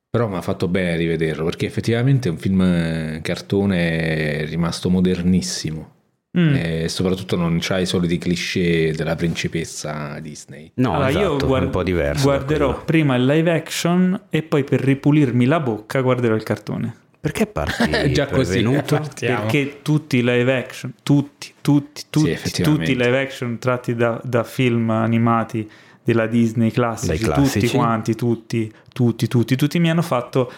Però mi ha fatto bene rivederlo perché effettivamente è un film eh, cartone rimasto modernissimo. Mm. E soprattutto non c'ha i soliti cliché della principessa Disney. No, allora, esatto, io guard- un po' diverso. Guarderò prima il live action e poi per ripulirmi la bocca guarderò il cartone. Perché parti già così? Perché tutti i live action, tutti, tutti, tutti, sì, tutti i live action tratti da, da film animati della Disney classici, tutti quanti, tutti, tutti, tutti, tutti mi hanno fatto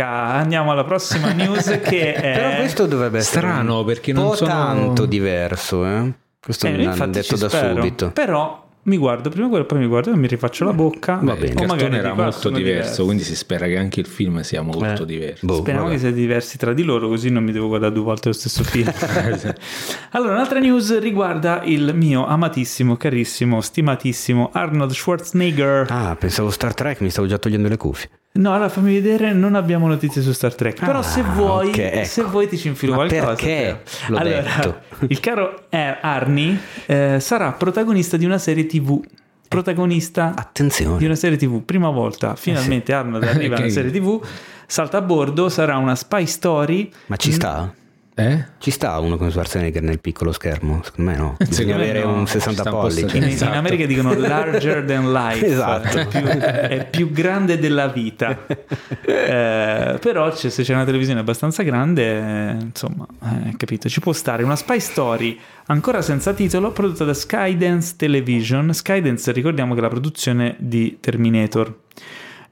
Andiamo alla prossima news che è... Però questo dovrebbe essere strano perché non sono tanto diverso, eh? Questo eh, mi hanno detto da spero. subito. Però mi guardo prima quello, poi mi guardo e mi rifaccio la bocca. Va bene, il cartone era molto diverso, diverso, quindi si spera che anche il film sia molto eh. diverso. Boh, Speriamo vabbè. che siano diversi tra di loro, così non mi devo guardare due volte lo stesso film. allora, un'altra news riguarda il mio amatissimo, carissimo, stimatissimo Arnold Schwarzenegger. Ah, pensavo Star Trek, mi stavo già togliendo le cuffie. No, allora fammi vedere, non abbiamo notizie su Star Trek. Però ah, se vuoi, okay, ecco. se vuoi ti ci infilo Ma qualcosa. Perché? L'ho allora, detto. il caro Arnie eh, sarà protagonista di una serie TV. Protagonista Attenzione. di una serie TV. Prima volta, finalmente eh sì. Arnold arriva a una serie TV, salta a bordo, sarà una spy story. Ma ci sta? Eh? Ci sta uno come Schwarzenegger nel piccolo schermo? Secondo me no. Bisogna avere no, un 60 pollici. In, esatto. in, America dicono larger than life. esatto. È più, è più grande della vita. eh, però c'è, se c'è una televisione abbastanza grande, eh, insomma, eh, capito, ci può stare. Una spy story ancora senza titolo prodotta da Skydance Television. Skydance ricordiamo che è la produzione di Terminator.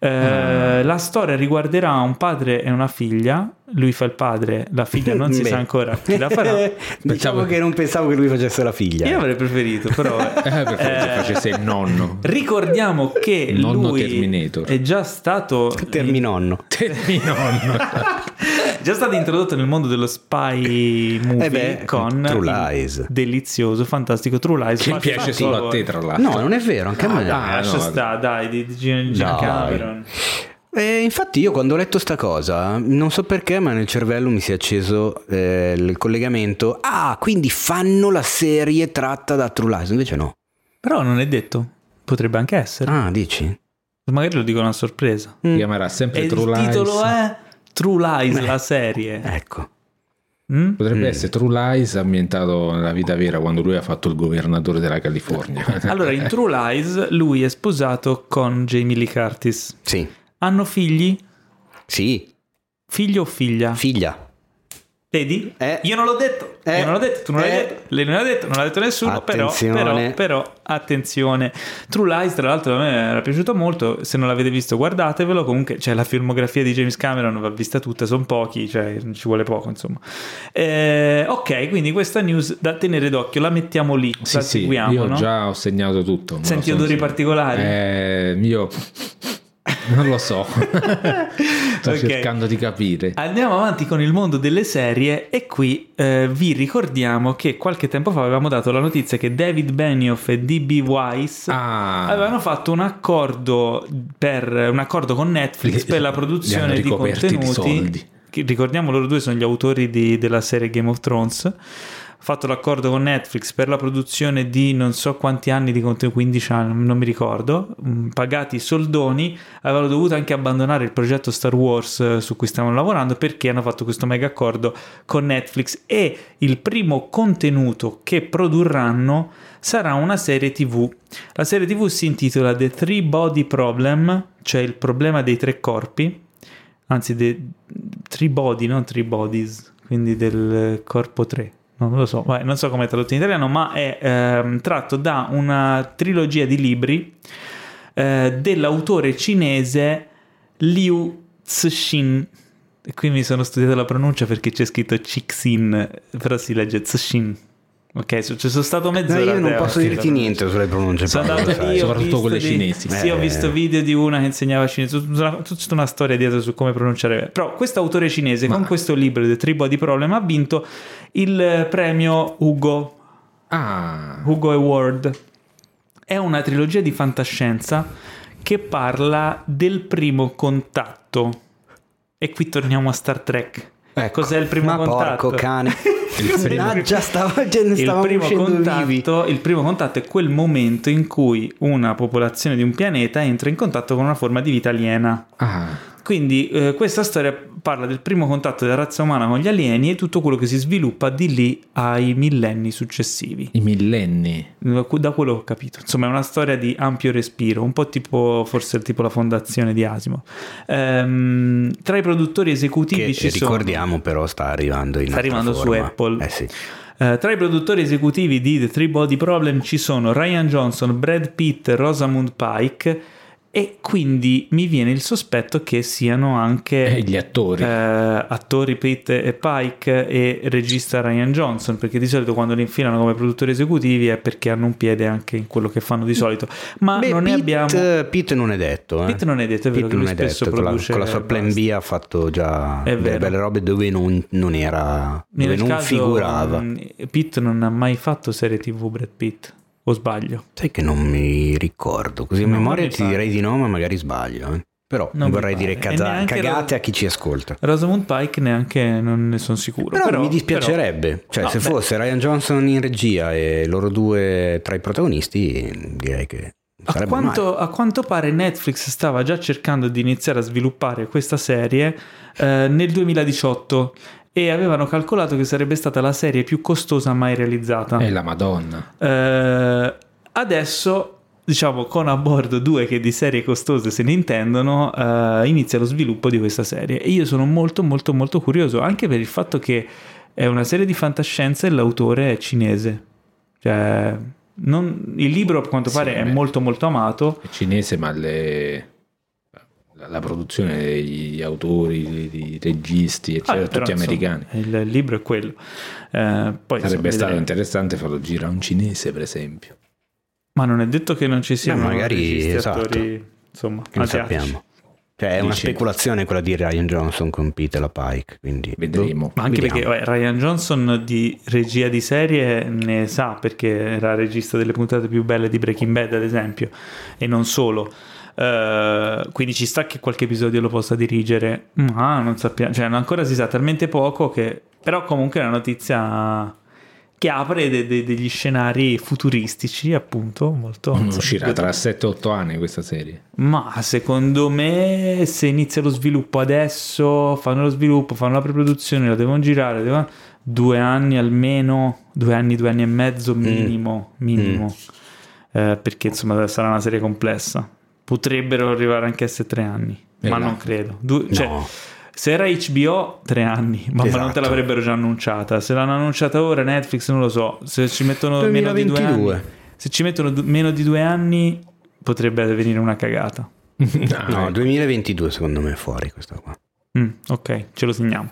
Eh, la storia riguarderà un padre e una figlia. Lui fa il padre, la figlia non si sa ancora chi la farà. diciamo che non pensavo che lui facesse la figlia. Io avrei preferito, però. eh, per eh, facesse il nonno. Ricordiamo che nonno lui Terminator. è già stato. Terminonno. Terminonno. già stato introdotto nel mondo dello spy movie eh beh, con True Lies. delizioso, fantastico True Lies. Che piace solo a te, tra l'altro. No, non è vero, anche a me. Ah, lascia no, sta, dai, di, di Gian Cameron. Eh, infatti io quando ho letto sta cosa, non so perché, ma nel cervello mi si è acceso eh, il collegamento. Ah, quindi fanno la serie tratta da True Lies, invece no. Però non è detto, potrebbe anche essere. Ah, dici? Magari lo dicono a sorpresa. Mm. Chiamerà sempre e True Lies. Il titolo è True Lies, Beh, la serie. Ecco. Mm? Potrebbe mm. essere True Lies ambientato nella vita vera quando lui ha fatto il governatore della California. allora, in True Lies lui è sposato con Jamie Lee Curtis. Sì. Hanno figli? Sì. Figlio o figlia? Figlia. Vedi? Eh, io non l'ho detto, eh, io non l'ho detto, tu non eh, l'hai detto, lei non l'ha detto, non l'ha detto nessuno, però, però, però, attenzione. True Lies, tra l'altro, a me era piaciuto molto, se non l'avete visto guardatevelo, comunque c'è la filmografia di James Cameron, va vista tutta, sono pochi, cioè ci vuole poco, insomma. Eh, ok, quindi questa news da tenere d'occhio, la mettiamo lì, sì, la sì, seguiamo, io no? già ho segnato tutto. Senti odori particolari? Eh, io non lo so. Sto okay. cercando di capire. Andiamo avanti con il mondo delle serie e qui eh, vi ricordiamo che qualche tempo fa avevamo dato la notizia che David Benioff e D.B. Weiss ah. avevano fatto un accordo, per, un accordo con Netflix per la produzione di contenuti. Di ricordiamo loro due sono gli autori di, della serie Game of Thrones fatto l'accordo con Netflix per la produzione di non so quanti anni di contenuto, 15 anni, non mi ricordo, mm, pagati soldoni, avevano dovuto anche abbandonare il progetto Star Wars eh, su cui stavano lavorando perché hanno fatto questo mega accordo con Netflix e il primo contenuto che produrranno sarà una serie TV. La serie TV si intitola The Three Body Problem, cioè il problema dei tre corpi, anzi, the Three Body, non Three Bodies, quindi del corpo 3 non lo so, non so come è tradotto in italiano, ma è ehm, tratto da una trilogia di libri eh, dell'autore cinese Liu Cixin. Qui mi sono studiato la pronuncia perché c'è scritto Cixin, però si legge Cixin. Ok, ci sono stato mezz'ora. No, io non posso dirti niente sulle pronunce. Sono andato io, soprattutto quelle cinesi. Sì, eh. ho visto video di una che insegnava cinese, tutta una storia dietro su come pronunciare. Però questo autore cinese Ma... con questo libro, The Three Body Problem, ha vinto il premio Ugo. Ah. Ugo Award. È una trilogia di fantascienza che parla del primo contatto. E qui torniamo a Star Trek. Ecco, Cos'è il primo ma contatto? Porco cane. il primo, già stavo, il, primo contatto, il primo contatto è quel momento in cui una popolazione di un pianeta entra in contatto con una forma di vita aliena. Ah. Quindi eh, questa storia parla del primo contatto della razza umana con gli alieni e tutto quello che si sviluppa di lì ai millenni successivi. I millenni? Da quello che ho capito. Insomma è una storia di ampio respiro, un po' tipo forse tipo la fondazione di Asimo. Ehm, tra i produttori esecutivi che, ci sono... Ricordiamo però sta arrivando in Sta arrivando forma. su Apple. Eh sì. Uh, tra i produttori esecutivi di The Three Body Problem ci sono Ryan Johnson, Brad Pitt, Rosamund Pike e quindi mi viene il sospetto che siano anche eh, gli attori. Eh, attori Pitt e Pike e regista Ryan Johnson, perché di solito quando li infilano come produttori esecutivi è perché hanno un piede anche in quello che fanno di solito. Ma Beh, non Pitt, ne abbiamo. Pitt non è detto. Eh? Pitt non è detto, è vero Pitt che lui spesso detto, produce. Con la sua plan B ha fatto già delle belle robe dove non, non era. Dove non caso, figurava. Mm, Pitt non ha mai fatto serie TV Brad Pitt. O sbaglio? Sai che non mi ricordo, così a memoria ti direi di no, ma magari sbaglio. Eh. Però non vorrei dire caza- cagate Ros- a chi ci ascolta. Rosamund Pike neanche non ne sono sicuro. Però, però mi dispiacerebbe. Però... Cioè, no, se beh. fosse Ryan Johnson in regia e loro due tra i protagonisti, direi che a quanto, a quanto, pare Netflix stava già cercando di iniziare a sviluppare questa serie eh, nel 2018 e avevano calcolato che sarebbe stata la serie più costosa mai realizzata. È la Madonna. Eh, adesso diciamo con a bordo due che di serie costose se ne intendono, uh, inizia lo sviluppo di questa serie. E io sono molto molto molto curioso, anche per il fatto che è una serie di fantascienza e l'autore è cinese. Cioè, non, il libro a quanto pare sì, è molto molto amato. È cinese, ma le la produzione degli autori, dei registi, eccetera, ah, tutti insomma, americani. Il libro è quello. Eh, poi, Sarebbe insomma, stato interessante farlo girare un cinese, per esempio. Ma non è detto che non ci siano Beh, magari esatto. attori, insomma, che sappiamo. Cioè, è una speculazione quella di Ryan Johnson con Pete la Pike, quindi vedremo. Ma anche Vediamo. perché Ryan Johnson di regia di serie ne sa perché era regista delle puntate più belle di Breaking Bad, ad esempio, e non solo. Uh, quindi ci sta che qualche episodio lo possa dirigere, ma non sappiamo, cioè ancora si sa talmente poco che però comunque è una notizia che apre de- de- degli scenari futuristici, appunto, molto... Non uscirà tra 7-8 anni questa serie. Ma secondo me se inizia lo sviluppo adesso, fanno lo sviluppo, fanno la preproduzione, la devono girare, devono... due anni almeno, due anni, due anni e mezzo mm. minimo, mm. minimo, mm. eh, perché insomma sarà una serie complessa. Potrebbero arrivare anche a essere tre anni, eh ma no. non credo. Du- cioè, no. Se era HBO, tre anni, ma, esatto. non te esatto. l'avrebbero già annunciata. Se l'hanno annunciata ora, Netflix non lo so. Se ci mettono 2022. meno di due anni, se ci mettono du- meno di due anni, potrebbe venire una cagata. no, 2022 secondo me è fuori questa qua. Mm, ok, ce lo segniamo.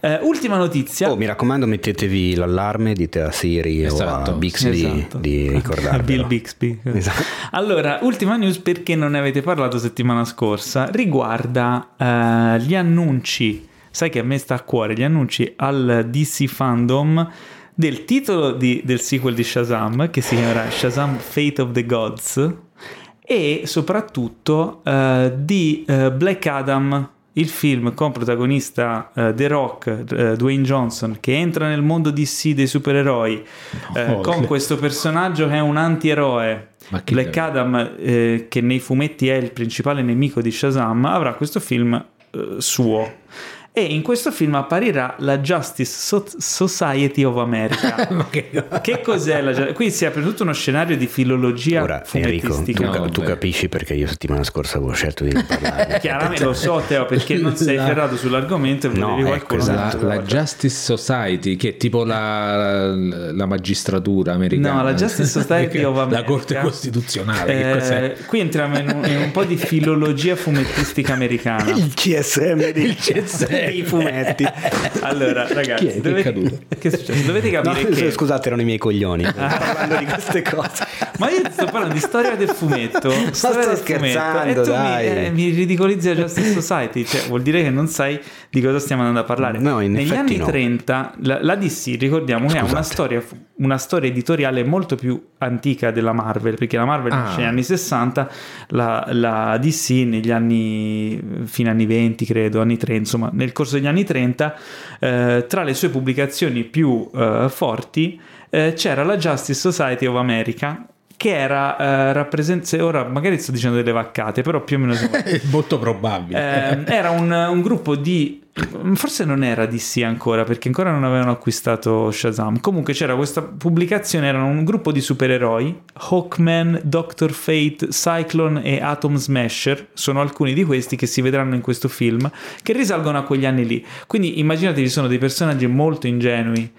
Eh, ultima notizia. Oh, mi raccomando, mettetevi l'allarme, dite a Siri esatto. o a Bixby esatto. di ricordarvi. Bill Bixby. Esatto. Allora, ultima news perché non ne avete parlato settimana scorsa, riguarda eh, gli annunci. Sai che a me sta a cuore gli annunci al DC Fandom del titolo di, del sequel di Shazam che si chiamerà Shazam Fate of the Gods e soprattutto uh, di uh, Black Adam il film con protagonista uh, The Rock, uh, Dwayne Johnson, che entra nel mondo DC dei supereroi, uh, oh, con che... questo personaggio che è un antieroe. Black Adam, che nei fumetti è il principale nemico di Shazam, avrà questo film suo e in questo film apparirà la Justice so- Society of America. che... che... cos'è la Qui si apre tutto uno scenario di filologia Ora, Enrico, tu, no, tu capisci perché io settimana scorsa avevo scelto di non parlare. Chiaramente lo so Teo perché non sei ferrato sull'argomento e no, ecco, esatto. la, la, Justice Society che è tipo la, la magistratura americana. No, la Justice Society of America. La Corte Costituzionale. Eh, qui entriamo in un, in un, po' di filologia fumettistica americana. Il CSM. Il CSM i fumetti. Allora, ragazzi, Chi è? Dove... Che, che è successo? Dovete capire no, che... Scusate, erano i miei coglioni. parlando di queste cose. Ma io sto parlando di storia del fumetto. Storia sto del scherzando, fumetto. dai. Mi, eh, mi ridicolizzi la Justice Society. Cioè, vuol dire che non sai di cosa stiamo andando a parlare. No, in Negli anni no. 30 la, la, DC, ricordiamo Scusate. che ha una storia, una storia editoriale molto più antica della Marvel, perché la Marvel ah. nasce negli anni 60, la, la DC negli anni, fine anni 20 credo, anni 30, insomma nel corso degli anni 30, eh, tra le sue pubblicazioni più eh, forti eh, c'era la Justice Society of America, che era eh, rappresentante, ora magari sto dicendo delle vaccate, però più o meno... È molto probabile. Eh, era un, un, gruppo di Forse non era DC ancora perché ancora non avevano acquistato Shazam. Comunque c'era questa pubblicazione, erano un gruppo di supereroi, Hawkman, Doctor Fate, Cyclone e Atom Smasher, sono alcuni di questi che si vedranno in questo film, che risalgono a quegli anni lì. Quindi immaginate ci sono dei personaggi molto ingenui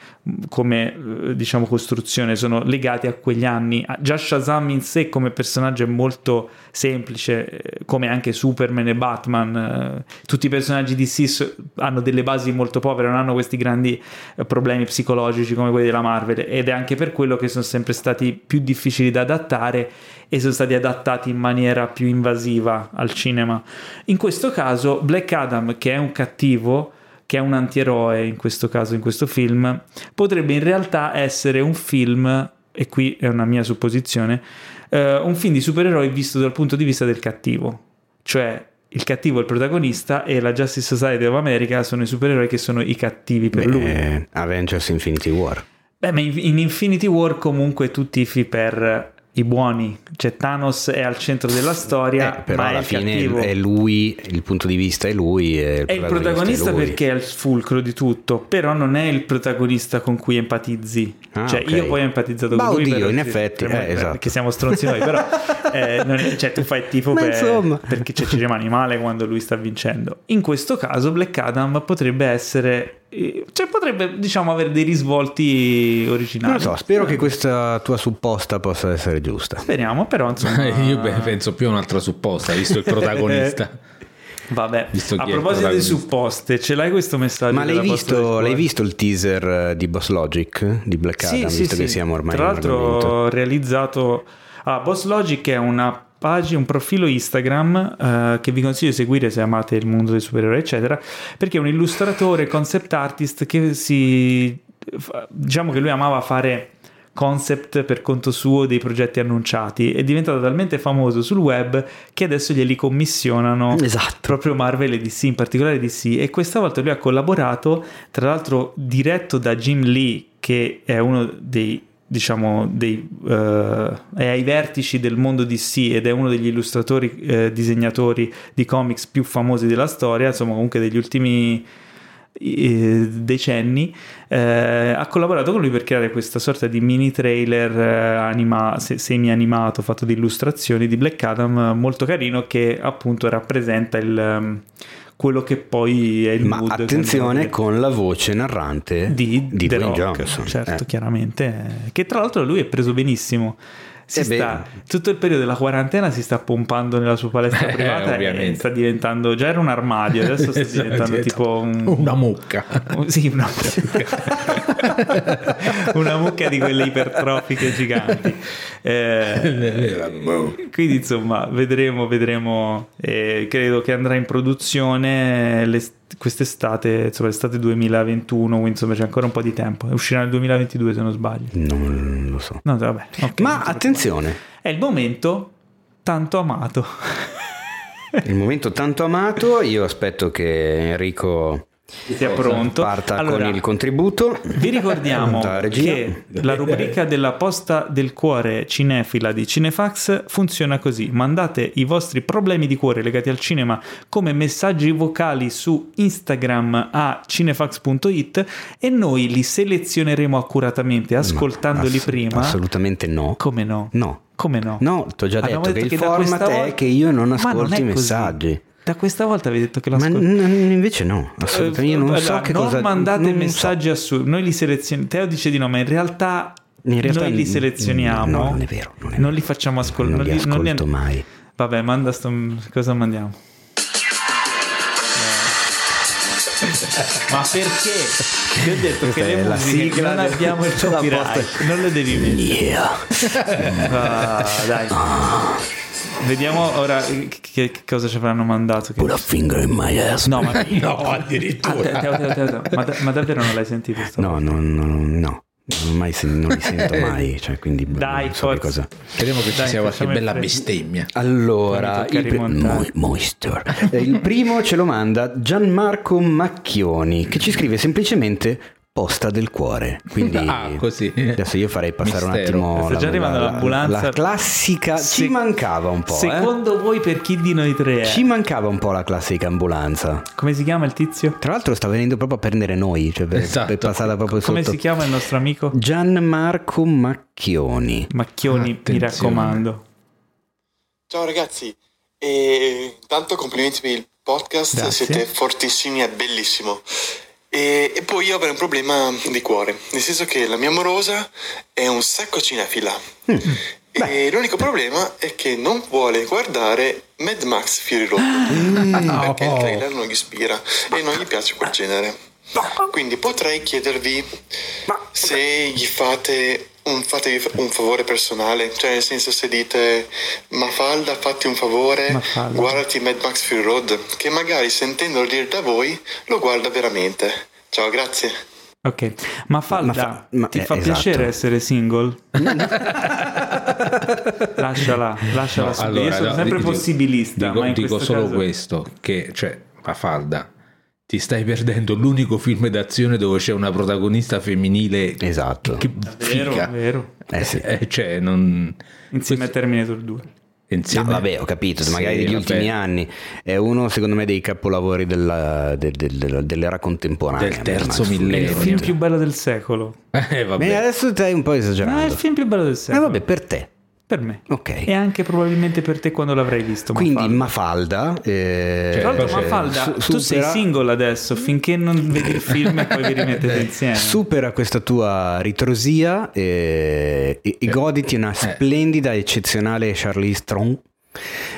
come eh, diciamo costruzione, sono legati a quegli anni. Già Shazam in sé come personaggio è molto semplice, eh, come anche Superman e Batman, eh, tutti i personaggi DC hanno delle basi molto povere, non hanno questi grandi eh, problemi psicologici come quelli della Marvel ed è anche per quello che sono sempre stati più difficili da adattare e sono stati adattati in maniera più invasiva al cinema. In questo caso Black Adam, che è un cattivo, che è un antieroe in questo caso, in questo film, potrebbe in realtà essere un film, e qui è una mia supposizione, uh, un film di supereroi visto dal punto di vista del cattivo. Cioè il cattivo è il protagonista e la Justice Society of America sono i supereroi che sono i cattivi per Beh, lui. Avengers Infinity War. Beh, ma in Infinity War comunque tu tifi per i buoni, cioè Thanos è al centro della storia, eh, però alla fine cattivo. è lui, il punto di vista è lui. È il è protagonista, il protagonista è perché è il fulcro di tutto, però non è il protagonista con cui empatizzi. Ah, cioè okay. io poi ho empatizzato Ma con oddio, lui. in effetti, eh, esatto. perché siamo stronzi noi, però eh, non, cioè, tu fai tifo per, perché cioè, ci rimani male quando lui sta vincendo. In questo caso Black Adam potrebbe essere cioè potrebbe diciamo avere dei risvolti originali non lo so spero che questa tua supposta possa essere giusta speriamo però insomma io penso più a un'altra supposta visto il protagonista Vabbè, a proposito di supposte, ce l'hai questo messaggio? Ma l'hai visto, l'hai visto, il teaser di Boss Logic di Black Adam? Sì, visto sì, che siamo ormai Tra l'altro, realizzato. Ah, Boss Logic è una pagina, un profilo Instagram uh, che vi consiglio di seguire se amate il mondo dei supereroi, eccetera, perché è un illustratore, concept artist che si diciamo che lui amava fare concept per conto suo dei progetti annunciati è diventato talmente famoso sul web che adesso glieli commissionano esatto. proprio Marvel e DC in particolare DC e questa volta lui ha collaborato tra l'altro diretto da Jim Lee che è uno dei diciamo, dei, uh, è ai vertici del mondo DC ed è uno degli illustratori, eh, disegnatori di comics più famosi della storia, insomma comunque degli ultimi eh, decenni, eh, ha collaborato con lui per creare questa sorta di mini trailer eh, anima, se, semi-animato fatto di illustrazioni di Black Adam molto carino che appunto rappresenta il um, quello che poi è il Ma mood attenzione con la voce narrante di, di Dwayne Johnson. Certo, eh. chiaramente. Che tra l'altro lui è preso benissimo si sta, tutto il periodo della quarantena si sta pompando nella sua palestra eh, privata e sta diventando già era un armadio adesso sta esatto, diventando tipo un, una mucca sì una mucca una mucca di quelle ipertrofiche giganti eh, quindi insomma vedremo vedremo eh, credo che andrà in produzione quest'estate, insomma, l'estate 2021, quindi insomma c'è ancora un po' di tempo. Uscirà nel 2022 se non sbaglio. Non lo so. No, vabbè, okay, Ma attenzione. È il momento tanto amato. il momento tanto amato, io aspetto che Enrico sia pronto. Parta allora, con il contributo. Vi ricordiamo che la rubrica della posta del cuore cinefila di Cinefax funziona così: mandate i vostri problemi di cuore legati al cinema come messaggi vocali su Instagram a cinefax.it e noi li selezioneremo accuratamente ascoltandoli ass- prima. Assolutamente no. Come no? No. Come no? No, ti ho già detto, detto che, che il format volta... è che io non ascolto i messaggi. Così. Da questa volta avevi detto che l'ascolto. Ma n- invece no, assolutamente. Io non allora, so che non cosa. mandate non messaggi so. assurdi. Noi li selezioniamo. Teo dice di no, ma in realtà, in realtà noi li selezioniamo. No, non è vero. Non, è non li facciamo ascoltare. Non, non li ascolto non li... mai. Vabbè, manda sto. Cosa mandiamo? Ma perché? Ti ho detto Questa che le la sigla non abbiamo il copyright, non le devi mettere. Yeah. ah, dai. Ah. Vediamo ora che, che cosa ci avranno mandato. Put a finger in my ass. No, ma, no addirittura. Ah, te, te, te, ma, ma, davvero non l'hai sentito? No, no, no, no. Non, mai, non li sento mai, cioè, quindi dai, so cosa. Speriamo che ci sia qualche bella bestemmia. Allora, il, mo- moisture. il primo ce lo manda Gianmarco Macchioni che ci scrive semplicemente posta del cuore. Quindi ah, così. adesso io farei passare Mistero. un attimo. Sta già arrivando l'ambulanza. La classica. Se... Ci mancava un po'. Eh. Secondo eh? voi, per chi di noi tre è? Ci mancava un po' la classica ambulanza. Come si chiama il tizio? Tra l'altro, sta venendo proprio a prendere noi. Cioè per, esatto. per passata proprio Come sotto. si chiama il nostro amico? Gianmarco Macchioni. Macchioni, Attenzione. mi raccomando. Ciao ragazzi, e tanto complimenti per il podcast. Grazie. Siete fortissimi, è bellissimo. E, e, poi io avrei un problema di cuore, nel senso che la mia amorosa è un sacco cinefila. Mm. E Beh. l'unico problema è che non vuole guardare Mad Max Fury Road mm. perché il trailer non gli ispira e non gli piace quel genere. Quindi potrei chiedervi se gli fate un, fatevi un favore personale, cioè nel senso se dite Mafalda fatti un favore, Mafalda. guardati Mad Max Fury Road, che magari sentendolo dire da voi lo guarda veramente. Ciao, grazie. Ok, Mafalda, ma, fa, ma ti fa esatto. piacere essere single? lasciala, lasciala. No, allora, Io sono no, sempre dico, possibilista. Dico, dico solo caso... questo, che cioè Mafalda ti stai perdendo l'unico film d'azione dove c'è una protagonista femminile esatto che vero, vero. Eh, sì. eh, cioè, non... insieme Questo... a Terminator 2 Insieme... No, vabbè, ho capito, sì, magari degli vabbè. ultimi anni è uno, secondo me, dei capolavori della, del, del, dell'era contemporanea. Del terzo millennio. È il film più bello del secolo. Eh, vabbè. adesso stai un po' esagerando. Ma è il film più bello del secolo. Eh, vabbè, per te. Per me. Ok. E anche probabilmente per te quando l'avrai visto. Quindi Mafalda. eh, Tra l'altro, Mafalda, su- tu sei single adesso finché non vedi il film e poi vi rimettete insieme. supera questa tua ritrosia eh, e, e goditi una splendida, eccezionale Charlize Theron.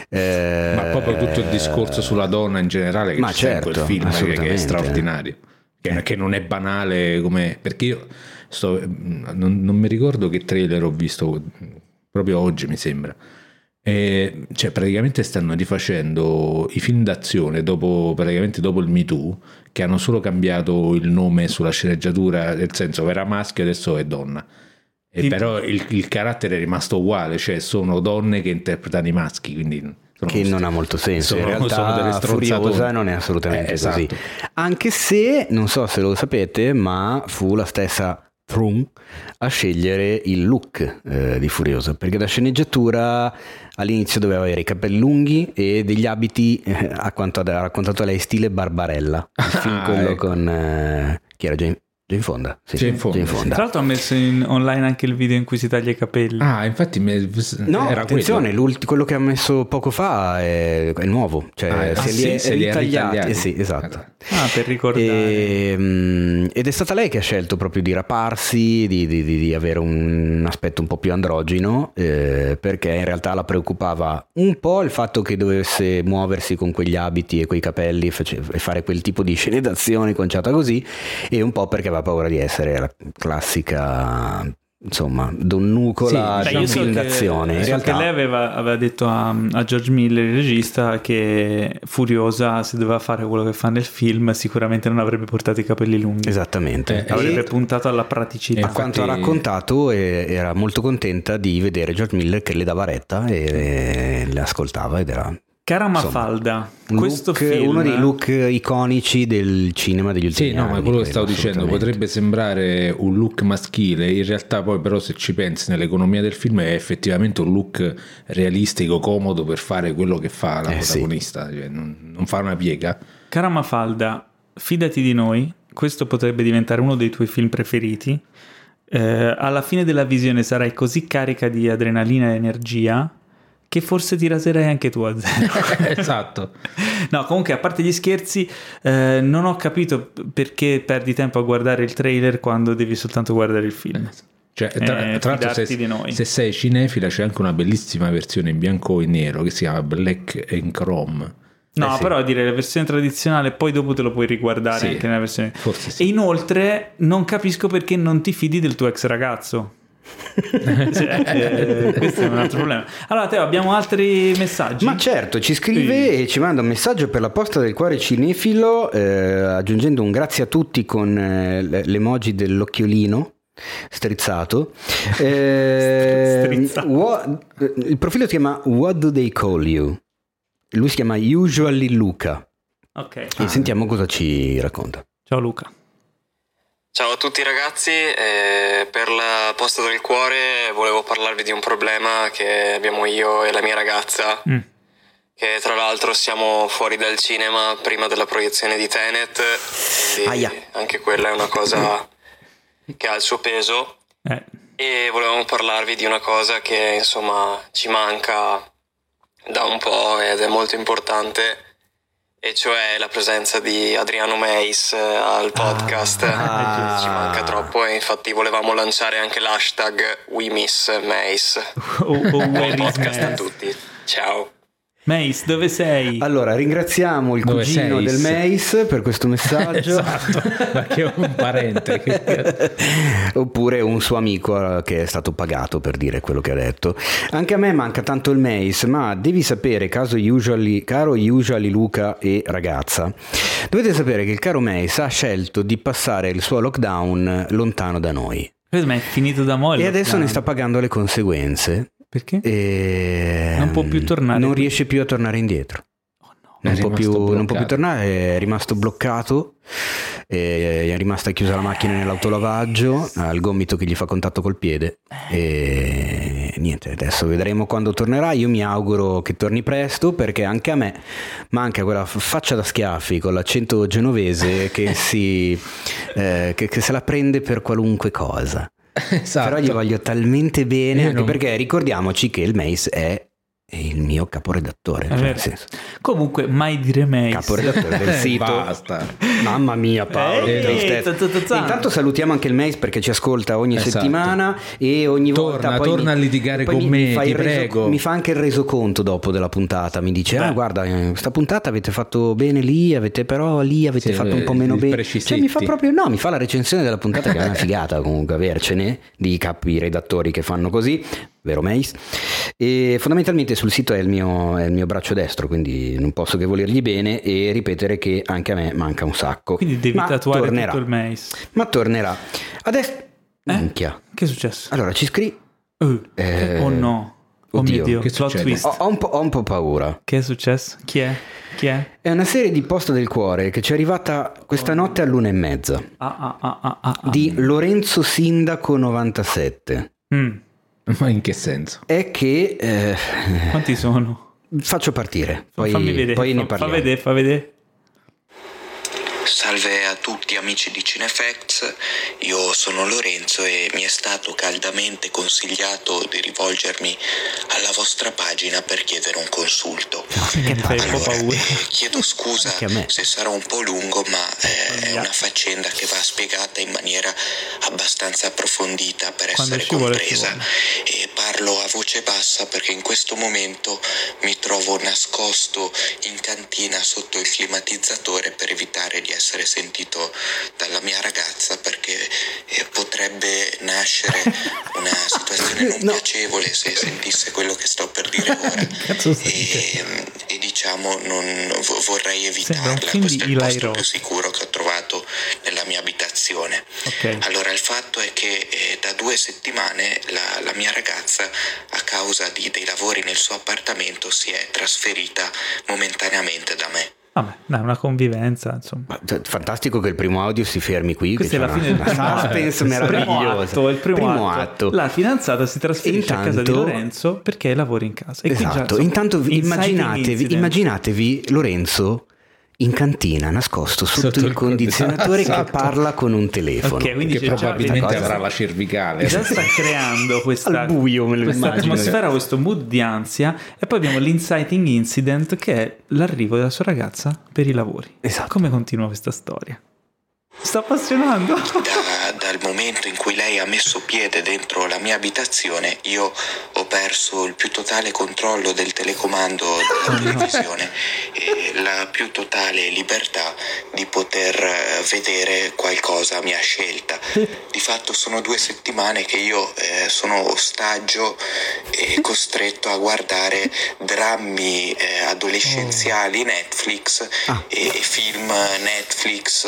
Eh, Ma proprio tutto il discorso sulla donna in generale che Ma c'è in certo, quel film che- è straordinario. Che, che non è banale come... Perché io sto, non, non mi ricordo che trailer ho visto proprio oggi mi sembra. E, cioè, praticamente stanno rifacendo i film d'azione dopo, praticamente dopo il Me Too, che hanno solo cambiato il nome sulla sceneggiatura, nel senso era maschio adesso è donna. E Sì. Però il, il carattere è rimasto uguale, cioè sono donne che interpretano i maschi, quindi che non ha molto senso. sono- in realtà Furiosa non è assolutamente Eh, esatto. così. Anche se, non so se lo sapete, ma fu la stessa Thrun a scegliere il look eh, di Furiosa, perché da sceneggiatura all'inizio doveva avere i capelli lunghi e degli abiti, eh, a quanto ha raccontato lei, stile Barbarella, il film ah, quello ecco. con... Eh, chi era James? Jane Fonda. Sì, Jane Fonda, Jane Fonda. Tra l'altro ha messo in online anche il video in cui si taglia i capelli. Ah, infatti me... no, era attenzione, quello che ha messo poco fa è, è nuovo, cioè ah, se, ah, li sì, è, se li è ritagliati. Eh, sì, esatto. Ah, per ricordare. E, mm, ed è stata lei che ha scelto proprio di raparsi, di, di, di, di avere un aspetto un po' più androgino, eh, perché in realtà la preoccupava un po' il fatto che dovesse muoversi con quegli abiti e quei capelli e fare quel tipo di scenizzazione conciata così, e un po' perché aveva aveva paura di essere la classica insomma, donnucola sì, di film d'azione. In realtà... lei aveva, aveva detto a, a, George Miller, il regista, che Furiosa, se doveva fare quello che fa nel film, sicuramente non avrebbe portato i capelli lunghi. Esattamente. Eh, avrebbe e, puntato alla praticità. A quanto ha raccontato, era molto contenta di vedere George Miller che le dava retta e le ascoltava ed era Cara Mafalda, questo look, film... Uno dei look iconici del cinema degli ultimi sì, anni. Sì, no, ma quello che stavo dicendo potrebbe sembrare un look maschile, in realtà poi però se ci pensi nell'economia del film è effettivamente un look realistico, comodo per fare quello che fa la eh, protagonista, sì. cioè non, non fa una piega. Cara Mafalda, fidati di noi, questo potrebbe diventare uno dei tuoi film preferiti. Eh, alla fine della visione sarai così carica di adrenalina e energia che forse ti raserai anche tu a zero. esatto. No, comunque, a parte gli scherzi, eh, non ho capito perché perdi tempo a guardare il trailer quando devi soltanto guardare il film. Cioè, tra, eh, tra l'altro, se, se, sei cinefila, c'è anche una bellissima versione in bianco e nero che si chiama Black and Chrome. No, eh sì. però dire la versione tradizionale, poi dopo te lo puoi riguardare sì, anche nella versione. Forse sì. E inoltre, non capisco perché non ti fidi del tuo ex ragazzo. cioè, eh, questo è un altro problema. Allora, Teo, abbiamo altri messaggi? Ma certo, ci scrive sì. e ci manda un messaggio per la posta del cuore cinefilo, eh, aggiungendo un grazie a tutti con eh, l'emoji dell'occhiolino strizzato. Eh, strizzato. What, il profilo si chiama What Do They Call You? Lui si chiama Usually Luca. Ok. E ah. sentiamo cosa ci racconta. Ciao Luca. Ciao a tutti ragazzi, eh, per la posta del cuore volevo parlarvi di un problema che abbiamo io e la mia ragazza, mm. che tra l'altro siamo fuori dal cinema prima della proiezione di Tenet, quindi Aia. anche quella è una cosa che ha il suo peso. Eh. E volevamo parlarvi di una cosa che insomma ci manca da un po' ed è molto importante e cioè la presenza di Adriano Meis eh, al podcast. Ah, ci manca troppo e infatti volevamo lanciare anche l'hashtag We Miss Meis. Oh, oh, Buon podcast a tutti. Ciao Mace, dove sei? Allora, ringraziamo il dove cugino sei? del Mace per questo messaggio. esatto, ma che è un parente. Oppure un suo amico eh, che è stato pagato per dire quello che ha detto. Anche a me manca tanto il Mace, ma devi sapere, usually, caro Usually Luca e ragazza, dovete sapere che il caro Mace ha scelto di passare il suo lockdown lontano da noi. Ma è finito da mo' E adesso ne sta pagando le conseguenze. Perché? E... Non può più tornare. Non riesce più a tornare indietro. Oh no. Non, può più, non, può più, tornare, è rimasto bloccato, è rimasta chiusa la macchina nell'autolavaggio, ha il gomito che gli fa contatto col piede e niente, adesso vedremo quando tornerà, io mi auguro che torni presto perché anche a me manca quella faccia da schiaffi con l'accento genovese che, si, eh, che, che se la prende per qualunque cosa. Esatto. Però gli voglio talmente bene, anche non... perché ricordiamoci che il Mace è è il mio caporedattore. Cioè, Comunque, mai dire Mace. Caporedattore del sito. Basta. Mamma mia, Paolo. Ehi, Intanto salutiamo anche il Mace perché ci ascolta ogni esatto. settimana e ogni torna, volta. torna mi, a litigare con me, mi, ti prego. mi fa anche il resoconto dopo della puntata. Mi dice: Beh. Ah, guarda, eh, questa puntata avete fatto bene lì, avete però lì avete sì, fatto un po' meno bene. Cioè, mi fa proprio. No, mi fa la recensione della puntata che è una figata comunque avercene di capi redattori che fanno così vero Mace, e fondamentalmente sul sito è il, mio, è il, mio, braccio destro, quindi non posso che volergli bene e ripetere che anche a me manca un sacco. Quindi devi Ma tatuare tornerà. tutto il Mace. Ma tornerà. Adesso... Eh? Minchia. Che è successo? Allora, ci scrivi... Uh, eh... Oh no. Oh Oddio, mio Dio, che plot twist. Ho, ho, un ho, un po', paura. Che è successo? Chi è? Chi è? È una serie di Posta del Cuore che ci è arrivata questa notte all'una e mezza. Ah, ah, ah, ah, ah. Di Lorenzo Sindaco 97. Mm. Ma in che senso? È che... Eh, Quanti sono? Faccio partire, poi, Fammi vedere, poi ne parliamo. fa vedere, fa vedere. Salve a tutti amici di Cinefacts, io sono Lorenzo e mi è stato caldamente consigliato di rivolgermi alla vostra pagina per chiedere un consulto. Po' Allora, eh, chiedo scusa se sarò un po' lungo, ma eh, è una faccenda che va spiegata in maniera abbastanza approfondita per Quando essere vuole, compresa. E parlo a voce bassa perché in questo momento mi trovo nascosto in cantina sotto il climatizzatore per evitare di essere sentito dalla mia ragazza perché eh, potrebbe nascere una situazione non No. piacevole se sentisse quello che sto per dire ora. E, e diciamo non vo- vorrei evitarla. Questo è il posto più sicuro che ho trovato nella mia abitazione. Ok. Allora, il fatto è che eh, da due settimane la, la mia ragazza, a causa di- dei lavori nel suo appartamento, si è trasferita momentaneamente da me. Vabbè, dai, una convivenza, insomma. Ma, cioè, Fantastico che il primo audio si fermi qui. Questa è la fine del suspense Il primo meravigliosa. atto, il primo, atto. atto. La fidanzata si trasferisce a casa di Intanto- Lorenzo perché lavora in casa. E Esatto, intanto immaginatevi, immaginatevi Lorenzo in cantina nascosto sotto, Sotto il il condizionatore che esatto. parla con un telefono. Ok, quindi Che probabilmente avrà la cervicale. Già sta creando questa, Al buio me lo questa immagino. atmosfera, questo mood di ansia. E poi abbiamo l'inciting incident che è l'arrivo della sua ragazza per i lavori. Esatto. Come continua questa storia? Sta appassionando. Da- dal momento in cui lei ha messo piede dentro la mia abitazione, io ho perso il più totale controllo del telecomando della televisione e la più totale libertà di poter eh, vedere qualcosa a mia scelta. Di fatto sono due settimane che io eh, sono ostaggio e costretto a guardare drammi eh, adolescenziali Netflix Ah. e, e film Netflix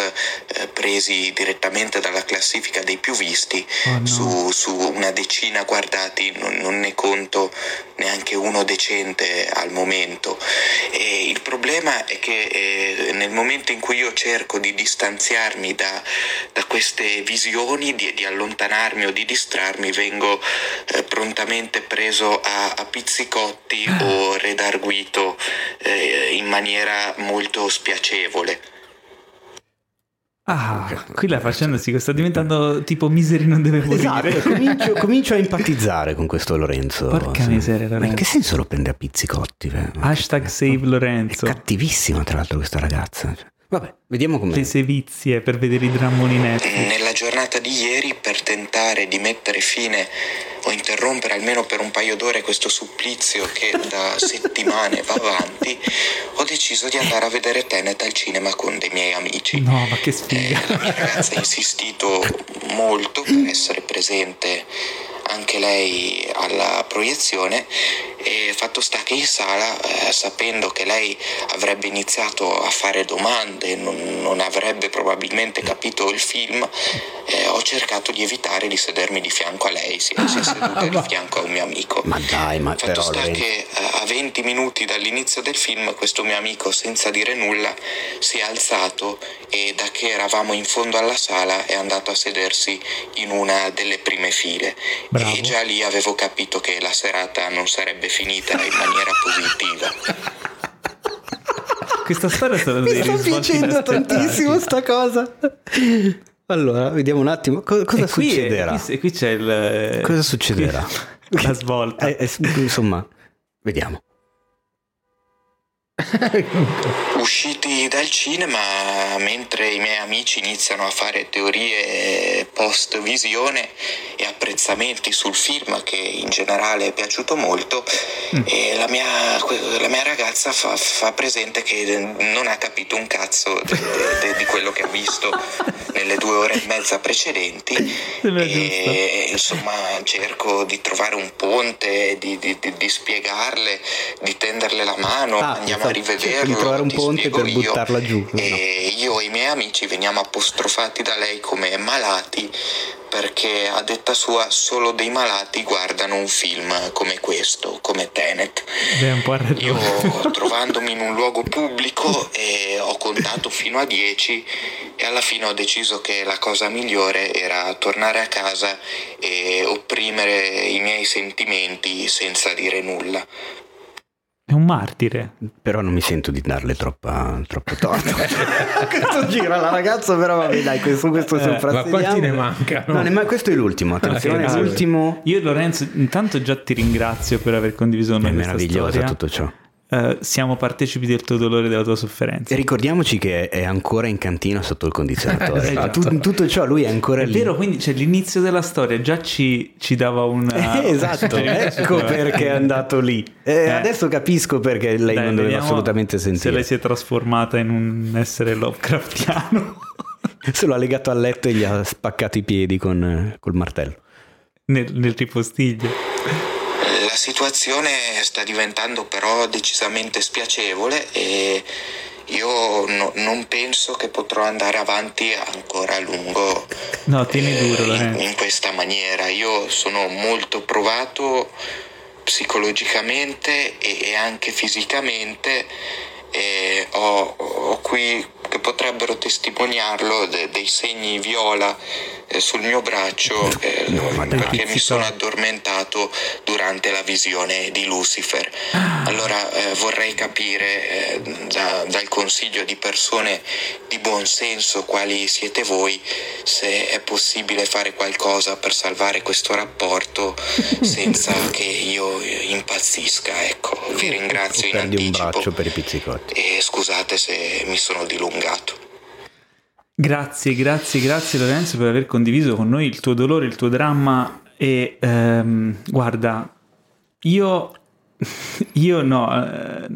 eh, presi direttamente dalla classifica dei più visti Oh, no. su, su una decina guardati, non, non ne conto neanche uno decente al momento. E il problema è che eh, nel momento in cui io cerco di distanziarmi da, da queste visioni, di, di allontanarmi o di distrarmi, vengo eh, prontamente preso a, a pizzicotti o redarguito eh, in maniera molto spiacevole. Ah, qui la faccenda si sta diventando tipo Misery non deve morire. Esatto, comincio, comincio a empatizzare con questo Lorenzo. Porca miseria, Ma in Lorenzo. che senso lo prende a pizzicotti? beh? Hashtag save Lorenzo. È cattivissima tra l'altro questa ragazza. Cioè, Vabbè, vediamo come... Le sevizie per vedere i drammoni Netflix. Nella giornata di ieri, per tentare di mettere fine o interrompere almeno per un paio d'ore questo supplizio che da settimane va avanti, ho deciso di andare a vedere Tenet al cinema con dei miei amici. No, ma che Eh, sfiga. la mia ragazza ha insistito molto per essere presente anche lei alla proiezione e fatto sta che in sala, eh, sapendo che lei avrebbe iniziato a fare domande, non, non avrebbe probabilmente capito il film, eh, ho cercato di evitare di sedermi di fianco a lei, si, si è seduta di fianco a un mio amico. Ma dai, ma Fatto però... sta Lorenzo- che eh, a 20 minuti dall'inizio del film questo mio amico senza dire nulla si è alzato e da che eravamo in fondo alla sala è andato a sedersi in una delle prime file Bravo. e già lì avevo capito che la serata non sarebbe finita in maniera positiva. Questa storia è stata Mi sta piacendo tantissimo sta cosa. Allora, vediamo un attimo co- cosa E qui, succederà. qui- qui c'è il... Cosa succederà? qui- la svolta. Eh, eh, insomma, vediamo. Usciti dal cinema, mentre i miei amici iniziano a fare teorie post visione e apprezzamenti sul film che in generale è piaciuto molto, e la, mia, la mia ragazza fa, fa presente che non ha capito un cazzo de- de- de- di quello che ha visto nelle due ore e mezza precedenti e insomma cerco di trovare un ponte, di, di- di- di spiegarle, di tenderle la mano, Ah, andiamo a rivederlo. di trovare un ponte per io. buttarla giù. No. E io e i miei amici veniamo apostrofati da lei come malati perché a detta sua solo dei malati guardano un film come questo, come Tenet. Io trovandomi in un luogo pubblico e ho contato fino a 10 e alla fine ho deciso che la cosa migliore era tornare a casa e opprimere i miei sentimenti senza dire nulla è un martire. Però non mi sento di darle troppa, troppo torto. questo gira la ragazza, però vabbè dai, questo, questo eh, Ma quanti ne mancano? No, ma questo è l'ultimo, attenzione, okay, l'ultimo. Io Lorenzo, intanto già ti ringrazio per aver condiviso con noi È meraviglioso tutto ciò. Uh, siamo partecipi del tuo dolore e della tua sofferenza. E ricordiamoci che è ancora in cantina sotto il condizionatore. esatto. Tut- tutto ciò lui è ancora è lì. È vero, quindi cioè, l'inizio della storia già ci, ci dava un... Eh, esatto, ecco perché è andato lì. Eh, eh. Adesso capisco perché lei Dai, non doveva assolutamente sentire. Se lei si è trasformata in un essere Lovecraftiano. se lo ha legato al letto e gli ha spaccato i piedi con, col martello. Nel, nel ripostiglio situazione sta diventando però decisamente spiacevole e io no, non penso che potrò andare avanti ancora a lungo no, duro, eh, in, in questa maniera. Io sono molto provato psicologicamente e, e anche fisicamente e ho, ho qui che potrebbero testimoniarlo de, dei segni viola eh, sul mio braccio eh, perché mi sono addormentato durante la visione di Lucifer. Ah. Allora eh, vorrei capire eh, da, dal consiglio di persone di buon senso quali siete voi se è possibile fare qualcosa per salvare questo rapporto senza che io impazzisca. Ecco, vi ringrazio in anticipo. un braccio per i pizzicotti. E scusate se mi sono dilungato. Grazie, grazie, grazie Lorenzo per aver condiviso con noi il tuo dolore, il tuo dramma e ehm, guarda, io, io no, eh,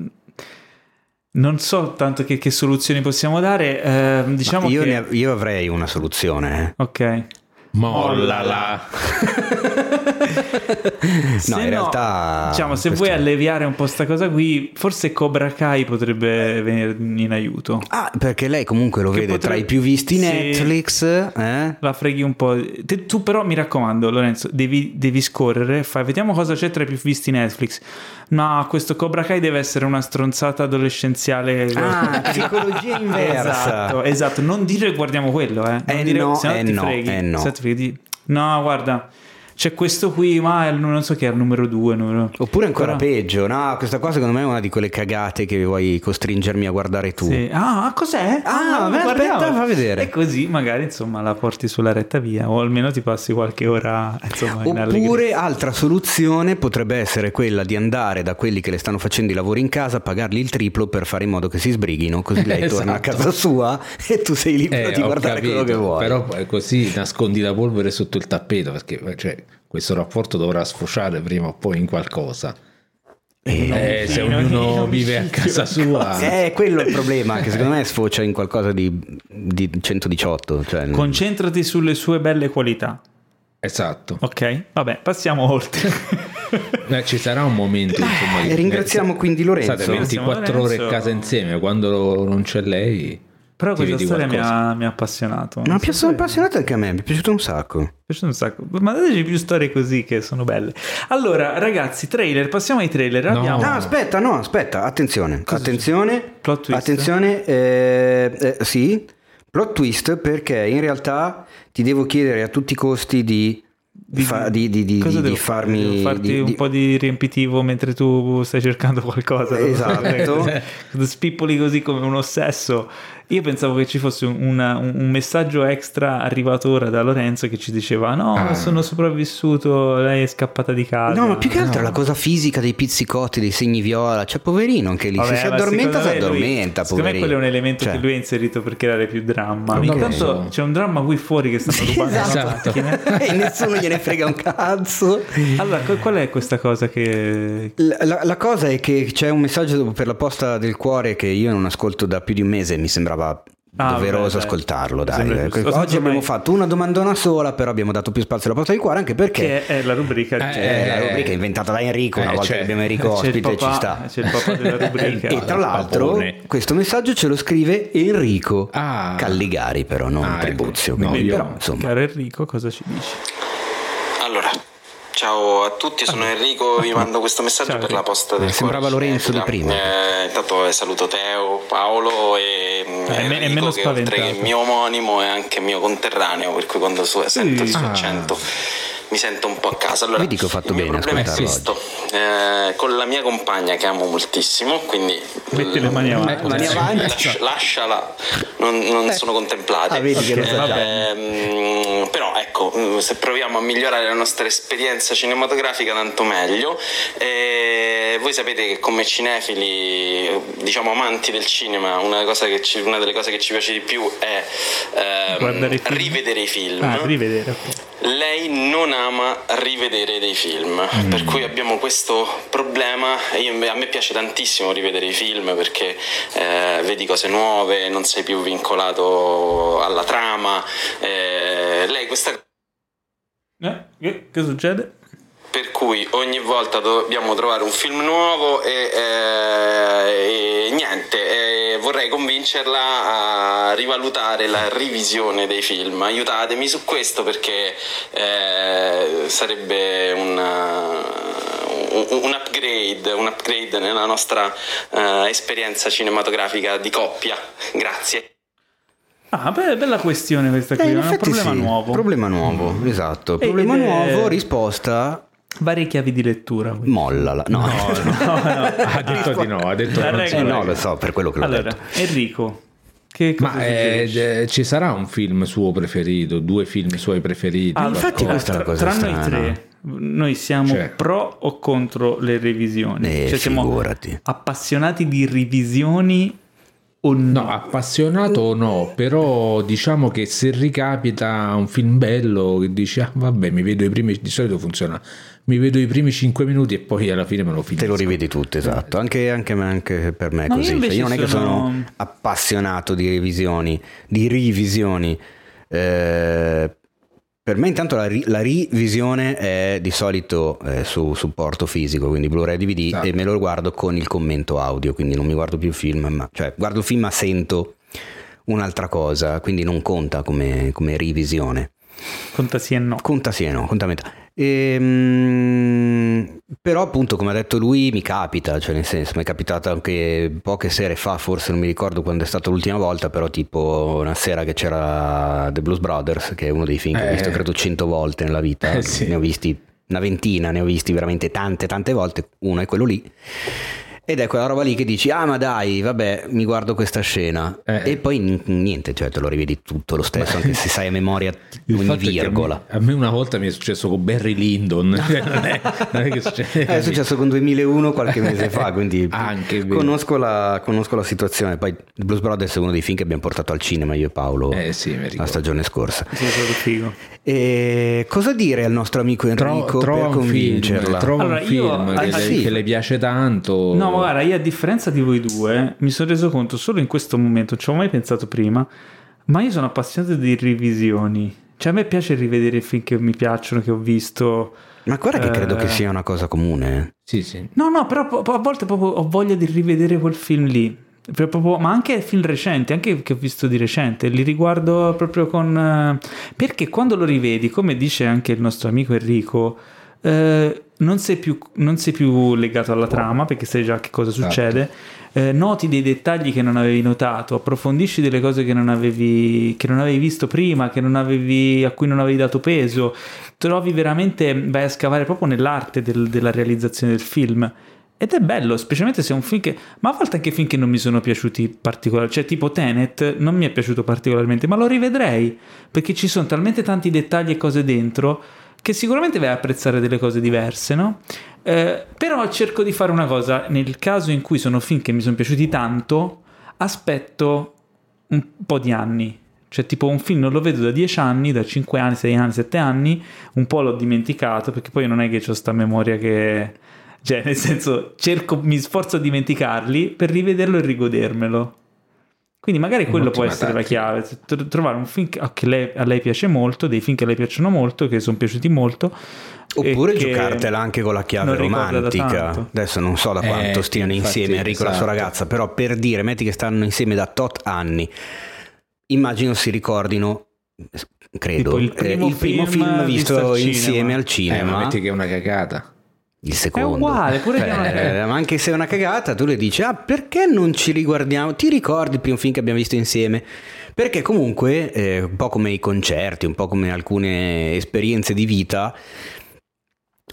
non so tanto che, che soluzioni possiamo dare, eh, diciamo io, che... ne, io avrei una soluzione. Eh. Ok. Mollala. no, in realtà. Diciamo, se vuoi alleviare un po' sta cosa qui, forse Cobra Kai potrebbe venire in aiuto. Ah, perché lei comunque lo che vede potrebbe... tra i più visti Netflix. Eh? La freghi un po'. Te, tu, però, mi raccomando, Lorenzo, devi, devi scorrere. Fai, vediamo cosa c'è tra i più visti Netflix. No, questo Cobra Kai deve essere una stronzata adolescenziale. Ah, psicologia inversa. Esatto, esatto. Non dire guardiamo quello, eh. Non eh dire, no, se no eh ti no, freghi. Eh no. no, guarda c'è questo qui, ma non so che è il numero due. Numero... Oppure ancora Però... peggio, no? Questa cosa secondo me è una di quelle cagate che vuoi costringermi a guardare tu. Sì. Ah, cos'è? Ah, ah beh, aspetta, fa vedere. E così magari insomma la porti sulla retta via o almeno ti passi qualche ora insomma Oppure altra soluzione potrebbe essere quella di andare da quelli che le stanno facendo i lavori in casa, pagargli il triplo per fare in modo che si sbrighino, così lei esatto. torna a esatto. casa sua e tu sei libero eh, di guardare capito, quello che vuoi. Però così nascondi la polvere sotto il tappeto perché cioè, questo rapporto dovrà sfociare prima o poi in qualcosa. Eh, eh, se ognuno vive a casa sua, è quello il problema. Che secondo me sfocia in qualcosa di, di 118. Cioè... Concentrati sulle sue belle qualità. Esatto. Ok, vabbè, passiamo oltre. Beh, ci sarà un momento. Insomma, eh, ringraziamo quindi Lorenzo. State 24 Lorenzo. ore a casa insieme quando non c'è lei. Però questa storia mi ha, mi ha, appassionato. Mi ha so appassionato anche a me, mi è piaciuto un sacco. Mi è piaciuto un sacco. Ma dateci più storie così che sono belle. Allora, ragazzi, trailer, passiamo ai trailer. No, Abbiamo... no aspetta, no, aspetta, attenzione. Cosa attenzione. C'è? Plot twist. Attenzione, eh, eh, sì, plot twist perché in realtà ti devo chiedere a tutti i costi di di, fa, di, di, di, di farmi farti un po' di riempitivo mentre tu stai cercando qualcosa esatto spippoli così come un ossesso io pensavo che ci fosse una, un, un, messaggio extra arrivato ora da Lorenzo che ci diceva: No, ah. sono sopravvissuto, lei è scappata di casa. No, ma più che altro no. la cosa fisica dei pizzicotti, dei segni viola. Cioè, poverino, anche lì. Vabbè, se si addormenta, si addormenta. Lui, secondo me quello è un elemento cioè. che lui ha inserito per creare più dramma. Intanto c'è un dramma qui fuori che stanno rubando esatto. e nessuno gliene frega un cazzo. Allora, qual è questa cosa che. La, la, la cosa è che c'è un messaggio per la posta del cuore che io non ascolto da più di un mese, mi sembra sembrava ah, doveroso beh, ascoltarlo. Dai. Oggi abbiamo fatto una domandona sola, però abbiamo dato più spazio alla porta di cuore, anche perché che è la rubrica, eh, è la rubrica inventata da Enrico. Una eh, volta che abbiamo Enrico ospite, papà, ci sta. C'è il papà della rubrica. e tra l'altro, Papone. questo messaggio ce lo scrive Enrico ah. Calligari, però non ah, Tribuzio. Ecco. No, però, insomma. Caro Enrico, cosa ci dici? Allora, Ciao a tutti, sono Enrico, vi mando questo messaggio Ciao, per la posta del Sembrava Lorenzo di prima. Eh, intanto saluto Teo, Paolo e eh, Enrico, che oltre che mio omonimo è anche mio conterraneo, per cui quando sento il suo accento... Ah mi sento un po' a casa. Allora, Vedi che ho fatto il bene. Il problema è questo: eh, con la mia compagna che amo moltissimo, quindi metti le mani avanti, ecco, mani avanti. Lascia, lasciala, non, non eh. sono contemplate. Ah, eh, però ecco, se proviamo a migliorare la nostra esperienza cinematografica, tanto meglio. E voi sapete che come cinefili, diciamo amanti del cinema, una, ci, una delle cose che ci piace di più è ehm, rivedere i film. Ah, rivedere. Lei non ama rivedere dei film, mm. per cui abbiamo questo problema. Io, a me piace tantissimo rivedere i film perché eh, vedi cose nuove, non sei più vincolato alla trama. Eh, lei questa... Eh, che, che succede? Per cui ogni volta dobbiamo trovare un film nuovo e, eh, e niente, e vorrei convincerla a rivalutare la rivisione dei film. Aiutatemi su questo perché eh, sarebbe una, un, un, upgrade, un, upgrade, nella nostra eh, esperienza cinematografica di coppia. Grazie. Ah, beh, bella questione questa qui, eh, è un problema sì, nuovo. Problema nuovo, esatto. Problema nuovo, risposta Varie chiavi di lettura. Quindi. Mollala. No, no, no, no. ha detto di no. Ha detto non eh, no, lo so, per quello che l'ho allora, detto. Enrico, che Ma eh, ci sarà un film suo preferito, due film suoi preferiti? Ah, infatti questa è la cosa Tra strana. noi tre, noi siamo cioè. pro o contro le revisioni? Eh, cioè siamo appassionati di revisioni o no? no? appassionato o no, però diciamo che se ricapita un film bello che dici ah vabbè mi vedo i primi, di solito funziona mi vedo i primi 5 minuti e poi alla fine me lo finisco. Te lo rivedi tutto, esatto. Anche, anche, anche per me è così. Io, cioè, io non è che sono appassionato di revisioni, di rivisioni. Eh, per me intanto la, ri- la, rivisione è di solito eh, su supporto fisico, quindi Blu-ray DVD esatto. e me lo guardo con il commento audio, quindi non mi guardo più il film, ma, cioè guardo il film ma sento un'altra cosa, quindi non conta come, come rivisione. Conta sì e no. Conta sì e no, conta metà. E, mh, però appunto come ha detto lui mi capita, cioè nel senso mi è capitato anche poche sere fa, forse non mi ricordo quando è stata l'ultima volta, però tipo una sera che c'era The Blues Brothers, che è uno dei film che ho visto eh. credo cento volte nella vita, eh, sì. ne ho visti una ventina, ne ho visti veramente tante tante volte, uno è quello lì ed è quella roba lì che dici, ah ma dai, vabbè, mi guardo questa scena. Eh. E poi niente, cioè te lo rivedi tutto lo stesso, Beh. anche se sai a memoria ogni virgola. A me, a me, una volta mi è successo con Barry Lyndon. Cioè, non, è, non è che succede. È successo con 2001 qualche mese fa, quindi anche conosco la, conosco la, situazione. Poi Blues Brothers è uno dei film che abbiamo portato al cinema io e Paolo eh, sì, la stagione scorsa. Sì, figo. E cosa dire al nostro amico Enrico Tro, per convincerla? Film, trova allora, un film io, che, ah, le, sì. che, le, piace tanto. No, ma guarda, io a differenza di voi due mi sono reso conto solo in questo momento, non ci ho mai pensato prima, ma io sono appassionato di revisioni. Cioè a me piace rivedere i film che mi piacciono, che ho visto. Ma guarda che credo che eh, sia una cosa comune. Sì, sì. No, no, però a volte proprio ho voglia di rivedere quel film lì. Proprio, ma anche film recenti, anche che ho visto di recente, li riguardo proprio con... Eh, perché quando lo rivedi, come dice anche il nostro amico Enrico, eh, non, sei più, non, sei più, legato alla trama perché sai già che cosa certo. succede, eh, noti dei dettagli che non avevi notato, approfondisci delle cose che non avevi, che non avevi visto prima, non avevi, a cui non avevi dato peso, trovi veramente, vai a scavare proprio nell'arte del, della realizzazione del film. Ed è bello, specialmente se è un film che... Ma a volte anche film che non mi sono piaciuti particolarmente. Cioè, tipo Tenet non mi è piaciuto particolarmente, ma lo rivedrei. Perché ci sono talmente tanti dettagli e cose dentro che sicuramente vai a apprezzare delle cose diverse, no? Eh, però cerco di fare una cosa. Nel caso in cui sono film che mi sono piaciuti tanto, aspetto un po' di anni. Cioè, tipo un film non lo vedo da 10 anni, da 5 anni, 6 anni, 7 anni, un po' l'ho dimenticato, perché poi non è che ho sta memoria che cioè, nel senso, cerco, mi sforzo a dimenticarli per rivederlo e rigodermelo. Quindi magari quello può essere tattica. la chiave, trovare un film che lei, a lei piace molto, dei film che a lei piacciono molto, che sono piaciuti molto. Oppure giocartela anche con la chiave romantica. Adesso non so da eh, quanto eh, stiano insieme Enrico esatto. e la sua esatto. ragazza, però per dire, metti che stanno insieme da tot anni, immagino si ricordino credo il primo, eh, il primo film, film, visto, visto insieme al cinema. Eh, ma metti che è una cagata il secondo. È uguale, pure eh, ma anche se è una cagata, tu le dici, ah, perché non ci riguardiamo? Ti ricordi il primo film che abbiamo visto insieme? Perché comunque, eh, un po' come i concerti, un po' come alcune esperienze di vita,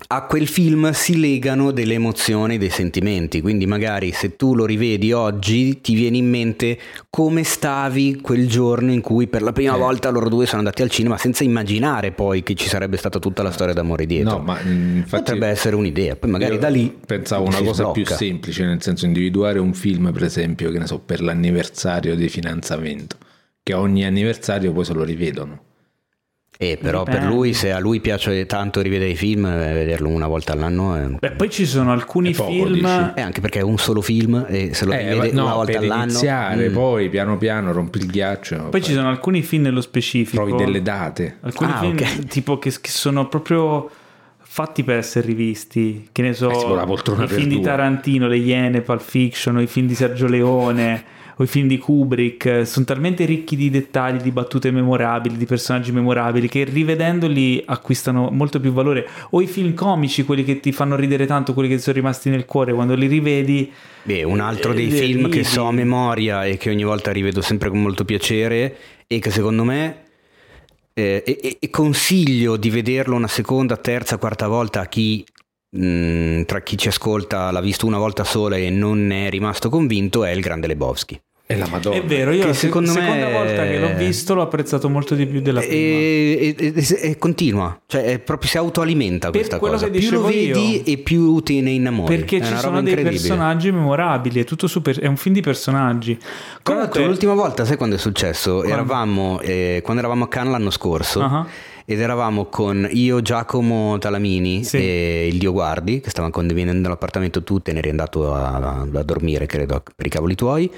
a quel film si legano delle emozioni, dei sentimenti, quindi magari se tu lo rivedi oggi ti viene in mente come stavi quel giorno in cui per la prima eh. volta loro due sono andati al cinema senza immaginare poi che ci sarebbe stata tutta la storia d'amore dietro. No, ma infatti potrebbe essere un'idea, poi magari da lì pensavo una cosa sblocca. più semplice, nel senso individuare un film per esempio, che ne so, per l'anniversario di finanziamento, che ogni anniversario poi se lo rivedono. Eh, però Dipende. per lui, se a lui piace tanto rivedere i film, eh, vederlo una volta all'anno è... Beh, poi ci sono alcuni poco, film... Eh, anche perché è un solo film e se lo eh, rivede no, una volta per all'anno... iniziare, mm. poi piano piano rompi il ghiaccio. Poi, poi, ci sono alcuni film nello specifico... Trovi delle date. Alcuni ah, film okay. tipo che, che sono proprio fatti per essere rivisti. Che ne so, i film di Tarantino, Le Iene, Pulp Fiction, i film di Sergio Leone o i film di Kubrick sono talmente ricchi di dettagli, di battute memorabili, di personaggi memorabili che rivedendoli acquistano molto più valore. O i film comici, quelli che ti fanno ridere tanto, quelli che sono rimasti nel cuore, quando li rivedi. Beh, un altro dei eh, film ridi. che so a memoria e che ogni volta rivedo sempre con molto piacere e che secondo me eh, e, e, consiglio di vederlo una seconda, terza, quarta volta a chi mm, tra chi ci ascolta l'ha visto una volta sola e non è rimasto convinto è il grande Lebowski. È la Madonna. È vero, io la secondo seconda me... volta che l'ho visto l'ho apprezzato molto di più della prima. E, e, e, e continua, cioè proprio si autoalimenta per questa cosa. Più lo vedi io, e più te ne innamori. Perché è ci sono dei personaggi memorabili, è tutto super, è un film di personaggi. Comunque, l'ultima volta, sai quando è successo? Quando? Eravamo, eh, quando eravamo a Cannes l'anno scorso. Uh-huh ed eravamo con io, Giacomo Talamini sì. e il Dio Guardi che stavano condividendo l'appartamento tu te ne eri andato a, a dormire credo per i cavoli tuoi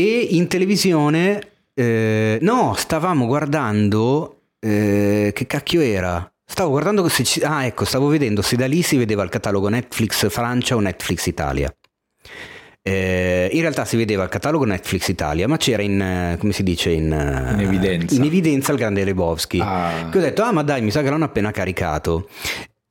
e in televisione eh, no stavamo guardando eh, che cacchio era stavo guardando se ci, ah ecco stavo vedendo se da lì si vedeva il catalogo Netflix Francia o Netflix Italia eh, in realtà si vedeva il catalogo Netflix Italia, ma c'era in, eh, come si dice, in, eh, in evidenza. in evidenza il grande Lebowski. Ah. Che ho detto, ah ma dai, mi sa che l'hanno appena caricato.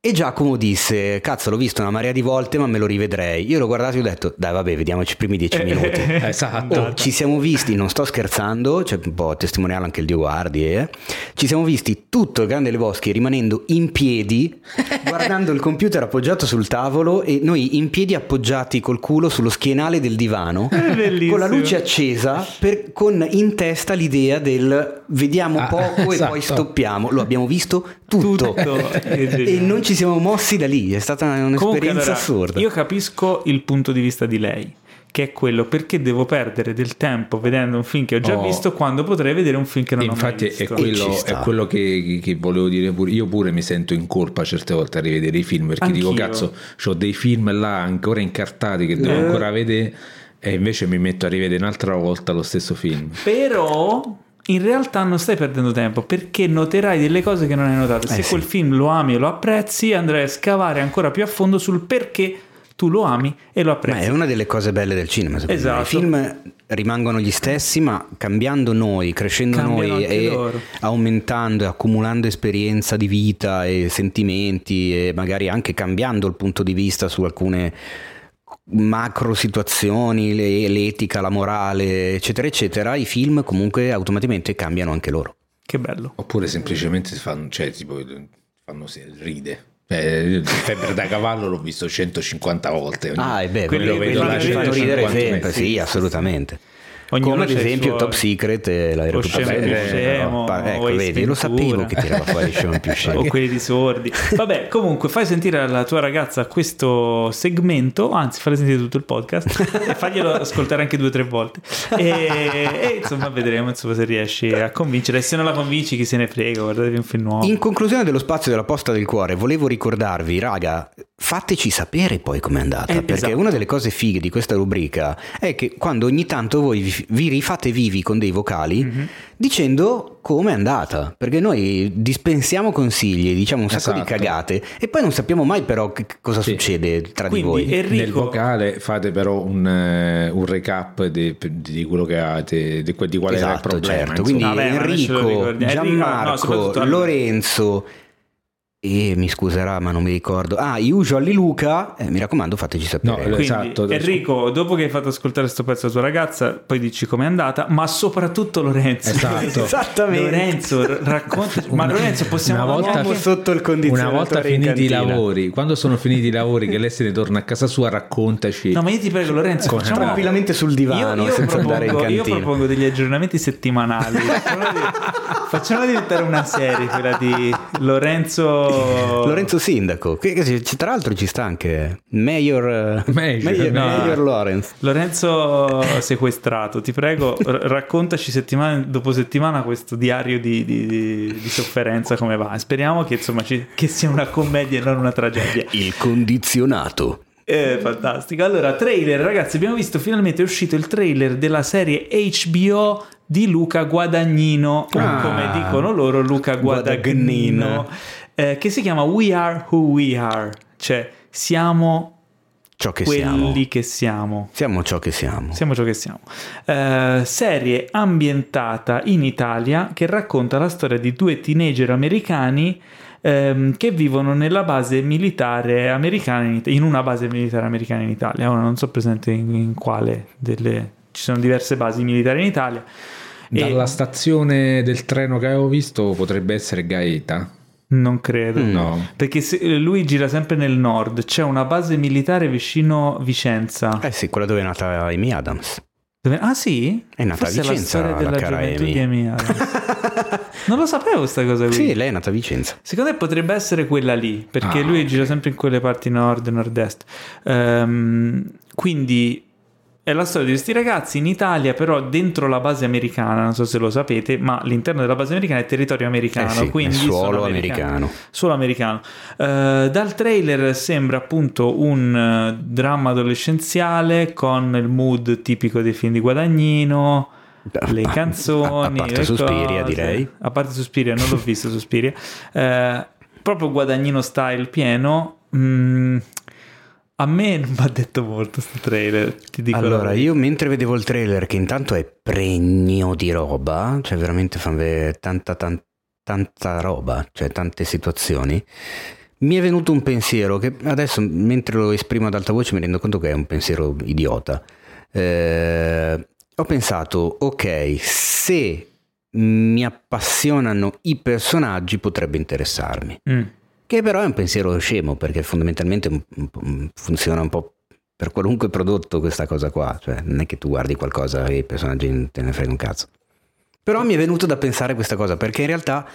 E Giacomo disse, cazzo l'ho visto una marea di volte ma me lo rivedrei. Io l'ho guardato e ho detto, dai vabbè vediamoci i primi dieci minuti. esatto. Oh, ci siamo visti, non sto scherzando, c'è un po' testimoniale anche il Dio Guardi, eh. ci siamo visti tutto il Grande Leboschi rimanendo in piedi, guardando il computer appoggiato sul tavolo e noi in piedi appoggiati col culo sullo schienale del divano, con la luce accesa, per, con in testa l'idea del vediamo ah, poco esatto. e poi stoppiamo. Lo abbiamo visto tutto. tutto. e non ci siamo mossi da lì, è stata un'esperienza Comunque, allora, assurda. Io capisco il punto di vista di lei che è quello perché devo perdere del tempo vedendo un film che ho già oh. visto quando potrei vedere un film che non Infatti ho mai visto. Infatti è, è quello, che, che, volevo dire pure. Io pure mi sento in colpa certe volte a rivedere i film perché Anch'io. dico cazzo, ho dei film là ancora incartati che devo eh. ancora vedere e invece mi metto a rivedere un'altra volta lo stesso film. Però in realtà non stai perdendo tempo perché noterai delle cose che non hai notato. Se eh sì. quel film lo ami e lo apprezzi, andrai a scavare ancora più a fondo sul perché tu lo ami e lo apprezzi. Ma è una delle cose belle del cinema. Esatto. Me. I film rimangono gli stessi, ma cambiando noi, crescendo Cambiano noi e loro. aumentando e accumulando esperienza di vita e sentimenti e magari anche cambiando il punto di vista su alcune macro situazioni, l'etica, la morale, eccetera, eccetera, i film comunque automaticamente cambiano anche loro. Che bello. Oppure semplicemente fanno, cioè, tipo, fanno ride. Eh, Febbre da cavallo l'ho visto 150 volte. Ah, è beh, quello, quello, quello lo vedo ridere sempre, sì, assolutamente. Ognuno Come ad esempio Top Secret e l'aeroporto scemo, ecco, vedi, lo sapevo che tirava fuori scemo più scemo. o quelli di sordi. Vabbè, comunque fai sentire alla tua ragazza questo segmento, anzi fai sentire tutto il podcast e faglielo ascoltare anche due o tre volte. E, e, insomma vedremo insomma, se riesci a convincere. E se non la convinci chi se ne frega, guardatevi un film nuovo. In conclusione dello spazio della posta del cuore, volevo ricordarvi, raga, fateci sapere poi com'è andata, eh, perché esatto. una delle cose fighe di questa rubrica è che quando ogni tanto voi vi, vi rifate vivi con dei vocali mm-hmm. dicendo com'è andata, perché noi dispensiamo consigli, diciamo un sacco esatto. di cagate e poi non sappiamo mai però che cosa sì. succede tra Quindi, di voi. Enrico... Nel vocale fate però un, uh, un recap di, di, quello che avete, di, di qual esatto, era il esatto, problema. Certo. Quindi Vabbè, Enrico, Gianmarco, no, Lorenzo e mi scuserà ma non mi ricordo. Ah Usually Luca? Eh, mi raccomando fateci sapere. No, Quindi, esatto, Enrico dopo che hai fatto ascoltare questo pezzo alla tua ragazza poi dici com'è andata ma soprattutto Lorenzo. Esatto. esattamente. Lorenzo racconta ma Lorenzo possiamo una volta anche... sotto il condizionatore una volta finiti i lavori quando sono finiti i lavori che lei se ne torna a casa sua raccontaci no ma io ti prego Lorenzo facciamo... tranquillamente sul divano io, io senza propongo, andare in cantina io propongo degli aggiornamenti settimanali. Facciamo diventare una serie quella di Lorenzo Lorenzo Sindaco, che, tra l'altro ci sta anche Mayor, Mayor, Mayor, no. Mayor Lorenzo. Lorenzo sequestrato, ti prego, r- raccontaci settimana dopo settimana questo diario di, di, di, di sofferenza come va. Speriamo che, insomma, ci, che sia una commedia e non una tragedia. Il condizionato. Eh, fantastico. Allora, trailer, ragazzi, abbiamo visto finalmente è uscito il trailer della serie HBO di Luca Guadagnino, ah, come dicono loro, Luca Guadagnino. Guadagnino eh, che si chiama We Are Who We Are, cioè siamo ciò che quelli siamo. che siamo. Siamo ciò che siamo. Siamo ciò che siamo. Eh, serie ambientata in Italia che racconta la storia di due teenager americani ehm, che vivono nella base militare americana in, in, una base militare americana in Italia. Ora non so presente in, in quale delle... Ci sono diverse basi militari in Italia. Dalla e... stazione del treno che avevo visto potrebbe essere Gaeta. Non credo. No. Perché eh, lui gira sempre nel nord. C'è una base militare vicino Vicenza. Eh sì, quella dove è nata Amy Adams. Dove... Ah sì? È nata Forse a Vicenza la, la cara Amy. Di Amy non lo sapevo questa cosa qui. Sì, lei è nata a Vicenza. Secondo me potrebbe essere quella lì, perché ah, lui gira sempre in quelle parti nord e nord-est. Um, quindi è la storia di questi ragazzi in Italia, però dentro la base americana, non so se lo sapete, ma l'interno della base americana è territorio americano, eh sì, quindi suolo americano. americano. Solo americano. Uh, dal trailer sembra appunto un uh, dramma adolescenziale con il mood tipico dei film di Guadagnino le canzoni, a, parte Suspiria cose. direi. A parte Suspiria, non l'ho visto Suspiria. Uh, proprio Guadagnino style pieno. Mm, a me non mi ha detto molto questo trailer. Ti dico allora, io mentre vedevo il trailer, che intanto è pregno di roba, cioè veramente fa vedere tanta, tanta, tanta roba, cioè tante situazioni, mi è venuto un pensiero che adesso, mentre lo esprimo ad alta voce, mi rendo conto che è un pensiero idiota. Eh, ho pensato, ok, se mi appassionano i personaggi potrebbe interessarmi. Mm che però è un pensiero scemo perché fondamentalmente funziona un po' per qualunque prodotto questa cosa qua, cioè non è che tu guardi qualcosa e i personaggi te ne frega un cazzo. Però mi è venuto da pensare questa cosa perché in realtà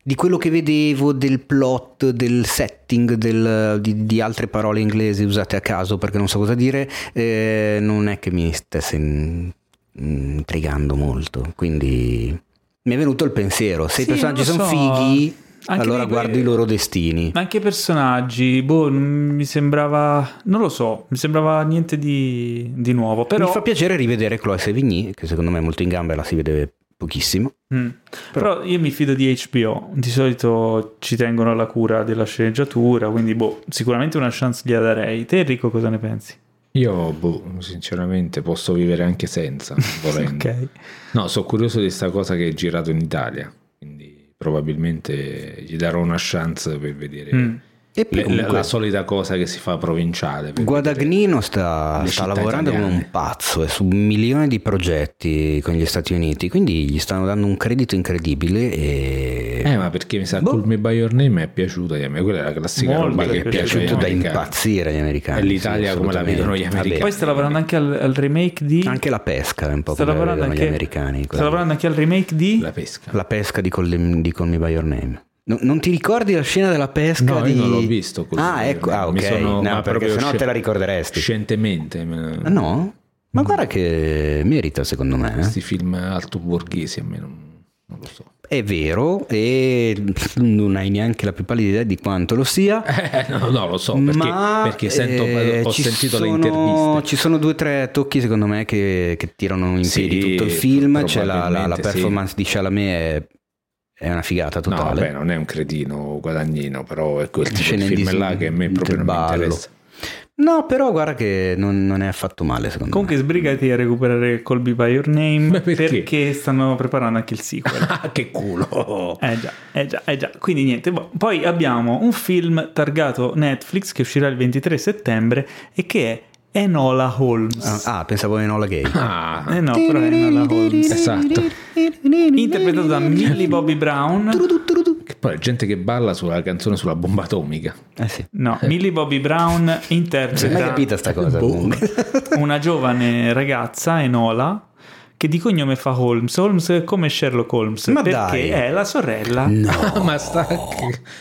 di quello che vedevo del plot, del setting, del, di, di, altre parole inglesi usate a caso perché non so cosa dire, eh, non è che mi stesse in, intrigando molto. Quindi mi è venuto il pensiero, se sì, i personaggi sono so. fighi anche allora guardi i loro destini. Anche i personaggi, boh, mi sembrava, non lo so, mi sembrava niente di, di nuovo. Però... Mi fa piacere rivedere Chloe Sevigny, che secondo me è molto in gamba e la si vede pochissimo. Mm. Però... Però... io mi fido di HBO, di solito ci tengono la cura della sceneggiatura, quindi boh, sicuramente una chance gliela darei. Te Enrico cosa ne pensi? Io, boh, sinceramente, posso vivere anche senza, volendo. ok. No, sono curioso di questa cosa che è girato in Italia, probabilmente gli darò una chance per vedere mm. E poi comunque, la, solita cosa che si fa provinciale. Guadagnino sta, sta lavorando italiane. come un pazzo, è su milioni di progetti con gli Stati Uniti, quindi gli stanno dando un credito incredibile. E... Eh, ma perché mi sa boh. Call Me By Your Name è piaciuta a me, quella è la classica Molto roba che è piaciuta da impazzire agli americani. E l'Italia sì, come la vedono gli americani. Vabbè. Poi sta lavorando anche al, al, remake di... Anche la pesca è un po' sta come la vedono anche... gli americani. Sta lavorando anche al remake di... La pesca. La pesca di Call, di Call Me By Your Name. No, non ti ricordi la scena della pesca? No, di... io non l'ho visto così. Ah, ecco, ah, ok. Sono, no, perché sennò te la ricorderesti. Scientemente. Ah, no? Ma guarda che merita secondo me. Questi eh? film alto borghesi a me non, non lo so. È vero, e non hai neanche la più pallida idea di quanto lo sia. Eh, no, no, lo so, perché, ma, perché sento, eh, ho sentito sono, le interviste. Ci sono due o tre tocchi, secondo me, che, che tirano in sì, piedi tutto il film. C'è la, la, la performance sì. di Chalamet è è una figata totale. No, beh, non è un cretino guadagnino, però è quel tipo di film là che a me proprio non ballo. mi interessa. No, però guarda che non, non, è affatto male secondo Comunque me. sbrigati a recuperare Colby by Your Name perché? perché? stanno preparando anche il sequel. Ah, che culo! Eh già, eh già, eh già. Quindi niente, boh. poi abbiamo un film targato Netflix che uscirà il 23 settembre e che è Enola Holmes. Ah, ah pensavo Enola Gay. Ah, eh no, però è Enola Holmes. Esatto. Interpretato da Millie Bobby Brown. Che poi è gente che balla sulla canzone sulla bomba atomica. Eh sì. No, Millie Bobby Brown interpreta. Non hai capito sta cosa boh. una giovane ragazza, Enola, che di cognome fa Holmes. Holmes come Sherlock Holmes. Ma perché dai. è la sorella no. Ma sta...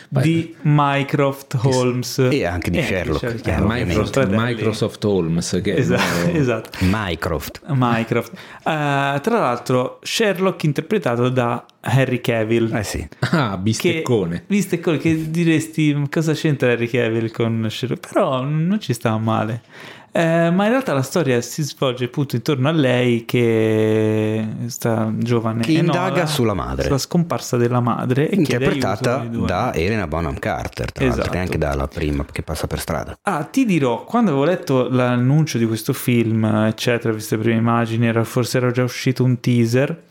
di Mycroft Holmes. E anche di e Sherlock. Sherlock. Eh, Microsoft, Microsoft, Holmes. Che esatto, è esatto. Mycroft. Mycroft. Uh, tra l'altro Sherlock interpretato da Harry Cavill. Eh sì. Ah, bisteccone. Che, bisteccone, che diresti cosa c'entra Harry Cavill con Sherlock? Però non ci sta male. Eh, ma in realtà la storia si svolge appunto intorno a lei che sta giovane che indaga sulla madre. sulla scomparsa della madre interpretata da Elena Bonham Carter tra esatto. l'altro neanche dalla prima che passa per strada. Ah ti dirò quando avevo letto l'annuncio di questo film eccetera viste le prime immagini era, forse era già uscito un teaser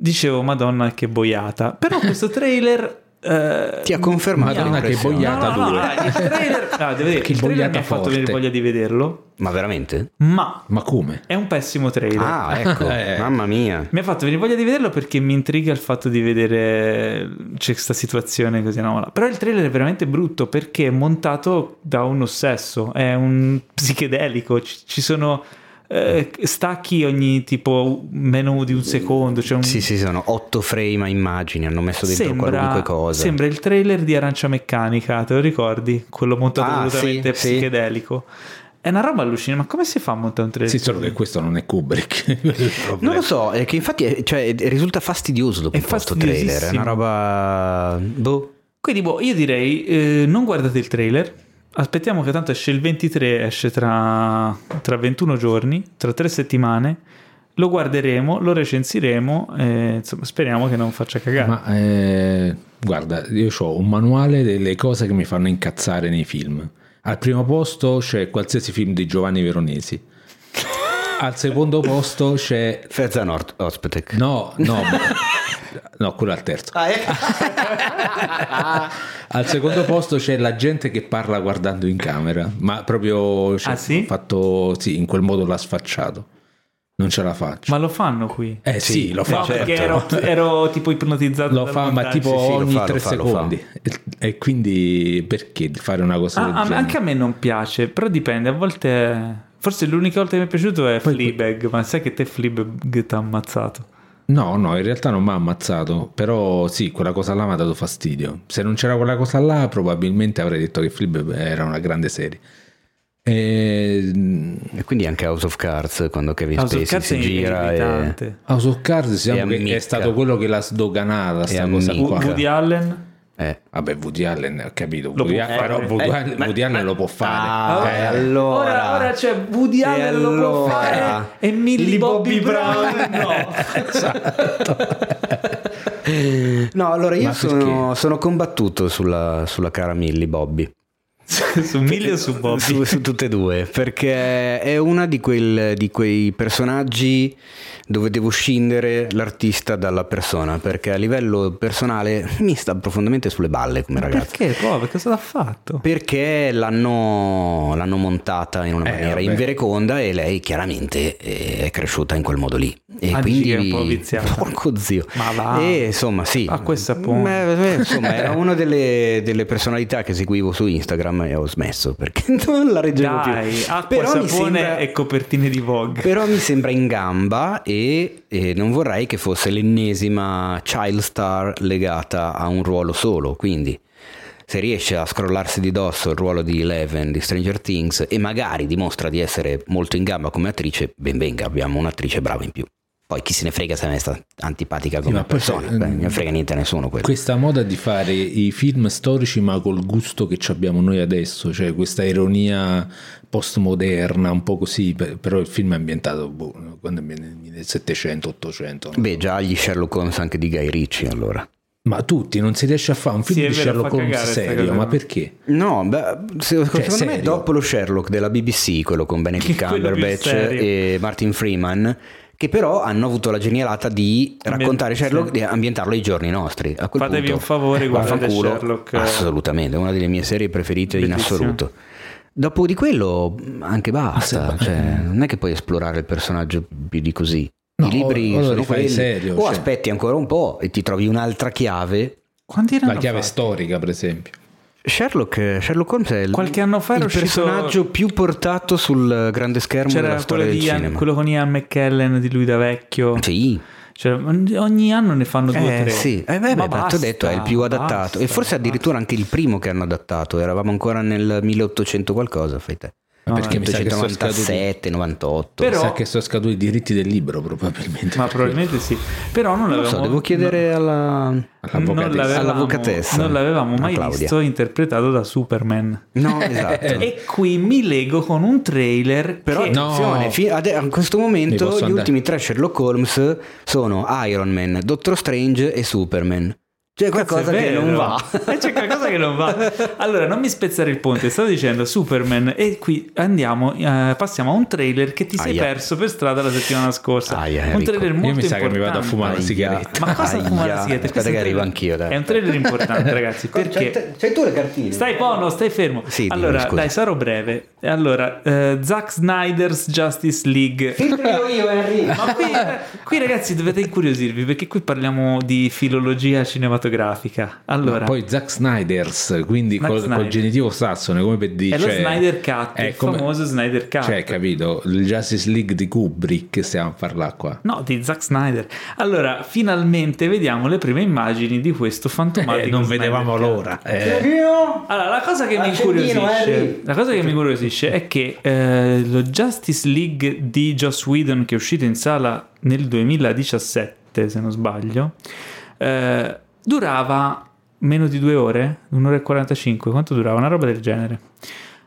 dicevo madonna che boiata. Però questo trailer Uh, Ti ha confermato Madonna che boiata no, no, no, il trailer, no, devo dire, che il trailer mi ha fatto venire voglia di vederlo. Ma veramente? Ma, Ma come? È un pessimo trailer. Ah, ecco, eh. mamma mia. Mi ha fatto venire voglia di vederlo perché mi intriga il fatto di vedere c'è questa situazione così anomala. Però il trailer è veramente brutto perché è montato da un ossesso, è un psichedelico, ci, ci sono eh, stacchi ogni tipo meno di un secondo. Cioè un... Sì, sì, sono otto frame a immagini, hanno messo dentro sembra, qualunque cosa. Sembra il trailer di Arancia Meccanica, te lo ricordi? Quello montato ah, assolutamente sì, psichedelico. Sì. È una roba allucinante, ma come si fa a montare un trailer? Sì, solo che questo non è Kubrick. non lo so, è che infatti è, cioè, risulta fastidioso dopo è questo trailer. È una roba. Boh. Quindi, boh, io direi: eh, non guardate il trailer aspettiamo che tanto esce il 23, esce tra, tra 21 giorni, tra tre settimane. Lo guarderemo, lo recensiremo e insomma speriamo che non faccia cagare. Ma eh, guarda, io ho un manuale delle cose che mi fanno incazzare nei film. Al primo posto c'è qualsiasi film di Giovanni Veronesi. Al secondo posto c'è Fezza Nord Ospitec. No, no, no, quello al terzo. Ah, ecco. al secondo posto c'è la gente che parla guardando in camera, ma proprio ah, sì? fatto sì, in quel modo l'ha sfacciato. Non ce la faccio. Ma lo fanno qui? Eh sì, sì lo fanno. No, certo. perché ero, ero, tipo ipnotizzato. Lo fa, ma tipo sì, ogni fa, tre fa, secondi. E quindi perché fare una cosa ah, del genere? Anche a me non piace, però dipende. A volte Forse l'unica volta che mi è piaciuto è Poi, Fleabag, ma sai che te Fleabag ti ha ammazzato? No, no, in realtà non mi ha ammazzato, però sì, quella cosa là mi ha dato fastidio. Se non c'era quella cosa là, probabilmente avrei detto che Fleabag era una grande serie. E... e, quindi anche House of Cards quando Kevin House Spacey si gira e... House of Cards diciamo che è stato quello che l'ha sdoganata sta cosa qua. Woody Allen eh. Vabbè, Woody Allen, ho capito. Woody, Allen, però Woody, eh, Allen, Woody Allen lo può fare. Ah, eh. allora. Ora, ora c'è Woody Allen allora. lo può fare e Millie Bobby, Bobby Brown, Brown no. esatto. no, allora io sono, sono, combattuto sulla, sulla cara Millie Bobby. su Millie o su Bobby? Su, su, tutte e due, perché è una di, quel, di quei personaggi dove devo scindere l'artista dalla persona, perché a livello personale mi sta profondamente sulle balle come ragazzo. Perché? Poi, cosa l'ha fatto? Perché l'hanno, l'hanno montata in una eh, maniera vabbè. invereconda e lei chiaramente è cresciuta in quel modo lì. E ah, quindi è un po' viziata. Porco zio. Ma va. E insomma, sì. A questo punto. Beh, insomma, era una delle, delle, personalità che seguivo su Instagram e ho smesso perché non la reggevo Dai, più. Acqua, però sapone sembra, e copertine di Vogue. Però mi sembra in gamba e e, non vorrei che fosse l'ennesima child star legata a un ruolo solo, quindi se riesce a scrollarsi di dosso il ruolo di Eleven di Stranger Things e magari dimostra di essere molto in gamba come attrice, ben venga, abbiamo un'attrice brava in più. Poi chi se ne frega se ne sta antipatica come sì, persona, poi, Beh, non ne frega niente a nessuno. Quello. Questa moda di fare i film storici ma col gusto che abbiamo noi adesso, cioè questa ironia postmoderna, un po' così, però il film è ambientato boh, quando nel 1700, 800. No? Beh, già gli Sherlock Holmes anche di Guy Ritchie allora. Ma tutti non si riesce a fare un film sì, di vero, Sherlock Holmes serio, ma perché? No, beh, se, cioè, secondo me dopo lo Sherlock della BBC, quello con Benedict Cumberbatch e Martin Freeman, che però hanno avuto la genialata di raccontare Sherlock, sì. di ambientarlo ai giorni nostri. A quel Fatevi punto, un favore, guardate Sherlock. Assolutamente, una delle mie serie preferite Bellissimo. in assoluto. Dopo di quello anche basta, cioè, non è che puoi esplorare il personaggio più di così. No, I libri o, sono quelli, serio, o cioè. aspetti ancora un po' e ti trovi un'altra chiave. La chiave fatti? storica, per esempio. Sherlock, Sherlock Holmes è il, Qualche anno fa il personaggio più portato sul grande schermo C'era della storia del Ian, cinema. quello con Ian McKellen di lui da vecchio. Sì. Cioè, ogni anno ne fanno due o eh, tre. Sì, eh, beh, beh, basta, detto, è il più adattato. Basta, e forse addirittura basta. anche il primo che hanno adattato. Eravamo ancora nel 1800 qualcosa, fai te. No, perché mi 197, 98. Però, sa che sono scaduti i diritti del libro, probabilmente. Ma probabilmente sì. Però non, non lo so, devo chiedere no, alla, all'avvocatessa. all'avvocatessa. Non l'avevamo mai visto interpretato da Superman. No, esatto. e qui mi lego con un trailer. Però che... attenzione, no. a questo momento gli andare. ultimi tre Sherlock Holmes sono Iron Man, Doctor Strange e Superman. C'è qualcosa che non va. Eh, c'è qualcosa che non va. Allora, non mi spezzare il ponte. Stavo dicendo Superman e qui andiamo, eh, passiamo a un trailer che ti sei Aia. perso per strada la settimana scorsa. Aia, un trailer molto Io mi sa che mi vado a fumare una sigaretta. Ma cosa fumare la sigaretta? Aspetta che arrivo anch'io. Dai. È un trailer importante, ragazzi. Perché? C'hai, c'hai tu le cartine? Stai buono, stai fermo. Sì, allora, dimmi, dai, sarò breve. Allora, uh, Zack Snyder's Justice League. Filtro io, Henry. Ma qui, eh, qui, ragazzi, dovete incuriosirvi perché qui parliamo di filologia cinematografica. Allora, Ma poi Zack Snyder's, quindi col, Snyder. col, genitivo sassone, come per dire. È cioè, lo Snyder Cut, è il come, famoso Snyder Cut. Cioè, capito? Il Justice League di Kubrick stiamo a parlare qua. No, di Zack Snyder. Allora, finalmente vediamo le prime immagini di questo fantomatico. Eh, non Snyder vedevamo Cut. l'ora. Eh. Allora, la cosa che mi incuriosisce, la cosa che mi incuriosisce è che eh, lo Justice League di Joss Whedon, che è uscito in sala nel 2017, se non sbaglio, eh, durava meno di due ore, un'ora e 45, quanto durava? Una roba del genere.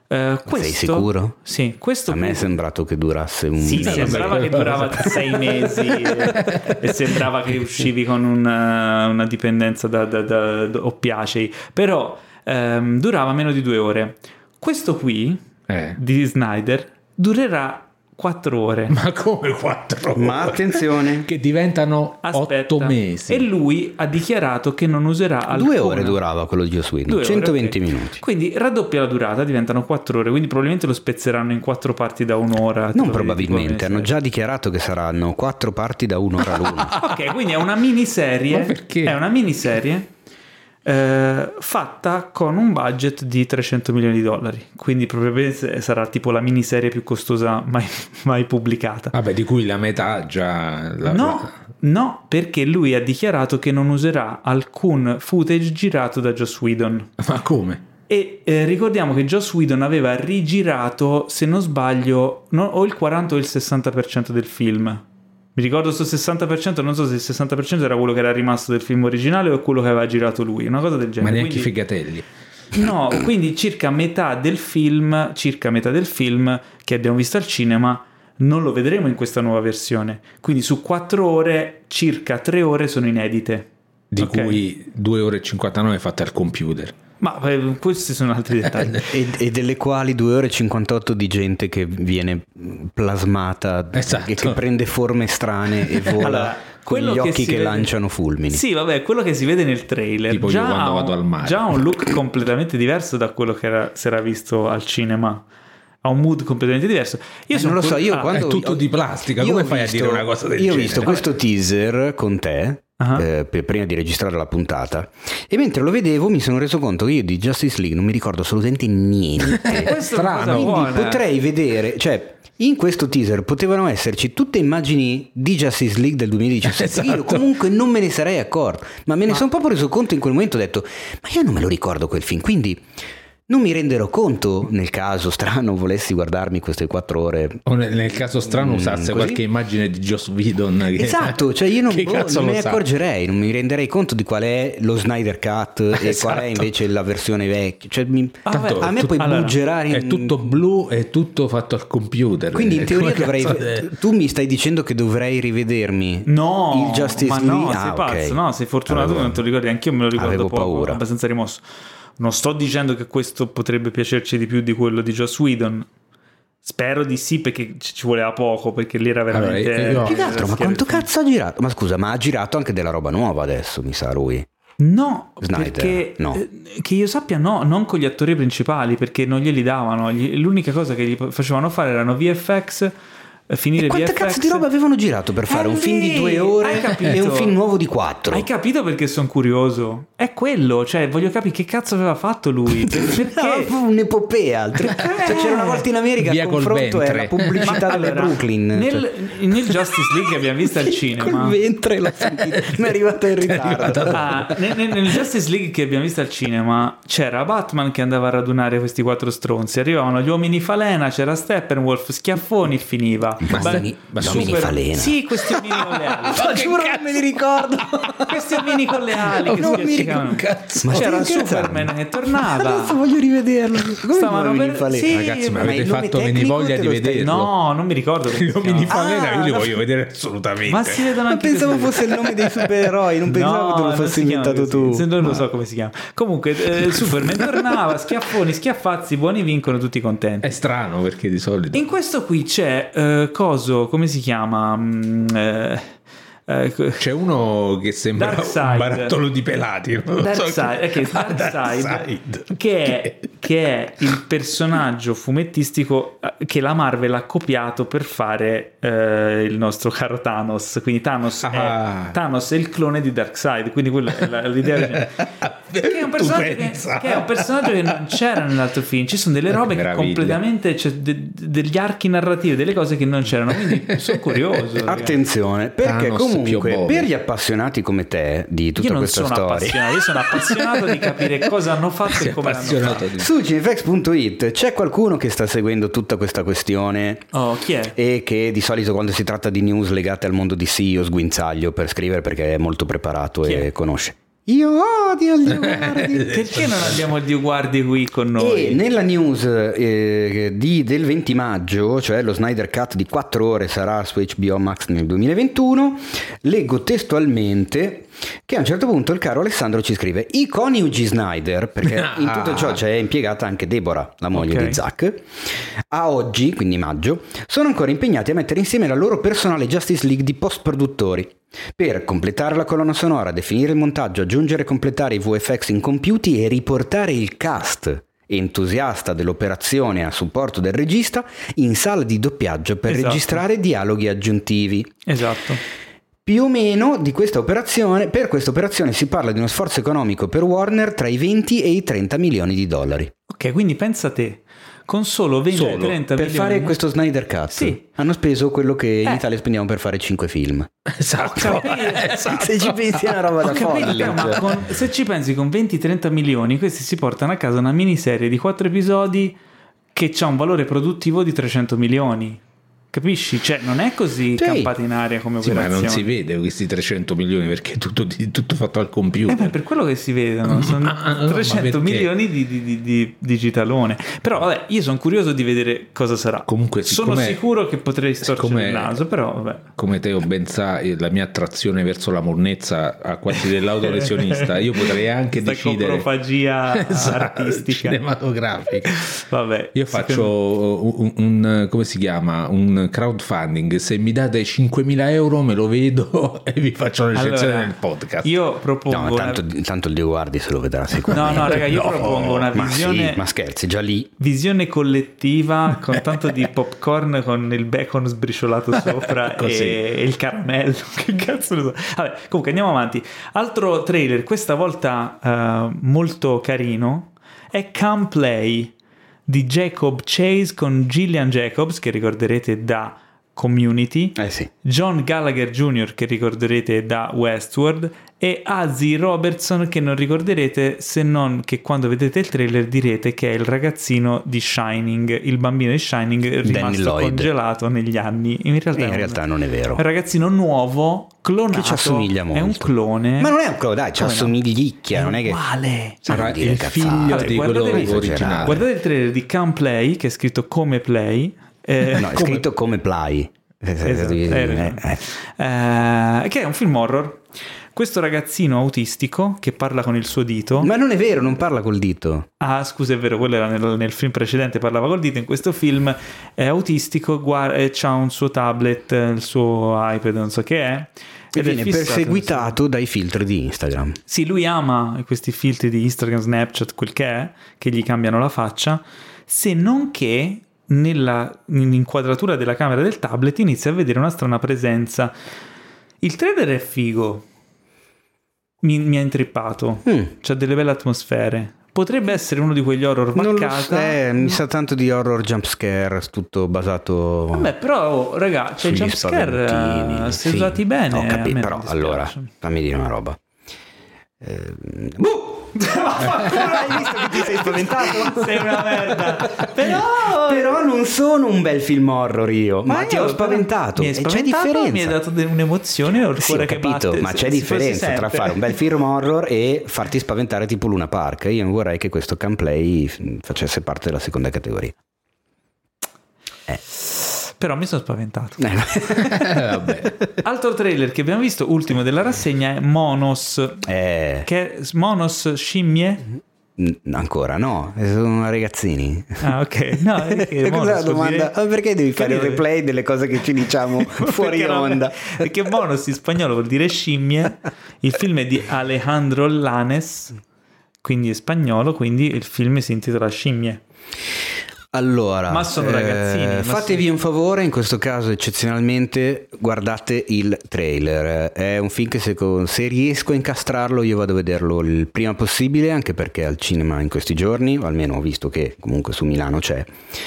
Uh, questo, Sei sicuro? Sì, questo a me è sembrato che durasse un Sì, sembrava che durava sei mesi e, e, sembrava che uscivi con una, una dipendenza da, da, da, da oppiacei, però um, durava meno di due ore. Questo qui eh. di Snyder durerà 4 ore. Ma come 4 ore? Ma attenzione, che diventano Aspetta. 8 mesi. E lui ha dichiarato che non userà alcuna. Due ore durava quello di Joss Whedon, 120 ore, okay. minuti. Quindi raddoppia la durata, diventano 4 ore, quindi probabilmente lo spezzeranno in 4 parti da un'ora. Non probabilmente, hanno già dichiarato che saranno 4 parti da un'ora l'una. ok, quindi è una miniserie. Ma perché? È una miniserie eh, fatta con un budget di 300 milioni di dollari. Quindi probabilmente sarà tipo la miniserie più costosa mai, mai pubblicata. Vabbè, di cui la metà già... La... No, no, perché lui ha dichiarato che non userà alcun footage girato da Joss Whedon. Ma come? E eh, ricordiamo che Joss Whedon aveva rigirato, se non sbaglio, no, o il 40 o il 60% del film. Mi ricordo questo 60%, non so se il 60% era quello che era rimasto del film originale o quello che aveva girato lui, una cosa del genere. Ma neanche quindi, figatelli. No, quindi circa metà del film, circa metà del film che abbiamo visto al cinema non lo vedremo in questa nuova versione. Quindi su 4 ore, circa 3 ore sono inedite. Di okay. cui 2 ore e 59 fatte al computer. Ma eh, questi sono altri dettagli. e, e, delle quali 2 ore e 58 di gente che viene plasmata, esatto. che, che, prende forme strane e vola. Allora, con gli occhi che, che vede... lanciano fulmini. Sì, vabbè, quello che si vede nel trailer tipo già, io quando vado al mare. già ha un look completamente diverso da quello che era, si era visto al cinema ha un mood completamente diverso. Io eh, non lo so, io ah, quando è tutto di plastica, come fai visto, a dire una cosa del io genere? Io ho visto questo teaser con te uh-huh. eh, prima di registrare la puntata e mentre lo vedevo mi sono reso conto che io di Justice League non mi ricordo assolutamente niente. Questo Strano. Quindi potrei vedere, cioè in questo teaser potevano esserci tutte immagini di Justice League del 2017. Esatto. Io comunque non me ne sarei accorto, ma me ne ma... sono proprio reso conto in quel momento. Ho detto, ma io non me lo ricordo quel film. Quindi non mi renderò conto nel caso strano volessi guardarmi queste quattro ore. O nel, caso strano mm, usasse così? qualche immagine di Joss Whedon. Che, esatto, cioè io non, boh, non me ne accorgerei, non mi renderei conto di qual è lo Snyder Cut esatto. e qual è esatto. invece la versione vecchia. Cioè, mi, Tanto, a me tu, poi allora, buggerare in... È tutto blu, è tutto fatto al computer. Quindi in teoria dovrei... De... Tu mi stai dicendo che dovrei rivedermi no, il Justice League? No, ah, sei pazzo, okay. no, sei fortunato allora, non te lo ricordi, anch'io me lo ricordo Avevo poco, paura. abbastanza rimosso. Non sto dicendo che questo potrebbe piacerci di più di quello di Joss Whedon. Spero di sì perché ci voleva poco perché lì era veramente... Allora, io... Più che altro, ma quanto cazzo ha girato? Ma scusa, ma ha girato anche della roba nuova adesso, mi sa lui. No, Snyder, perché no. Eh, che io sappia no, non con gli attori principali perché non glieli davano, l'unica cosa che gli facevano fare erano VFX finire e quanta VFX. cazzo di roba avevano girato per fare eh, un film di due ore e un film nuovo di quattro? Hai capito perché sono curioso? È quello, cioè voglio capire che cazzo aveva fatto lui. Perché? no, un'epopea. Cioè, c'era una volta in America Via il confronto era pubblicità delle allora, Brooklyn. Nel, cioè. nel, Justice League che abbiamo visto al cinema. Col ventre l'ho sentito. Mi è arrivato in ritardo. Ah, nel, nel, Justice League che abbiamo visto al cinema c'era Batman che andava a radunare questi quattro stronzi. Arrivavano gli uomini falena, c'era Steppenwolf, schiaffoni e finiva. Bastoni, bastoni super... falena. Sì, questi omini con le ali. Ma giuro non me li ricordo. questi omini con le ali che non mi cazzo. Ma c'era Superman che tornava. Adesso voglio rivederlo. Come Stavano per... falena? Sì, Ragazzi, ma avete fatto venire voglia di vederlo. No, non mi ricordo. Gli omini falena io li voglio vedere assolutamente. Ma si vedono anche pensavo fosse il nome dei supereroi, non pensavo che te lo fossi inventato tu. Se non lo so come si chiama. Comunque eh, Superman tornava, schiaffoni, schiaffazzi, buoni vincono tutti contenti. È strano perché di solito. In questo qui c'è eh, coso, come si chiama? Mm, eh, eh, C'è uno che sembra un barattolo di pelati. Darkseid, so che... Ah, è, che è il personaggio fumettistico eh, che la Marvel ha copiato per fare eh, il nostro caro Thanos. Quindi Thanos, ah. è, Thanos è il clone di Darkseid, quindi quella è la, l'idea. che, è un personaggio che, che, è un personaggio che non c'era nell'altro film. Ci sono delle robe che completamente, cioè, de, degli archi narrativi, delle cose che non c'erano. Quindi sono curioso. Attenzione, perché Thanos comunque per gli appassionati come te di tutta questa storia. io sono appassionato di capire cosa hanno fatto e come l'hanno fatto. di... su cinefx.it c'è qualcuno che sta seguendo tutta questa questione? Oh chi è? e che di solito quando si tratta di news legate al mondo di sì io sguinzaglio per scrivere perché è molto preparato chi e è? conosce io odio il Dio Guardi. Perché non abbiamo il Dio Guardi qui con noi? E nella news eh, di, del 20 maggio, cioè lo Snyder Cut di 4 ore sarà su HBO Max nel 2021, leggo testualmente che a un certo punto il caro Alessandro ci scrive i coniugi Snyder, perché in tutto ciò c'è impiegata anche Deborah, la moglie okay. di Zack, a oggi, quindi maggio, sono ancora impegnati a mettere insieme la loro personale Justice League di post-produttori per completare la colonna sonora, definire il montaggio, aggiungere e completare i VFX incompiuti e riportare il cast entusiasta dell'operazione a supporto del regista in sala di doppiaggio per esatto. registrare dialoghi aggiuntivi. Esatto. Più o meno di questa operazione, per questa operazione si parla di uno sforzo economico per Warner tra i 20 e i 30 milioni di dollari. Ok, quindi pensa a te, con solo 20 solo, 30 per milioni. fare questo Snyder Cut sì. hanno speso quello che in eh. Italia spendiamo per fare 5 film esatto, esatto. se ci pensi è una roba da folle cioè. con, se ci pensi con 20-30 milioni questi si portano a casa una miniserie di 4 episodi che ha un valore produttivo di 300 milioni Capisci? Cioè, non è così sì. campata in aria come sì, operazione. ma non si vede questi 300 milioni perché è tutto, tutto fatto al computer. Eh, per quello che si vedono, sono ah, 300 milioni di, di, di, di, digitalone. Però, vabbè, io sono curioso di vedere cosa sarà. Comunque, sono sicuro che potrei storcere il naso, però, vabbè. Come Teo ben sa, la mia attrazione verso la monnezza ha quasi dell'autolesionista. Io potrei anche Questa decidere. coprofagia esatto, artistica. Cinematografica. Vabbè. Io faccio un, un, come si chiama? Un crowdfunding, se mi date 5.000 euro me lo vedo e vi faccio la recensione allora, nel podcast. Io propongo... No, tanto, una... tanto il Dio Guardi se lo vedrà sicuramente. No, no, raga, io no, propongo una visione... Ma, sì, ma scherzi, già lì. Visione collettiva con tanto di popcorn con il bacon sbriciolato sopra e, e, il caramello. Che cazzo ne so. Vabbè, comunque andiamo avanti. Altro trailer, questa volta uh, molto carino, è Come Play di Jacob Chase con Gillian Jacobs, che ricorderete da Community, eh sì. John Gallagher Jr. che ricorderete da Westworld e Azzy Robertson che non ricorderete se non che quando vedete il trailer direte che è il ragazzino di Shining, il bambino di Shining rimasto congelato negli anni. In realtà, in realtà non è vero. È un ragazzino nuovo, clonato. Che ci assomiglia molto. È un clone. Ma non è un clone, dai, ci assomiglicchia, è non è che... Uguale. Sarà il figlio di quello originale. Guardate il trailer di Can Play che è scritto come Play eh, no, è come... scritto come Play. Esatto, eh, eh. Eh, che è un film horror. Questo ragazzino autistico che parla con il suo dito. Ma non è vero, non parla col dito. Ah, scusa, è vero, quello era nel, nel film precedente, parlava col dito. In questo film è autistico, guarda, ha un suo tablet, il suo iPad, non so che è. E viene perseguitato dai filtri di Instagram. Sì, lui ama questi filtri di Instagram, Snapchat, quel che è, che gli cambiano la faccia, se non che nell'inquadratura della camera del tablet inizia a vedere una strana presenza. Il trailer è figo, mi, mi ha intrippato, mm. c'ha delle belle atmosfere. Potrebbe essere uno di quegli horror vaccata. Eh, mi sa tanto di horror jumpscare, tutto basato. Vabbè, però, oh, raga, cioè, jumpscare se sì. usati bene. Ho capito, però allora fammi dire una roba. Eh, boh! Hai visto che ti sei spaventato? Sei una merda. Però... Però non sono un bel film horror io. Ma, ma ti ho spaventato. Mi spaventato, c'è differenza. Mi hai dato un'emozione. Ho sì, capito, batte, ma c'è differenza tra fare un bel film horror e farti spaventare tipo Luna Park. Io non vorrei che questo camplay facesse parte della seconda categoria. Eh. Però mi sono spaventato. Eh, Altro trailer che abbiamo visto, ultimo della rassegna, è Monos. Eh. Che è Monos scimmie? Ancora no, sono ragazzini. Ah, ok. No, è la domanda. Dire... perché devi fare il replay delle cose che ci diciamo fuori perché onda? Non... Perché monos in spagnolo vuol dire scimmie. Il film è di Alejandro Lanes, quindi è spagnolo, quindi il film si intitola Scimmie. Allora, ma sono ragazzini. Eh, fatevi un favore, in questo caso eccezionalmente guardate il trailer. È un film che se, se, riesco a incastrarlo io vado a vederlo il prima possibile, anche perché al cinema in questi giorni, o almeno ho visto che comunque su Milano c'è.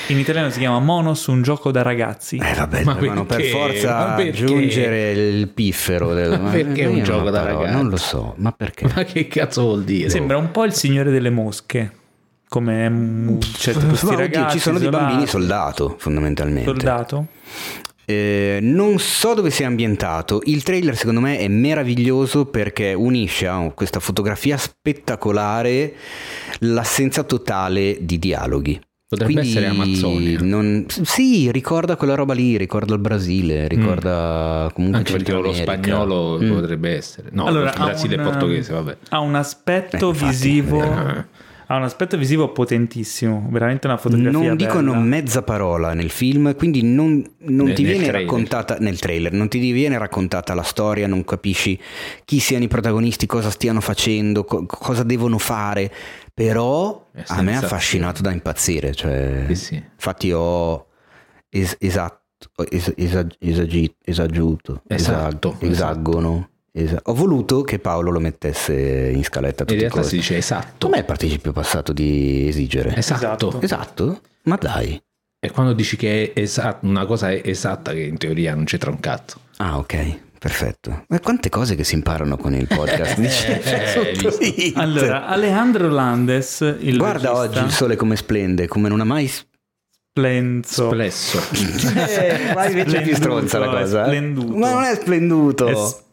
In italiano si chiama Monos, un gioco da ragazzi. Eh vabbè, ma devono per forza aggiungere il piffero. Del... Ma perché è un gioco da ragazzi? Non lo so, ma perché? Ma che cazzo vuol dire? Sembra un po' il Signore delle Mosche come cioè, questi Oddio, ragazzi ci sono isolati. dei bambini soldato fondamentalmente soldato eh, non so dove sia ambientato il trailer secondo me è meraviglioso perché unisce a questa fotografia spettacolare l'assenza totale di dialoghi Potrebbe Quindi essere Amazzonia. Non... Sì, ricorda quella roba lì, ricorda il Brasile, ricorda mm. comunque Anche perché lo spagnolo mm. potrebbe essere. No, allora, il Brasile un, e portoghese, vabbè. Ha un aspetto eh, visivo eh ha un aspetto visivo potentissimo, veramente una fotografia. Non bella. dicono mezza parola nel film, quindi non, non ti viene trailer. raccontata nel trailer, non ti viene raccontata la storia, non capisci chi siano i protagonisti, cosa stiano facendo, co- cosa devono fare. Però a me ha affascinato da impazzire. Cioè, sì, sì. Infatti ho es- esatto, es- esag- esag- esagiuto, esatto, esagono. Esatto. Ho voluto che Paolo lo mettesse in scaletta. In realtà si dice esatto. Com'è il participio passato di esigere? Esatto. Esatto? Ma dai. E quando dici che è esatto, una cosa è esatta, che in teoria non c'entra un cazzo. Ah, ok. Perfetto. Ma quante cose che si imparano con il podcast? Dice, eh, allora, Alejandro Landes, il Guarda regista, oggi il sole come splende, come non ha mai splenso. Splesso. eh, ma invece è più stronza la cosa. È splenduto. Ma non è splenduto. È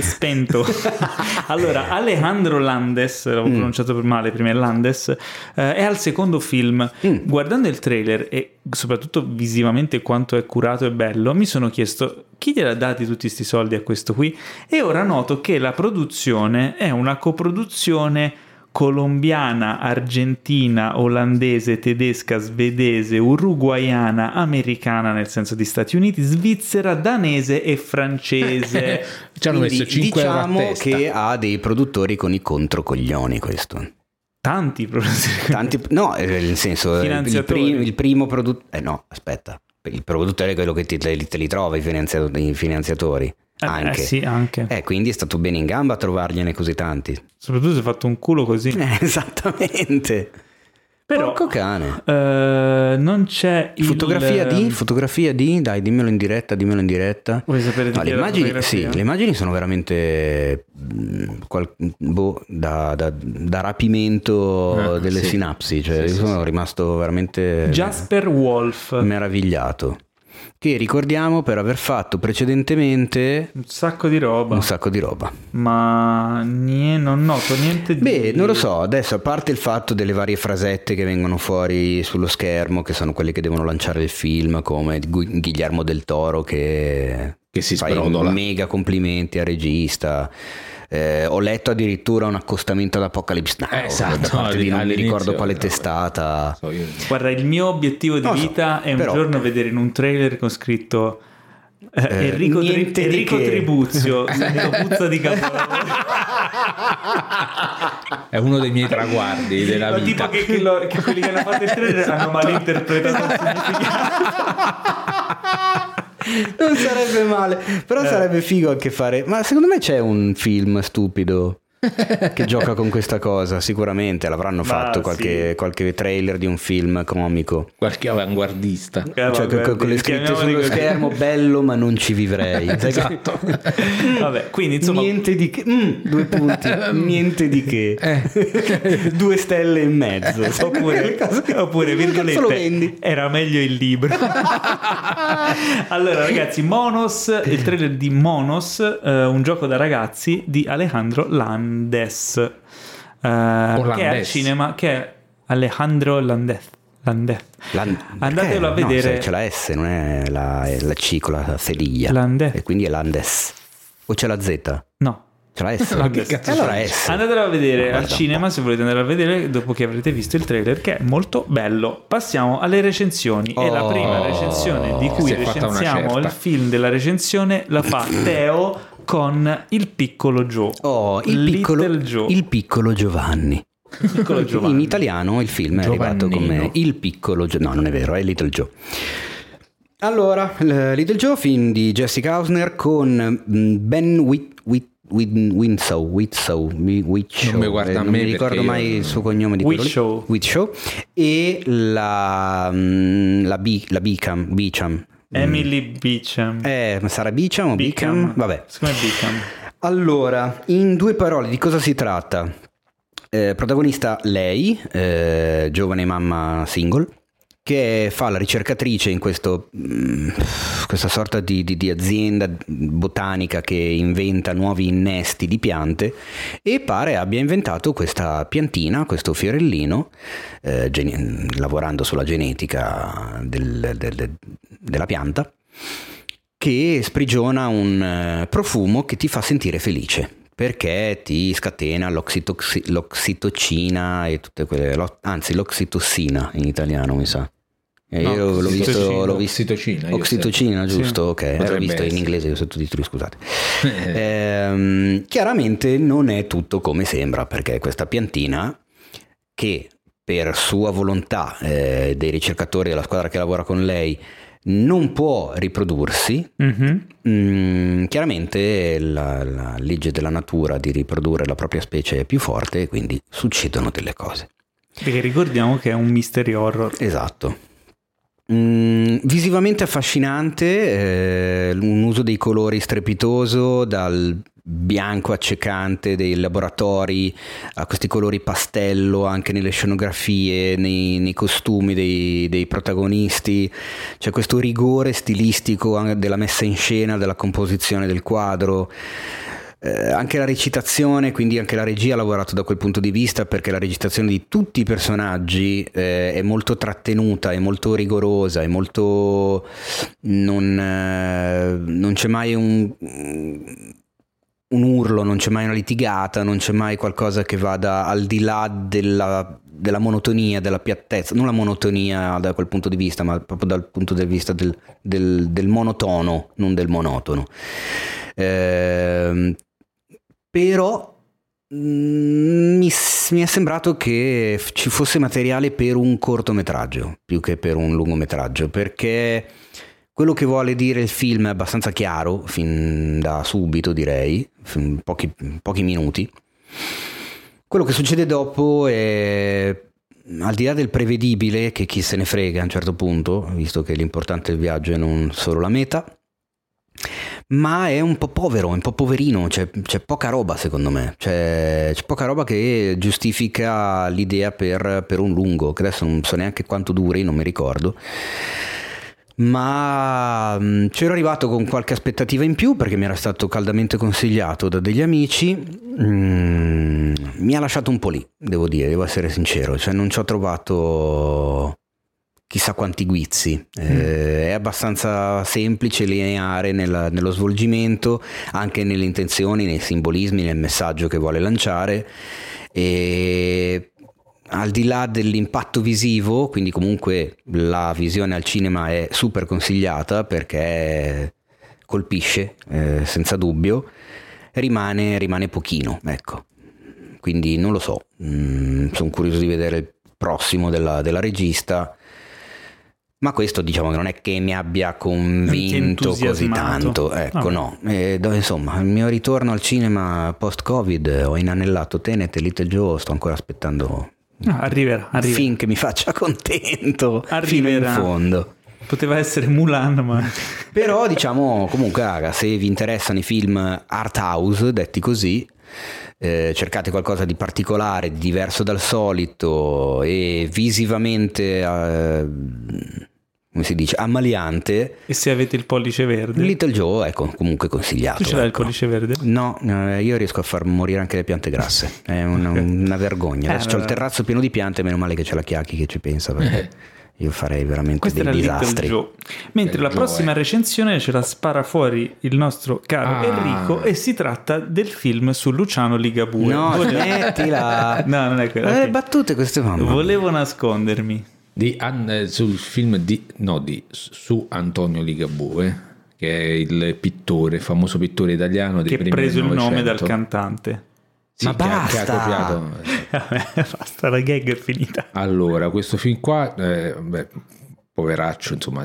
spento. allora, Alejandro Landes, l'avevo mm. pronunciato per male prima, Landes, eh, è al secondo film. Mm. Guardando il trailer e soprattutto visivamente quanto è curato e bello, mi sono chiesto chi gliela ha dati tutti questi soldi a questo qui e ora noto che la produzione è una coproduzione colombiana, argentina, olandese, tedesca, svedese, uruguaiana, americana nel senso di Stati Uniti, svizzera, danese e francese. Ci hanno messo 5 diciamo euro che ha dei produttori con i controcoglioni questo. Tanti produttori. Tanti, no, eh, nel senso il, prim, il primo produttore... Eh no, aspetta. Il produttore è quello che te, te li trova, i, finanziatori. Finanziatori. Eh, anche. Eh, sì, anche. Eh, quindi è stato bene in gamba a trovargliene così tanti. Soprattutto se hai fatto un culo così. Eh, esattamente. Però, Porco cane. Eh, non c'è il... Fotografia di? Fotografia di? Dai, dimmelo in diretta, dimmelo in diretta. Vuoi sapere di no, le, immagini, sì, le immagini sono veramente mm, qual, boh, da, da, da, rapimento ah, delle sì. sinapsi. Cioè, sì, sono rimasto veramente... Jasper Wolf. Meravigliato che ricordiamo per aver fatto precedentemente un sacco di roba. Un sacco di roba. Ma niente, non noto niente di... Beh, non lo so, adesso a parte il fatto delle varie frasette che vengono fuori sullo schermo, che sono quelle che devono lanciare il film, come Guillermo del Toro che, che si sbrodola. mega complimenti al regista. Eh, ho letto addirittura un accostamento ad Apocalypse Now eh, esatto, da parte di non mi ricordo quale testata. So Guarda, il mio obiettivo di vita so, è un però... giorno vedere in un trailer con scritto eh, eh Enrico, Tri- Enrico Tribuzio puzza di capolavoro. È uno dei miei traguardi della Ma vita. tipo che, che, lo, che quelli che hanno fatto il trailer hanno malinterpretato il significato non sarebbe male, però eh. sarebbe figo anche fare. Ma secondo me c'è un film stupido che gioca con questa cosa, sicuramente l'avranno fatto qualche, sì. qualche, trailer di un film comico. Qualche avanguardista. Cioè, con, con le scritte sullo schermo, bello ma non ci vivrei. esatto. Vabbè, quindi insomma... Niente di che. Mm, due punti. Niente di che. Eh. due stelle e mezzo. Oppure, oppure virgolette, era meglio il libro. allora ragazzi, Monos, il trailer di Monos, eh, un gioco da ragazzi di Alejandro Lan Landes, uh, che è al cinema, che è Alejandro Landes. Landez. Land- Andatelo a vedere. No, c'è la S, non è la, è la C con la sediglia. Landez. E quindi è Landes. O c'è la Z? No. C'è la S? No, che cazzo allora S. Andatelo a vedere al cinema se volete andare a vedere dopo che avrete visto il trailer che è molto bello. Passiamo alle recensioni oh, e la prima recensione di cui recensiamo il film della recensione la fa Teo con il piccolo Joe. Oh, il piccolo, Joe. il piccolo Giovanni. Piccolo Giovanni. In italiano il film è arrivato come Il piccolo Joe. No, non è vero, è Little Joe. Allora, Little Joe, film di Jessica Hausner con mm, Ben Whit, Whit, Win, Winslow, Winslow, Winslow, non mi, guarda eh, non mi ricordo mai il suo cognome di quello Winslow. Winslow e la, mm, la, B, la Beecham, Beecham Emily Beecham. Eh, sarà Beecham o Beecham? Beecham? Vabbè. Secondo me Beecham. Allora, in due parole, di cosa si tratta? Eh, protagonista lei, eh, giovane mamma single, che fa la ricercatrice in questo, mm, questa sorta di, di, di, azienda botanica che inventa nuovi innesti di piante e pare abbia inventato questa piantina, questo fiorellino, eh, gen- lavorando sulla genetica del, del, della pianta, che sprigiona un eh, profumo che ti fa sentire felice perché ti scatena l'oxitocina e tutte quelle, anzi l'oxitossina in italiano mi sa. Eh, no, io l'ho visto, l'ho visto oxitocina, oxitocina giusto, sì. ok, l'ho visto in inglese, sottotitoli, scusate. ehm, chiaramente non è tutto come sembra, perché questa piantina che per sua volontà eh, dei ricercatori della squadra che lavora con lei non può riprodursi, mm-hmm. mm, chiaramente la, la legge della natura di riprodurre la propria specie è più forte e quindi succedono delle cose. Perché ricordiamo che è un mystery horror. Esatto. Mm, visivamente affascinante, eh, un uso dei colori strepitoso, dal bianco accecante dei laboratori a questi colori pastello anche nelle scenografie, nei, nei costumi dei, dei, protagonisti, c'è questo rigore stilistico della messa in scena, della composizione del quadro eh, anche la recitazione, quindi anche la regia ha lavorato da quel punto di vista perché la recitazione di tutti i personaggi eh, è molto trattenuta, è molto rigorosa, è molto... non, eh, non c'è mai un, un urlo, non c'è mai una litigata, non c'è mai qualcosa che vada al di là della, della monotonia, della piattezza, non la monotonia da quel punto di vista, ma proprio dal punto di vista del, del, del monotono, non del monotono. Eh, però mm, mi, mi, è sembrato che ci fosse materiale per un cortometraggio più che per un lungometraggio, perché quello che vuole dire il film è abbastanza chiaro, fin da subito direi, pochi, pochi minuti. Quello che succede dopo è al di là del prevedibile, che chi se ne frega a un certo punto, visto che l'importante del viaggio è non solo la meta, ma è un po' povero, un po' poverino, c'è, c'è poca roba secondo me, c'è, c'è, poca roba che giustifica l'idea per, per, un lungo, che adesso non so neanche quanto duri, non mi ricordo. Ma mm, c'ero arrivato con qualche aspettativa in più perché mi era stato caldamente consigliato da degli amici. Mm, mi ha lasciato un po' lì, devo dire, devo essere sincero. Cioè, non ci ho trovato chissà quanti guizzi. Mm. Eh, è abbastanza semplice, lineare nella, nello svolgimento, anche nelle intenzioni, nei simbolismi, nel messaggio che vuole lanciare. E al di là dell'impatto visivo, quindi comunque la visione al cinema è super consigliata perché colpisce eh, senza dubbio, rimane, rimane pochino, ecco. Quindi non lo so, mm, sono curioso di vedere il prossimo della, della regista ma questo diciamo che non è che mi abbia convinto così tanto, ecco no. E, insomma, il mio ritorno al cinema post-Covid ho inanellato Tenet e Little Joe, sto ancora aspettando ah, arriverà, arriverà. Finché mi faccia contento arriverà. fino in fondo. Poteva essere Mulan, ma... Però diciamo comunque raga, se vi interessano i film art house, detti così, eh, cercate qualcosa di particolare, di diverso dal solito e visivamente eh, come si dice, ammaliante. E se avete il pollice verde? Little Joe è comunque consigliato. Tu ce l'hai ecco. il pollice verde? No, io riesco a far morire anche le piante grasse. È una, una vergogna. Adesso eh, ho il terrazzo pieno di piante, meno male che c'è la Chiacchi che ci pensa. Perché... Eh. Io farei veramente Questo dei disastri. Mentre la prossima recensione ce la spara fuori il nostro caro ah. Enrico e si tratta del film su Luciano Ligabue. No, smettila. no, non è quello. Okay. Le battute queste fanno. Volevo nascondermi. Di, sul film di, no, di, su Antonio Ligabue, che è il pittore, famoso pittore italiano che ha preso il nome dal cantante. Sì, Ma basta! Che ha, copiato. basta, la gag è finita. Allora, questo film qua, eh, beh, poveraccio, insomma,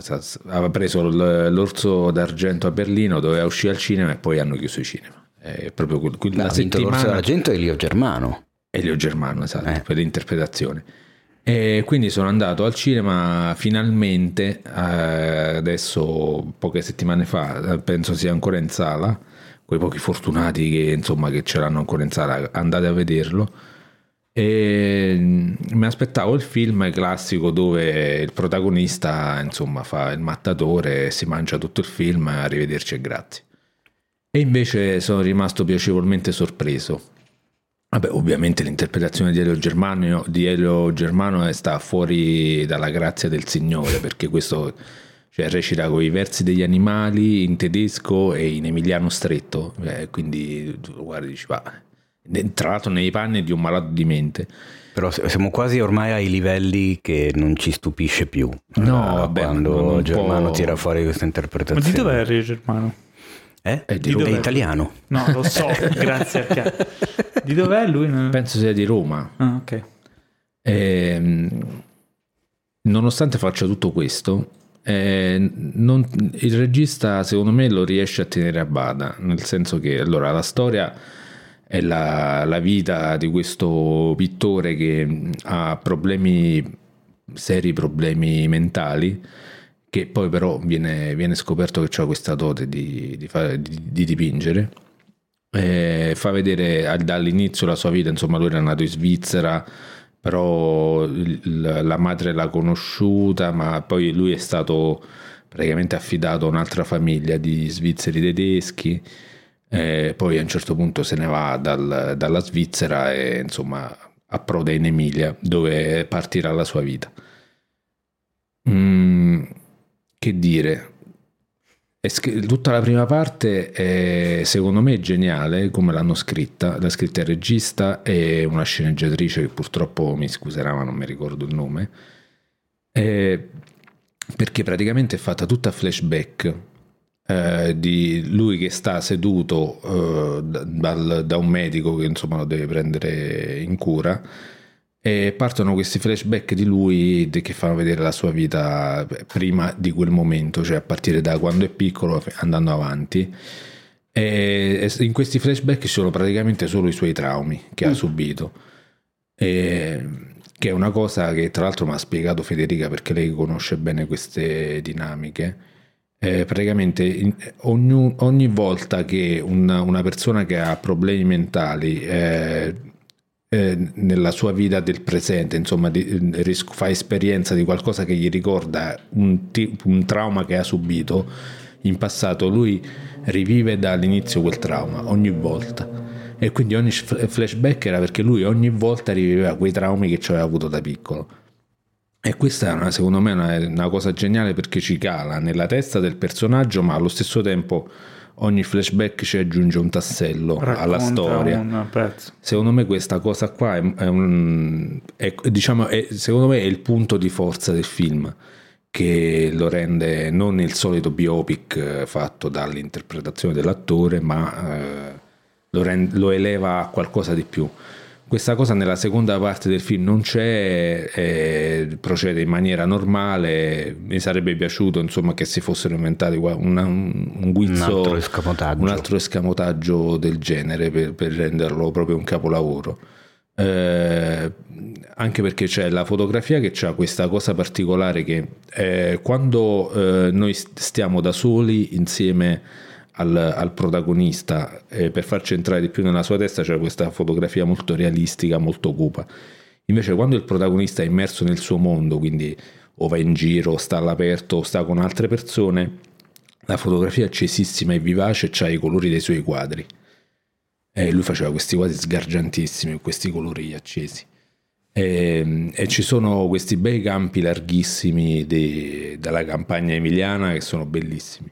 aveva preso l'orso d'argento a Berlino, doveva uscire al cinema e poi hanno chiuso i cinema. È proprio quella settimana... L'orso d'argento è Elio Germano. Elio Germano, esatto, eh. per l'interpretazione. E quindi sono andato al cinema finalmente, eh, adesso poche settimane fa, penso sia ancora in sala, quei pochi fortunati che, insomma, che ce l'hanno ancora in sala, andate a vederlo. E mm, mi aspettavo il film classico dove il protagonista insomma fa il mattatore, si mangia tutto il film, arrivederci e grazie. E invece sono rimasto piacevolmente sorpreso Vabbè, ovviamente l'interpretazione di Elio Germano, di Elio Germano sta fuori dalla grazia del Signore, perché questo cioè, recita con i versi degli animali in tedesco e in emiliano stretto, eh, quindi tu lo guardi e dici, va, tra l'altro nei panni di un malato di mente. Però siamo quasi ormai ai livelli che non ci stupisce più. No, eh, vabbè, quando Germano tira fuori questa interpretazione. Ma di dov'è Elio Germano? Eh? È, di di è italiano. No, lo so, grazie a te. Di dov'è lui? Penso sia di Roma. Ah, ok. E, ehm, nonostante faccia tutto questo, eh, non, il regista secondo me lo riesce a tenere a bada, nel senso che allora la storia è la, la vita di questo pittore che ha problemi, seri problemi mentali che poi però viene, viene scoperto che ha questa dote di, di, fare, di, di dipingere. E fa vedere dall'inizio la sua vita, insomma lui era nato in Svizzera, però la madre l'ha conosciuta, ma poi lui è stato praticamente affidato a un'altra famiglia di svizzeri tedeschi, e poi a un certo punto se ne va dal, dalla Svizzera e insomma approda in Emilia dove partirà la sua vita. Mm, che dire, tutta la prima parte è secondo me geniale come l'hanno scritta, l'ha scritta il regista e una sceneggiatrice che purtroppo mi scuserà ma non mi ricordo il nome, eh, perché praticamente è fatta tutta flashback eh, di lui che sta seduto eh, da, da, un medico che insomma lo deve prendere in cura e partono questi flashback di lui che fanno vedere la sua vita prima di quel momento, cioè a partire da quando è piccolo andando avanti. E in questi flashback ci sono praticamente solo i suoi traumi che mm. ha subito. E che è una cosa che tra l'altro mi ha spiegato Federica perché lei conosce bene queste dinamiche. Eh, praticamente in, ogni, ogni, volta che una, una, persona che ha problemi mentali eh, eh, nella sua vita del presente, insomma, di, fa esperienza di qualcosa che gli ricorda un, un trauma che ha subito in passato, lui rivive dall'inizio quel trauma ogni volta e quindi ogni flashback era perché lui ogni volta riviveva quei traumi che ci aveva avuto da piccolo. E questa è una, secondo me una, una cosa geniale perché ci cala nella testa del personaggio, ma allo stesso tempo ogni flashback ci aggiunge un tassello Racconta alla storia. Secondo me questa cosa qua è, è un, è, diciamo, è, secondo me è il punto di forza del film che lo rende non il solito biopic eh, fatto dall'interpretazione dell'attore, ma eh, lo, rend- lo eleva a qualcosa di più. Questa cosa nella seconda parte del film non c'è, eh, procede in maniera normale. Mi sarebbe piaciuto insomma, che si fossero inventati un, un guizzo, un altro escamotaggio, un altro escamotaggio del genere per, per, renderlo proprio un capolavoro. Eh, anche perché c'è la fotografia che ha questa cosa particolare che eh, quando eh, noi stiamo da soli insieme al, al protagonista eh, per farci entrare di più nella sua testa c'è questa fotografia molto realistica, molto cupa. Invece quando il protagonista è immerso nel suo mondo, quindi o va in giro, o sta all'aperto, o sta con altre persone, la fotografia è accesissima e vivace e ha i colori dei suoi quadri. E lui faceva questi quadri sgargiantissimi, questi colori accesi. E, e, ci sono questi bei campi larghissimi di, della campagna emiliana che sono bellissimi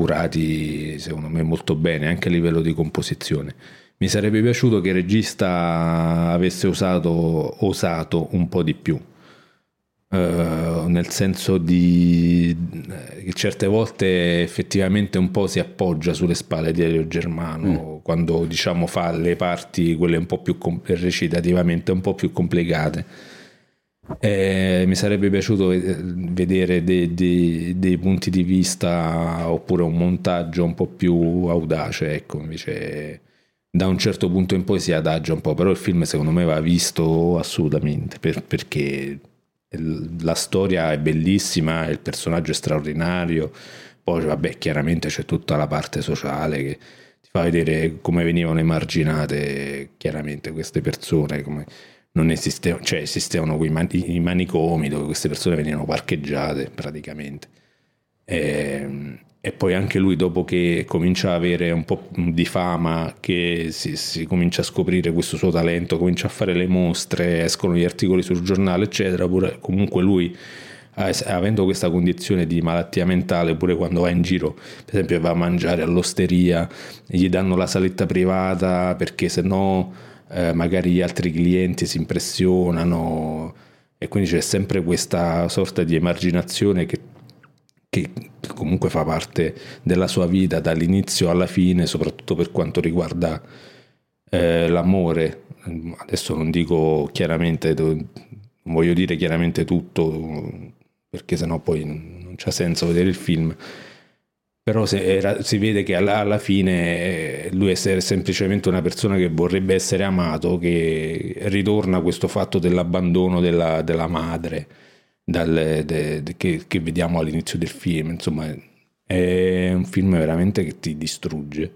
curati secondo me molto bene anche a livello di composizione. Mi sarebbe piaciuto che il regista avesse usato, osato un po' di più, uh, nel senso di eh, che certe volte effettivamente un po' si appoggia sulle spalle di Elio Germano mm. quando diciamo fa le parti, quelle un po' più recitativamente un po' più complicate eh, mi sarebbe piaciuto vedere dei, dei, dei, punti di vista oppure un montaggio un po' più audace, ecco, invece da un certo punto in poi si adagia un po', però il film secondo me va visto assolutamente per, perché la storia è bellissima, il personaggio è straordinario, poi vabbè chiaramente c'è tutta la parte sociale che ti fa vedere come venivano emarginate chiaramente queste persone, come non esistevano, cioè esistevano quei man- i manicomi dove queste persone venivano parcheggiate praticamente. E, ehm, e, poi anche lui dopo che comincia a avere un po' di fama, che si, si, comincia a scoprire questo suo talento, comincia a fare le mostre, escono gli articoli sul giornale, eccetera, pure comunque lui avendo questa condizione di malattia mentale, pure quando va in giro, per esempio va a mangiare all'osteria, gli danno la saletta privata perché se no eh, magari gli altri clienti si impressionano e quindi c'è sempre questa sorta di emarginazione che, che comunque fa parte della sua vita dall'inizio alla fine, soprattutto per quanto riguarda eh, l'amore. Adesso non dico chiaramente, non voglio dire chiaramente tutto perché sennò poi non c'è senso vedere il film però era, si vede che alla, alla, fine eh, lui è semplicemente una persona che vorrebbe essere amato, che ritorna a questo fatto dell'abbandono della, della madre dal, de, de, che, che, vediamo all'inizio del film. Insomma, è un film veramente che ti distrugge.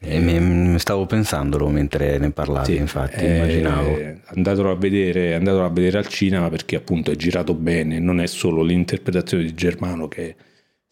Eh, mi stavo pensandolo mentre ne parlavi, sì, infatti, eh, immaginavo. Andatelo a, vedere, andatelo a vedere al cinema perché appunto è girato bene, non è solo l'interpretazione di Germano che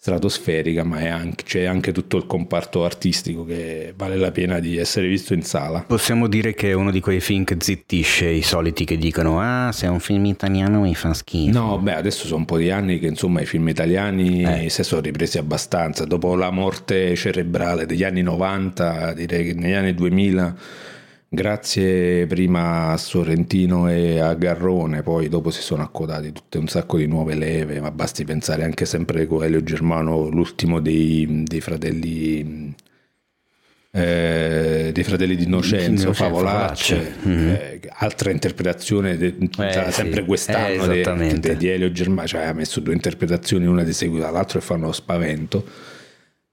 stratosferica, ma anche, c'è anche tutto il comparto artistico che vale la pena di essere visto in sala. Possiamo dire che è uno di quei film che zittisce i soliti che dicono ah se è un film italiano mi fa schifo. No, beh adesso sono un po' di anni che insomma i film italiani eh. si sono ripresi abbastanza, dopo la morte cerebrale degli anni 90, direi che negli anni 2000 Grazie prima a Sorrentino e a Garrone, poi dopo si sono accodati tutte un sacco di nuove leve, ma basti pensare anche sempre con Elio Germano, l'ultimo dei, dei fratelli eh, dei fratelli di Innocenzo, Favolacce, mm-hmm. eh, altra interpretazione, de, eh, sempre sì. quest'anno eh, de, di Elio Germano, cioè ha messo due interpretazioni, una di seguito all'altra e fanno spavento.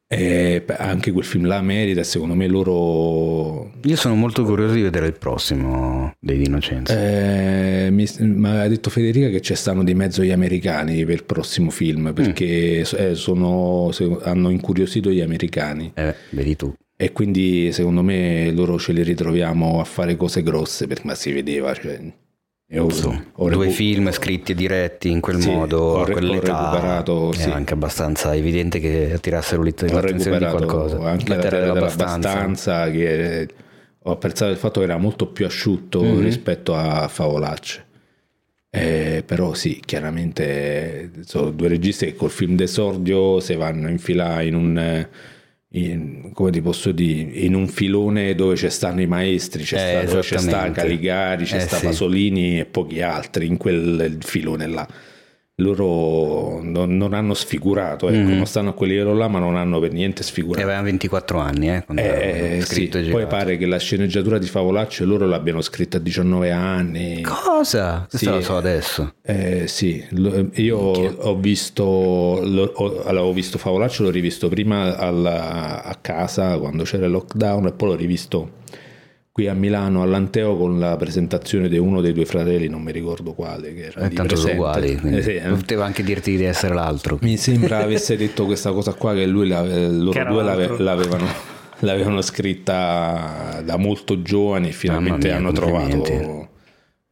E anche quel film là merita, secondo me loro... Io sono molto curioso di vedere il prossimo dei Innocenzi. Eh, mi, ma ha detto Federica che ci stanno di mezzo gli americani per il prossimo film, perché mm. eh, sono, hanno incuriosito gli americani. Eh, vedi tu. E quindi secondo me loro ce li ritroviamo a fare cose grosse, perché ma si vedeva, cioè, ho Due film scritti e diretti in quel sì, modo, ho, re- quell'età, ho recuperato, sì. è anche abbastanza evidente che attirassero l'attenzione di qualcosa. Anche la terra dell'abbastanza, che ho apprezzato il fatto che era molto più asciutto mm-hmm. rispetto a Favolacce. Eh, però sì, chiaramente sono due registi che col film d'esordio se vanno a infilare in un in, come ti posso dire, in un filone dove ci stanno i maestri, c'è, eh, sta, c'è sta Caligari, c'è eh, sta sì. Pasolini e pochi altri in quel filone là loro non, non, hanno sfigurato, ecco, mm-hmm. non stanno a quel livello là, ma non hanno per niente sfigurato. E avevano 24 anni, eh, eh sì, poi pare che la sceneggiatura di Favolaccio loro l'abbiano scritta a 19 anni. Cosa? Questo sì, lo so adesso. Eh, sì, io ho visto, ho, allora, ho visto Favolaccio, l'ho rivisto prima alla, a casa quando c'era il lockdown e poi l'ho rivisto qui a Milano all'Anteo con la presentazione di uno dei due fratelli, non mi ricordo quale, che era eh, tanto sono uguali, quindi eh, sì, eh. poteva anche dirti di essere l'altro. Mi sembra avesse detto questa cosa qua che lui loro che due l'ave, l'avevano, l'avevano scritta da molto giovani e finalmente mia, hanno trovato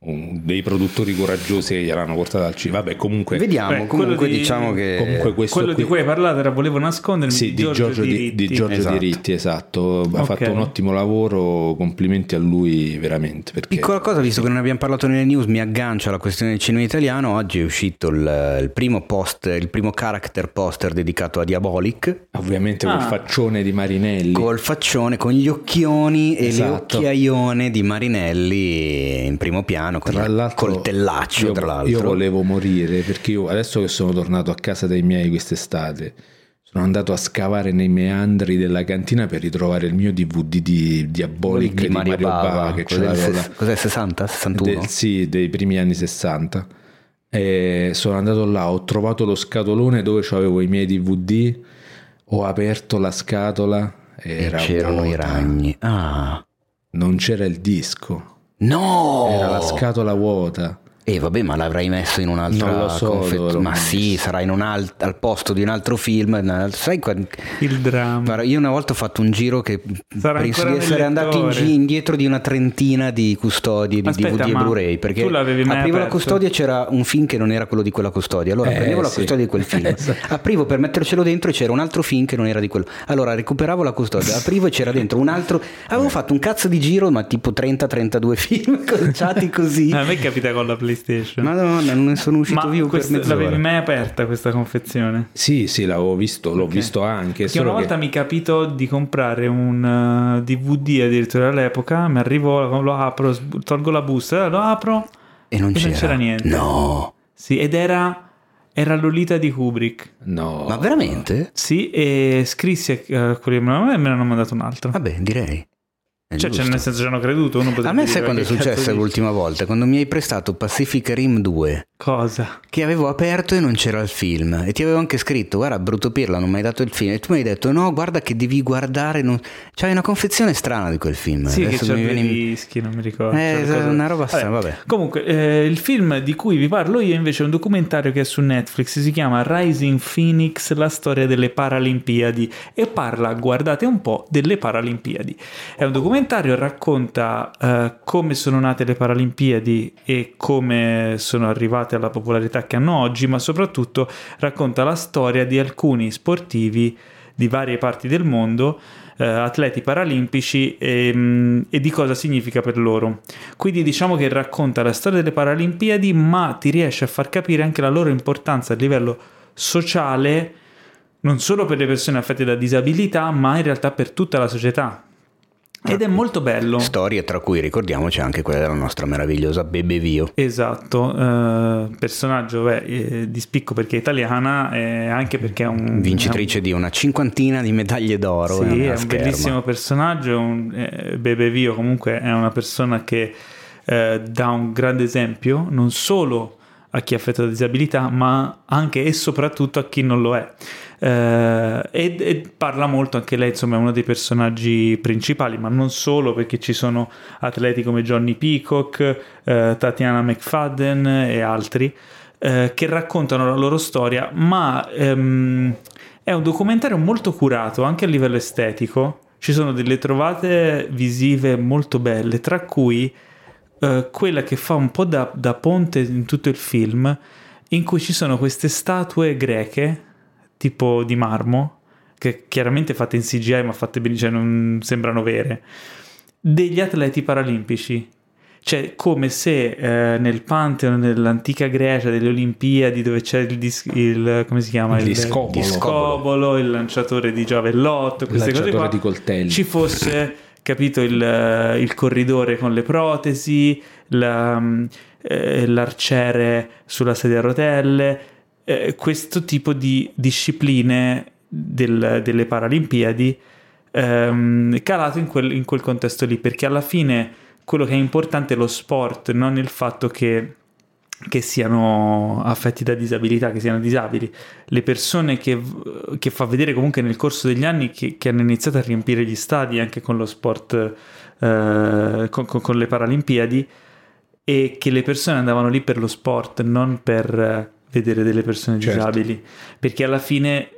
dei produttori coraggiosi che gliel'hanno portata al cinema. Vabbè, comunque. Vediamo. Beh, comunque, di, diciamo che. Comunque quello qui... di cui hai parlato era Volevo nascondermi. Sì, di Giorgio, Giorgio Diritti. Di, di Giorgio esatto. Diritti, esatto. Ha okay. fatto un ottimo lavoro. Complimenti a lui, veramente. Perché... Piccola cosa, visto che non abbiamo parlato nelle news, mi aggancio alla questione del cinema italiano. Oggi è uscito il, il primo post, il primo character poster dedicato a Diabolic. Ovviamente ah. col faccione di Marinelli. Col faccione, con gli occhioni e esatto. le occhiaione di Marinelli in primo piano mano con tra il coltellaccio. Io, tra l'altro. io volevo morire perché io adesso che sono tornato a casa dai miei quest'estate sono andato a scavare nei meandri della cantina per ritrovare il mio DVD di Diabolic di, di Mario, Mario Bava, Bava che cos'è, ses- cos'è 60? 61? De, sì, dei primi anni 60 e sono andato là ho trovato lo scatolone dove avevo i miei DVD ho aperto la scatola e c'erano vuota. i ragni ah. non c'era il disco No! Era la scatola vuota. E eh, vabbè, ma l'avrai messo in un'altra so, confetto. Ma sì, sarà in un alt- al posto di un altro film. Sai quando... Il dramma. Io una volta ho fatto un giro che sarà penso di essere andato in gi- indietro di una trentina di custodie di Aspetta, DVD e Blu-ray. Perché aprivo aperto? la custodia c'era un film che non era quello di quella custodia. Allora eh, prendevo la custodia di quel film. esatto. Aprivo per mettercelo dentro e c'era un altro film che non era di quello. Allora recuperavo la custodia, aprivo e c'era dentro un altro. Avevo fatto un cazzo di giro, ma tipo 30-32 film conciati così. A me capita con la PlayStation. PlayStation. Madonna, non ne sono uscito Ma vivo per mezz'ora. L'avevi mai aperta questa confezione? Sì, sì, l'avevo visto, l'ho okay. visto anche. Perché una volta che... mi capitò di comprare un DVD addirittura all'epoca, mi arrivo, lo apro, tolgo la busta, lo apro e non, e c'era. non c'era niente. No. Sì, ed era... Era Lolita di Kubrick. No. Ma veramente? Sì, e scrissi a quelli che me l'hanno mandato un altro. Vabbè, direi. Cioè, cioè, nel senso ci hanno creduto. Uno a me sai quando è successo l'ultima volta? Quando mi hai prestato Pacific Rim 2. Cosa? Che avevo aperto e non c'era il film. E ti avevo anche scritto, guarda, brutto pirla, non mi hai dato il film. E tu mi hai detto, no, guarda che devi guardare. Non... C'hai una confezione strana di quel film. Sì, Adesso che c'è viene... dischi, non mi ricordo. Eh, cosa... una roba strana, vabbè. vabbè. Comunque, eh, il film di cui vi parlo io invece è un documentario che è su Netflix. Si chiama Rising Phoenix, la storia delle Paralimpiadi. E parla, guardate un po', delle Paralimpiadi. È un documentario racconta racconta uh, come sono nate le Paralimpiadi e come sono arrivate alla popolarità che hanno oggi, ma soprattutto racconta la storia di alcuni sportivi di varie parti del mondo, uh, atleti paralimpici e, um, e, di cosa significa per loro. Quindi diciamo che racconta la storia delle Paralimpiadi, ma ti riesce a far capire anche la loro importanza a livello sociale non solo per le persone affette da disabilità, ma in realtà per tutta la società. Ed è molto bello. Storie tra cui ricordiamoci anche quella della nostra meravigliosa Bebe Vio. Esatto, uh, personaggio beh, eh, di spicco perché è italiana e anche perché è un... Vincitrice è un... di una cinquantina di medaglie d'oro. Sì, è un scherma. bellissimo personaggio. Un, eh, Bebe Vio comunque è una persona che eh, dà un grande esempio, non solo a chi è affetto da disabilità, ma anche e soprattutto a chi non lo è. Eh, e, e, parla molto anche lei, insomma, è uno dei personaggi principali, ma non solo, perché ci sono atleti come Johnny Peacock, eh, Tatiana McFadden e altri eh, che raccontano la loro storia, ma ehm, è un documentario molto curato anche a livello estetico. Ci sono delle trovate visive molto belle, tra cui eh, quella che fa un po' da, da ponte in tutto il film, in cui ci sono queste statue greche, tipo di marmo, che chiaramente fatte in CGI ma fatte bene, cioè non sembrano vere, degli atleti paralimpici. Cioè, come se eh, nel Pantheon dell'antica Grecia, delle Olimpiadi, dove c'è il, dis- il come si chiama? Il, il discobolo. discobolo, il lanciatore di giavellotto, queste cose qua, di coltelli. ci fosse capito il, eh, il corridore con le protesi, la, eh, l'arciere sulla sedia a rotelle, eh, questo tipo di discipline del, delle Paralimpiadi ehm, calato in quel, in quel contesto lì, perché alla fine quello che è importante è lo sport, non il fatto che che siano affetti da disabilità, che siano disabili, le persone che, che fa vedere comunque nel corso degli anni che, che, hanno iniziato a riempire gli stadi anche con lo sport, eh, con, con, le Paralimpiadi e che le persone andavano lì per lo sport, non per vedere delle persone certo. disabili, perché alla fine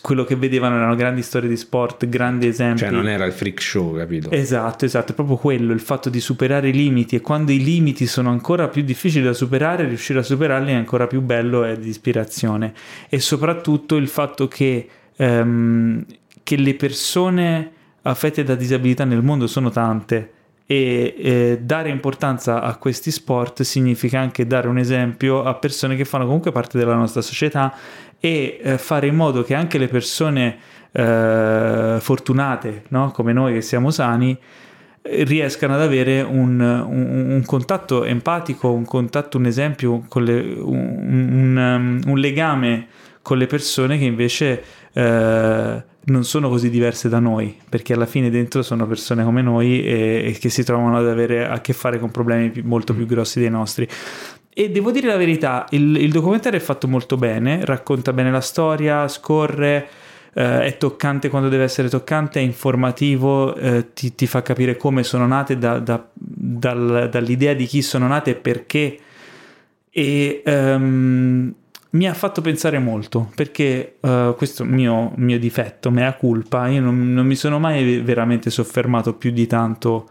quello che vedevano erano grandi storie di sport, grandi esempi. Cioè non era il freak show, capito? Esatto, esatto, è proprio quello, il fatto di superare i limiti e quando i limiti sono ancora più difficili da superare, riuscire a superarli è ancora più bello e di ispirazione. E soprattutto il fatto che, um, che le persone affette da disabilità nel mondo sono tante e eh, dare importanza a questi sport significa anche dare un esempio a persone che fanno comunque parte della nostra società e eh, fare in modo che anche le persone eh, fortunate, no? come noi che siamo sani, riescano ad avere un, un, un, contatto empatico, un contatto, un esempio, le, un, um, un, legame con le persone che invece eh, non sono così diverse da noi, perché alla fine dentro sono persone come noi e, e che si trovano ad avere a che fare con problemi molto più grossi dei nostri. E devo dire la verità, il, il documentario è fatto molto bene, racconta bene la storia, scorre, eh, è toccante quando deve essere toccante, è informativo, eh, ti, ti, fa capire come sono nate, da, da, dal, dall'idea di chi sono nate e perché. E um, mi ha fatto pensare molto perché uh, questo mio, mio difetto, mea culpa, io non, non, mi sono mai veramente soffermato più di tanto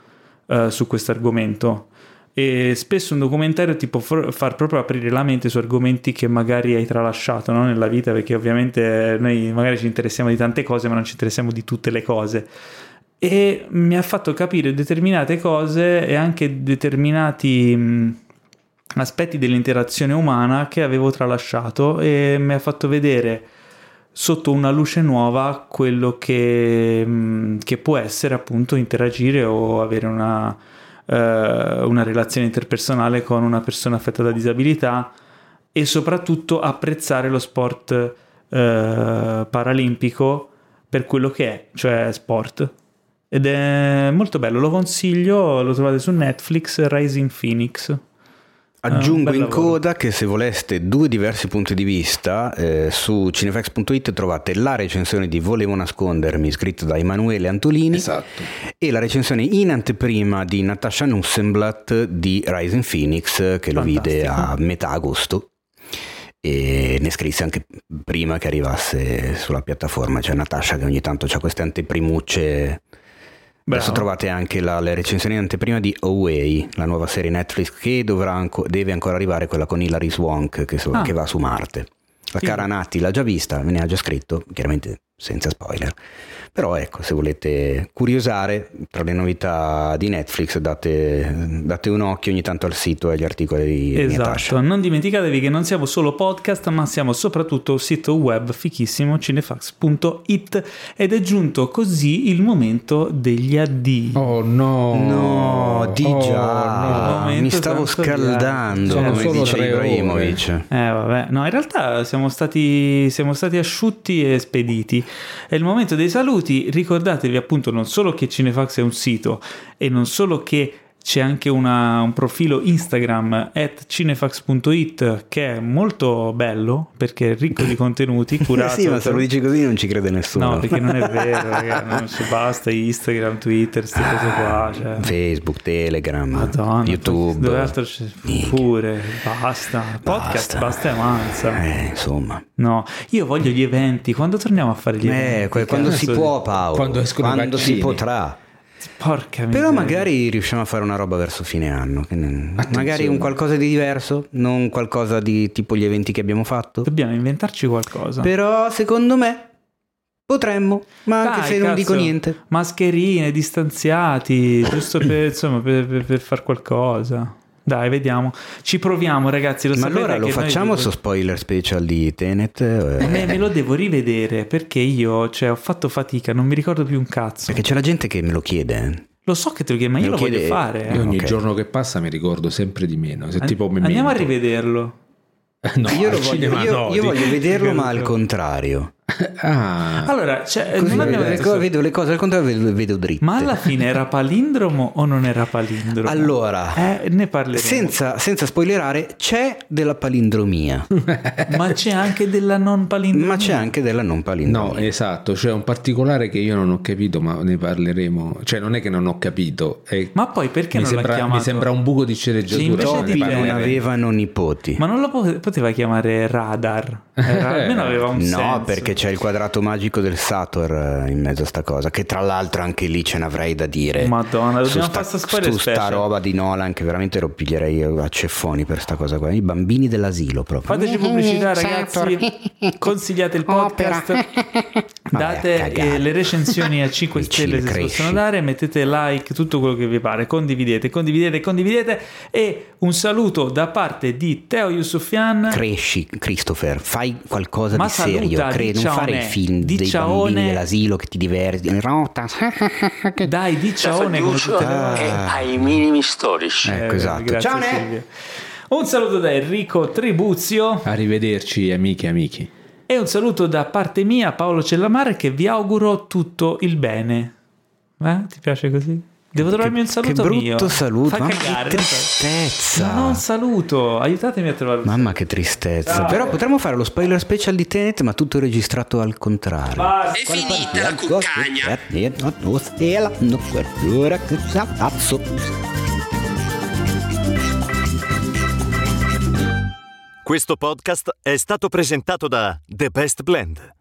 uh, su questo argomento e spesso un documentario ti può far proprio aprire la mente su argomenti che magari hai tralasciato no? nella vita perché ovviamente noi magari ci interessiamo di tante cose ma non ci interessiamo di tutte le cose e mi ha fatto capire determinate cose e anche determinati aspetti dell'interazione umana che avevo tralasciato e mi ha fatto vedere sotto una luce nuova quello che, che può essere appunto interagire o avere una eh, una relazione interpersonale con una persona affetta da disabilità e soprattutto apprezzare lo sport eh, paralimpico per quello che è, cioè sport. Ed è molto bello, lo consiglio, lo trovate su Netflix, Rising Phoenix. Aggiungo in coda che se voleste due diversi punti di vista, eh, su cinefax.it trovate la recensione di Volevo nascondermi, scritta da Emanuele Antolini, esatto. e la recensione in anteprima di Natasha Nussenblatt di Rising Phoenix, che Fantastico. lo vide a metà agosto e ne scrisse anche prima che arrivasse sulla piattaforma. C'è Natasha che ogni tanto ha queste anteprimucce Bravo. Adesso trovate anche la, le recensioni in anteprima di Away, la nuova serie Netflix che anco, deve ancora arrivare, quella con Hilary Swank che, so, ah. che va su Marte. La sì. cara Natti l'ha già vista, me ne ha già scritto, chiaramente senza spoiler. Però ecco, se volete curiosare tra le novità di Netflix, date, date un occhio ogni tanto al sito e agli articoli di Esatto, non dimenticatevi che non siamo solo podcast, ma siamo soprattutto sito web fichissimo, cinefax.it ed è giunto così il momento degli addii. Oh no! No, di oh, già! No. Mi stavo scaldando, come dice Ibrahimovic. Eh vabbè, no, in realtà siamo stati, siamo stati asciutti e spediti. È il momento dei saluti. Ricordatevi appunto non solo che Cinefax è un sito e non solo che c'è anche una, un profilo Instagram at cinefax.it che è molto bello perché è ricco di contenuti curato. sì, ma se lo dici così non ci crede nessuno. No, perché non è vero, ragazzi, non ci basta Instagram, Twitter, queste ah, cose qua. Cioè. Facebook, Telegram, Madonna, YouTube. Dove altro c'è pure, basta. Podcast, basta, basta e avanza. Eh, insomma. No, io voglio gli eventi, quando torniamo a fare gli eh, eventi? Quando si può Paolo, quando, quando si potrà. Porca Però magari riusciamo a fare una roba verso fine anno. Magari un qualcosa di diverso, non qualcosa di tipo gli eventi che abbiamo fatto. Dobbiamo inventarci qualcosa. Però secondo me potremmo, ma anche Dai, se cazzo, non dico niente. Mascherine, distanziati, giusto per, insomma, per, per, per far qualcosa. Dai, vediamo. Ci proviamo, ragazzi. Lo Ma allora lo facciamo su spoiler special di Tenet? Eh, me lo devo rivedere perché io cioè, ho fatto fatica, non mi ricordo più un cazzo. Perché c'è la gente che me lo chiede. Lo so che te lo chiede, ma io lo, lo chiede... voglio fare. Io ogni okay. giorno che passa mi ricordo sempre di meno. Se An- tipo andiamo a rivederlo. No, io, voglio, io, no, io voglio vederlo, ma al contrario. Ah. Allora, cioè, Così, vedo, detto... vedo, le cose al contrario, vedo, vedo dritte. Ma alla fine era palindromo o non era palindromo? Allora, eh, ne parleremo. Senza, senza spoilerare, c'è della palindromia. ma c'è anche della non palindromia. Ma c'è anche della non palindromia. No, esatto, c'è un particolare che io non ho capito, ma ne parleremo. Cioè, non è che non ho capito. È... Ma poi perché mi non sembra, l'ha chiamato? Mi sembra un buco di sceneggiatura. Sì, non avevano nipoti. Ma non lo poteva chiamare radar? Era, almeno aveva un no, senso. No, perché c'è il quadrato magico del Sator eh, in mezzo a sta cosa. Che tra l'altro anche lì ce n'avrei da dire. Madonna, dobbiamo fare sta storia Su sta roba di Nolan che veramente lo piglierei a ceffoni per sta cosa qua. I bambini dell'asilo proprio. Fateci pubblicità, ragazzi. Consigliate il podcast. Date Vabbè, eh, le recensioni a 5 stelle se si possono dare. Mettete like, tutto quello che vi pare. Condividete, condividete, condividete. E un saluto da parte di Teo Yusufian. Cresci, Christopher. Fai qualcosa Ma di serio. Cre- non fare il film di dei ciaone. bambini dell'asilo che ti diverti in rota. Dai, di ciaone come tutte ah. ai minimi storici. Ecco, esatto. Ciao Un saluto da Enrico Tribuzio. Arrivederci amiche e amici. E un saluto da parte mia, Paolo Cellamare, che vi auguro tutto il bene. Eh? Ti piace così? Devo trovarmi un saluto che brutto mio. saluto, Fa mamma cagare, che tristezza. Non saluto, aiutatemi a trovare Mamma che tristezza. Ah, Però potremmo fare lo spoiler special di Tenet, ma tutto registrato al contrario. Basta. È finita la cuccagna. Questo podcast è stato presentato da The Best Blend.